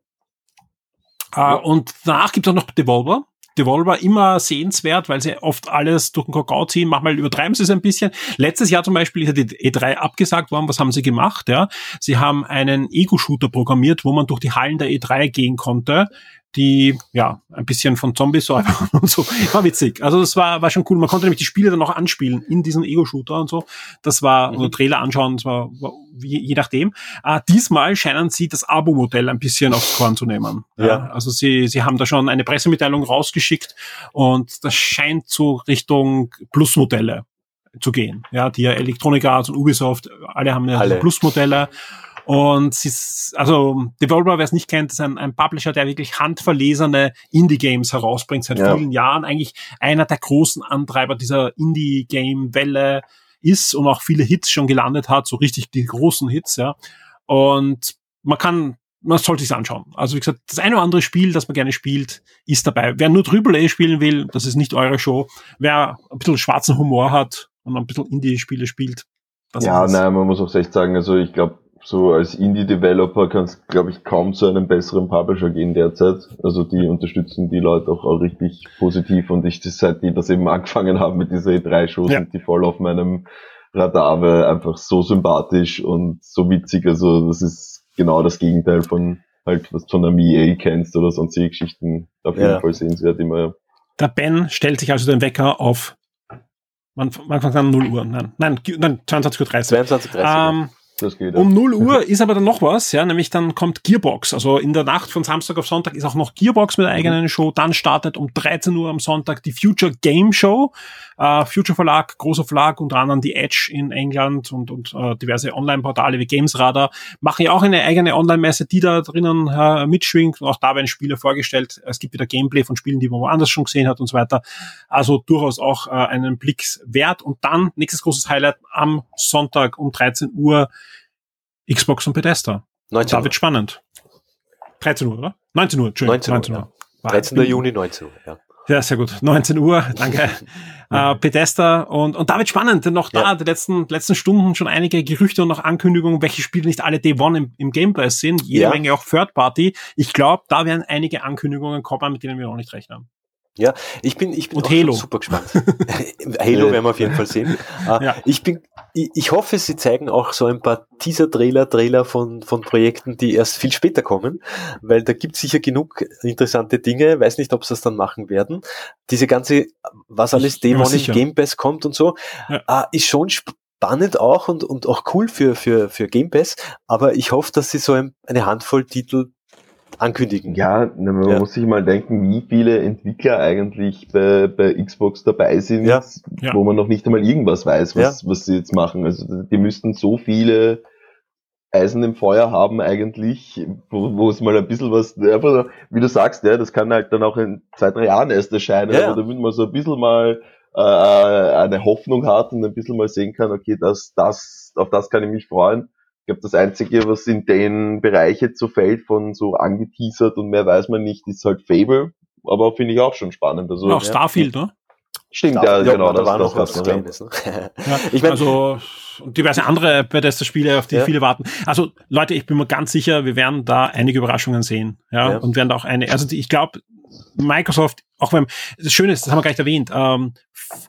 Äh, und danach gibt es auch noch Devolver. Devolver immer sehenswert, weil sie oft alles durch den Kakao ziehen. Manchmal übertreiben sie es ein bisschen. Letztes Jahr zum Beispiel ist ja die E3 abgesagt worden. Was haben sie gemacht? Ja, sie haben einen Ego-Shooter programmiert, wo man durch die Hallen der E3 gehen konnte die ja ein bisschen von Zombies so und so war witzig. Also das war war schon cool. Man konnte nämlich die Spiele dann auch anspielen in diesen Ego-Shooter und so. Das war mhm. oder Trailer anschauen. Das war, war je, je nachdem. Äh, diesmal scheinen sie das Abo-Modell ein bisschen aufs Korn zu nehmen. Ja. ja. Also sie sie haben da schon eine Pressemitteilung rausgeschickt und das scheint so Richtung Plus-Modelle zu gehen. Ja, die ja Electronic Arts und Ubisoft alle haben ja alle. Plus-Modelle. Und sie ist, also Devolver, wer es nicht kennt, ist ein, ein Publisher, der wirklich handverlesene Indie-Games herausbringt seit ja. vielen Jahren. Eigentlich einer der großen Antreiber dieser Indie-Game-Welle ist und auch viele Hits schon gelandet hat, so richtig die großen Hits, ja. Und man kann, man sollte sich anschauen. Also wie gesagt, das eine oder andere Spiel, das man gerne spielt, ist dabei. Wer nur Triple A spielen will, das ist nicht eure Show. Wer ein bisschen schwarzen Humor hat und ein bisschen Indie-Spiele spielt, das ja, nein, man muss auch echt sagen, also ich glaube, so als Indie-Developer kann es, glaube ich, kaum zu einem besseren Publisher gehen derzeit. Also die unterstützen die Leute auch, auch richtig positiv und ich, seit die das eben angefangen haben mit dieser E3-Show, ja. sind die voll auf meinem Radar, weil einfach so sympathisch und so witzig. Also das ist genau das Gegenteil von halt, was du von einem EA kennst oder sonstige Geschichten. Auf jeden ja. Fall sehenswert immer. Der Ben stellt sich also den Wecker auf man, man fängt an 0 Uhr. Nein, nein, nein 22.30 Uhr. 22.30 Uhr. Ähm, das geht. Um 0 Uhr ist aber dann noch was, ja, nämlich dann kommt Gearbox. Also in der Nacht von Samstag auf Sonntag ist auch noch Gearbox mit der eigenen Show. Dann startet um 13 Uhr am Sonntag die Future Game Show. Uh, Future Verlag, großer Verlag, unter anderem die Edge in England und, und uh, diverse Online-Portale wie Gamesradar machen ja auch eine eigene Online-Messe, die da drinnen uh, mitschwingt. Und auch da werden Spiele vorgestellt. Es gibt wieder Gameplay von Spielen, die man woanders schon gesehen hat und so weiter. Also durchaus auch einen Blick wert. Und dann, nächstes großes Highlight, am Sonntag um 13 Uhr Xbox und Bethesda. 19 da wird spannend. 13 Uhr, oder? 19 Uhr, Entschuldigung. 19 Uhr. 19 Uhr. Ja. 13. Juni, 19 Uhr, ja. Ja, sehr gut. 19 Uhr, danke. äh, Bethesda und, und da wird spannend, denn noch da, ja. die letzten, letzten Stunden schon einige Gerüchte und noch Ankündigungen, welche Spiele nicht alle Day One im, im Game Pass sind, jede ja. Menge auch Third Party. Ich glaube, da werden einige Ankündigungen kommen, mit denen wir noch nicht rechnen. Ja, ich bin, ich bin Und Halo. super gespannt. Halo werden wir auf jeden Fall sehen. Uh, ja. Ich bin, ich, hoffe, sie zeigen auch so ein paar Teaser-Trailer, Trailer von, von Projekten, die erst viel später kommen, weil da gibt sicher genug interessante Dinge. Weiß nicht, ob sie das dann machen werden. Diese ganze, was alles Dämon im Game Pass kommt und so, ja. uh, ist schon spannend auch und, und auch cool für, für, für Game Pass. Aber ich hoffe, dass sie so ein, eine Handvoll Titel ankündigen. Ja, man ja. muss sich mal denken, wie viele Entwickler eigentlich bei, bei Xbox dabei sind, ja. Ja. wo man noch nicht einmal irgendwas weiß, was, was sie jetzt machen. Also die müssten so viele Eisen im Feuer haben eigentlich, wo, wo es mal ein bisschen was, einfach, wie du sagst, ja, das kann halt dann auch in zwei, drei Jahren erst erscheinen, ja. aber damit man so ein bisschen mal äh, eine Hoffnung hat und ein bisschen mal sehen kann, okay, das, das, auf das kann ich mich freuen ich glaube, das Einzige, was in den Bereich jetzt so fällt, von so angeteasert und mehr weiß man nicht, ist halt Fable. Aber finde ich auch schon spannend. Also, auch Starfield, ne? Stimmt, Starfield, ja, genau. Ja, da war noch was Kleines. Ne? ja, ich mein, also diverse andere Bethesda-Spiele, auf die ja. viele warten. Also Leute, ich bin mir ganz sicher, wir werden da einige Überraschungen sehen. Ja, ja. und werden da auch eine. Also ich glaube, Microsoft, auch wenn das Schöne ist, das haben wir gar nicht erwähnt, ähm,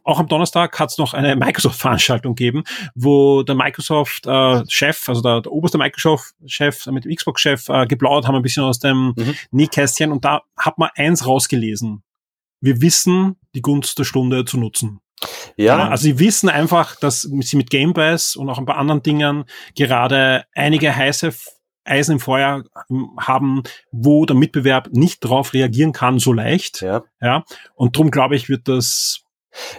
auch am Donnerstag hat es noch eine Microsoft-Veranstaltung gegeben, wo der Microsoft-Chef, äh, also der, der oberste Microsoft-Chef mit dem Xbox-Chef äh, geplaudert haben, ein bisschen aus dem mhm. Nähkästchen und da hat man eins rausgelesen. Wir wissen, die Gunst der Stunde zu nutzen. Ja. Also sie wissen einfach, dass sie mit Game Pass und auch ein paar anderen Dingen gerade einige heiße Eisen im Feuer haben, wo der Mitbewerb nicht darauf reagieren kann so leicht. Ja. ja. Und darum glaube ich, wird das.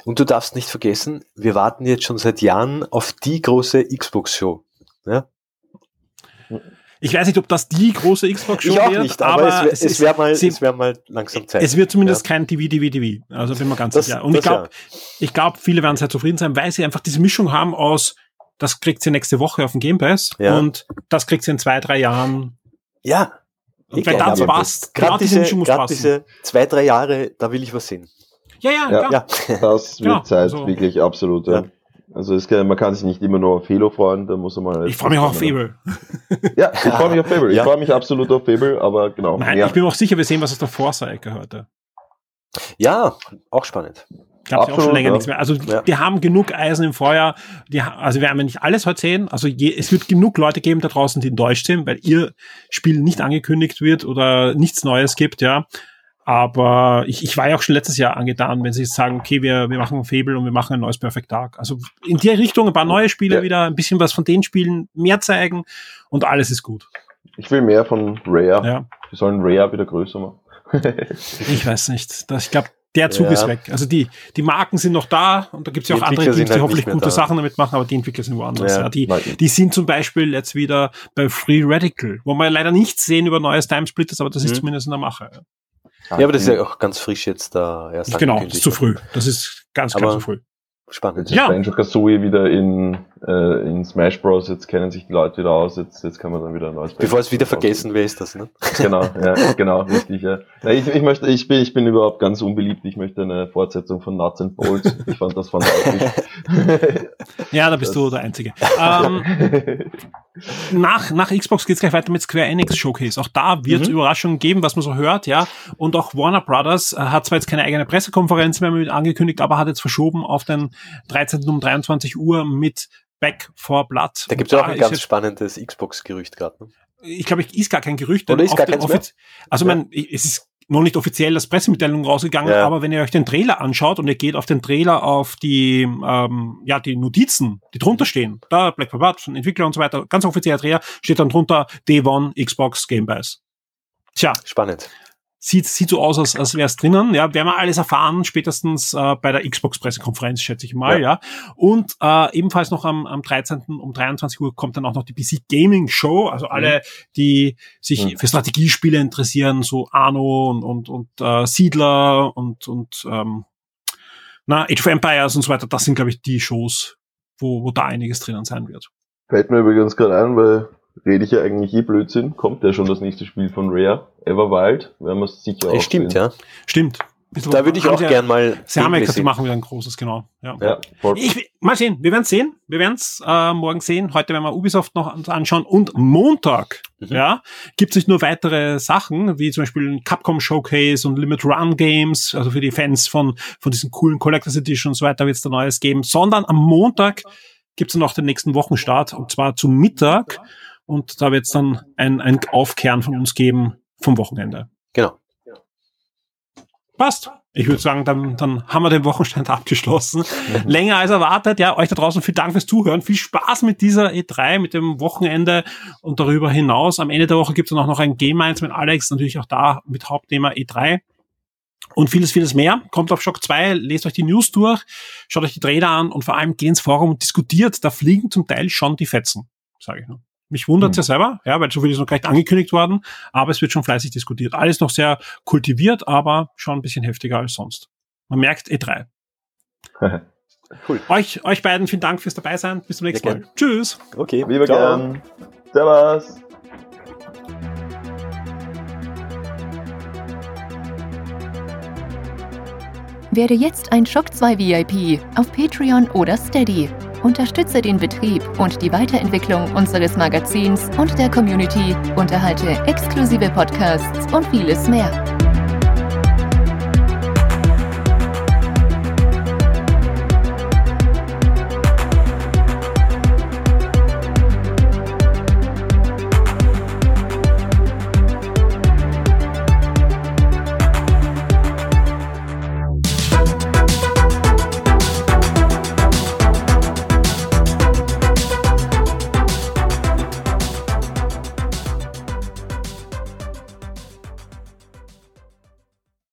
Und du darfst nicht vergessen, wir warten jetzt schon seit Jahren auf die große Xbox-Show. Ja? Ich weiß nicht, ob das die große Xbox-Show Ich auch wird, nicht, aber, aber es, es wäre mal, sie- wär mal langsam Zeit. Es wird zumindest Ja. kein TV, TV, TV. Also bin mir ganz Das- sicher. Und ich das ja. glaube, ich glaube, viele werden sehr zufrieden sein, weil sie einfach diese Mischung haben aus, das kriegt sie nächste Woche auf dem Game Pass Ja. und das kriegt sie in zwei, drei Jahren. Ja. Und wenn das passt, Gerade diese diese, muss passen. diese zwei, drei Jahre, da will ich was sehen. Ja, ja, Ja. klar. Ja. Das wird Genau, Zeit, also- wirklich absolut. Ja. Ja. Also es kann, man kann sich nicht immer nur auf Halo freuen, da muss man mal. Ich freue mich auch auf Fable. Ja, ich freue mich auf Fable. Ich Ja. freue mich absolut auf Fable, aber genau. Nein, mehr. ich bin mir auch sicher, wir sehen was aus der Forza-Ecke heute. ja, auch spannend. Gab es auch schon länger ja. nichts mehr. Also Ja. die haben genug Eisen im Feuer. Die, also wir werden ja nicht alles heute sehen. Also je, es wird genug Leute geben da draußen, die enttäuscht sind, weil ihr Spiel nicht angekündigt wird oder nichts Neues gibt, ja. Aber ich, ich war ja auch schon letztes Jahr angetan, wenn sie sagen, okay, wir, wir machen Fable und wir machen ein neues Perfect Dark. Also in die Richtung ein paar neue Spiele Ja. wieder, ein bisschen was von den Spielen mehr zeigen und alles ist gut. Ich will mehr von Rare. Ja. Wir sollen Rare wieder größer machen. Ich weiß nicht. Das, ich glaube, der Zug Ja. ist weg. Also die, die Marken sind noch da und da gibt es ja auch andere Teams, die halt hoffentlich gute da. Sachen damit machen, aber die Entwickler sind woanders. Ja. Ja. die, die sind zum Beispiel jetzt wieder bei Free Radical, wo wir leider nichts sehen über neues Timesplitters, aber das ist Mhm. zumindest in der Mache. Ja, aber das ist ja auch ganz frisch jetzt da erst Genau, das ist zu früh. Das ist ganz, ganz Aber- zu früh. Spannend. Jetzt Ja. ist Banjo Kazooie wieder in, äh, in Smash Bros. Jetzt kennen sich die Leute wieder aus. Jetzt, jetzt kann man dann wieder ein neues Bevor es wieder vergessen, wer ist das, ne? Genau, ja, genau, richtig, ja. ja ich, ich möchte, ich bin, ich bin überhaupt ganz unbeliebt. Ich möchte eine Fortsetzung von Nuts and Bolts. Ich fand das fantastisch. Ja, da bist Das- du der Einzige. Ähm, nach, nach Xbox geht's gleich weiter mit Square Enix Showcase. Auch da wird es Mhm. Überraschungen geben, was man so hört, ja. Und auch Warner Brothers äh, hat zwar jetzt keine eigene Pressekonferenz mehr mit angekündigt, aber hat jetzt verschoben auf den 13. um 23 Uhr mit Back for Blood. Da gibt es auch ein ganz jetzt- spannendes Xbox-Gerücht gerade. Ne? ich glaube, ich ist gar kein Gerücht. Oder ist gar offiz- Also, Ja. man, es ist noch nicht offiziell das Pressemitteilung rausgegangen, Ja. aber wenn ihr euch den Trailer anschaut und ihr geht auf den Trailer auf die, ähm, ja, die Notizen, die drunter stehen, da Black Blood von Entwickler und so weiter, ganz offizieller Trailer, steht dann drunter Day One Xbox Game Pass. Tja, Spannend. Sieht, sieht so aus, als, als wäre es drinnen. Ja, werden wir alles erfahren, spätestens äh, bei der Xbox-Pressekonferenz, schätze ich mal, ja. Und äh, ebenfalls noch am, am 13. um 23 Uhr kommt dann auch noch die PC Gaming Show. Also alle, die sich Mhm. für Strategiespiele interessieren, so Arno und, und, und äh, Siedler und, und ähm, na, Age of Empires und so weiter, das sind, glaube ich, die Shows, wo, wo da einiges drinnen sein wird. Fällt mir übrigens gerade ein, weil rede ich ja eigentlich eh Blödsinn. Kommt ja schon das nächste Spiel von Rare, Everwild. Werden wir es sicher auch Stimmt, sehen. ja. Stimmt. Da würde ich auch ja- gern mal. Sie haben ja gesagt, sie sehen. machen wieder ein großes, genau. Ja. Ja. Ich, mal sehen, wir werden sehen. Wir werden es äh, morgen sehen. Heute werden wir Ubisoft noch uns anschauen. Und Montag, Mhm. ja, gibt es nicht nur weitere Sachen, wie zum Beispiel ein Capcom Showcase und Limit Run Games, also für die Fans von, von diesen coolen Collectors Edition und so weiter wird es da Neues geben, sondern am Montag gibt es noch den nächsten Wochenstart und zwar zum Mittag. Und da wird es dann ein, ein Aufkehren von uns geben vom Wochenende. Genau. Passt. Ich würde sagen, dann, dann haben wir den Wochenstand abgeschlossen. Länger als erwartet. Ja, euch da draußen vielen Dank fürs Zuhören. Viel Spaß mit dieser E3, mit dem Wochenende und darüber hinaus. Am Ende der Woche gibt es dann auch noch ein Game 1 mit Alex, natürlich auch da mit Hauptthema E3. Und vieles, vieles mehr. Kommt auf Shock 2, lest euch die News durch, schaut euch die Trailer an und vor allem geht ins Forum und diskutiert. Da fliegen zum Teil schon die Fetzen, sage ich nur. Mich wundert ja selber, ja, weil so viel ist noch gar nicht angekündigt worden, aber es wird schon fleißig diskutiert. Alles noch sehr kultiviert, aber schon ein bisschen heftiger als sonst. Man merkt E3. Cool. Euch, euch beiden vielen Dank fürs dabei sein. Bis zum nächsten Mal. Tschüss. Okay. Lieber ciao. gern. Servus. Werde jetzt ein Shock 2 VIP auf Patreon oder Steady. Unterstütze den Betrieb und die Weiterentwicklung unseres Magazins und der Community, unterhalte exklusive Podcasts und vieles mehr.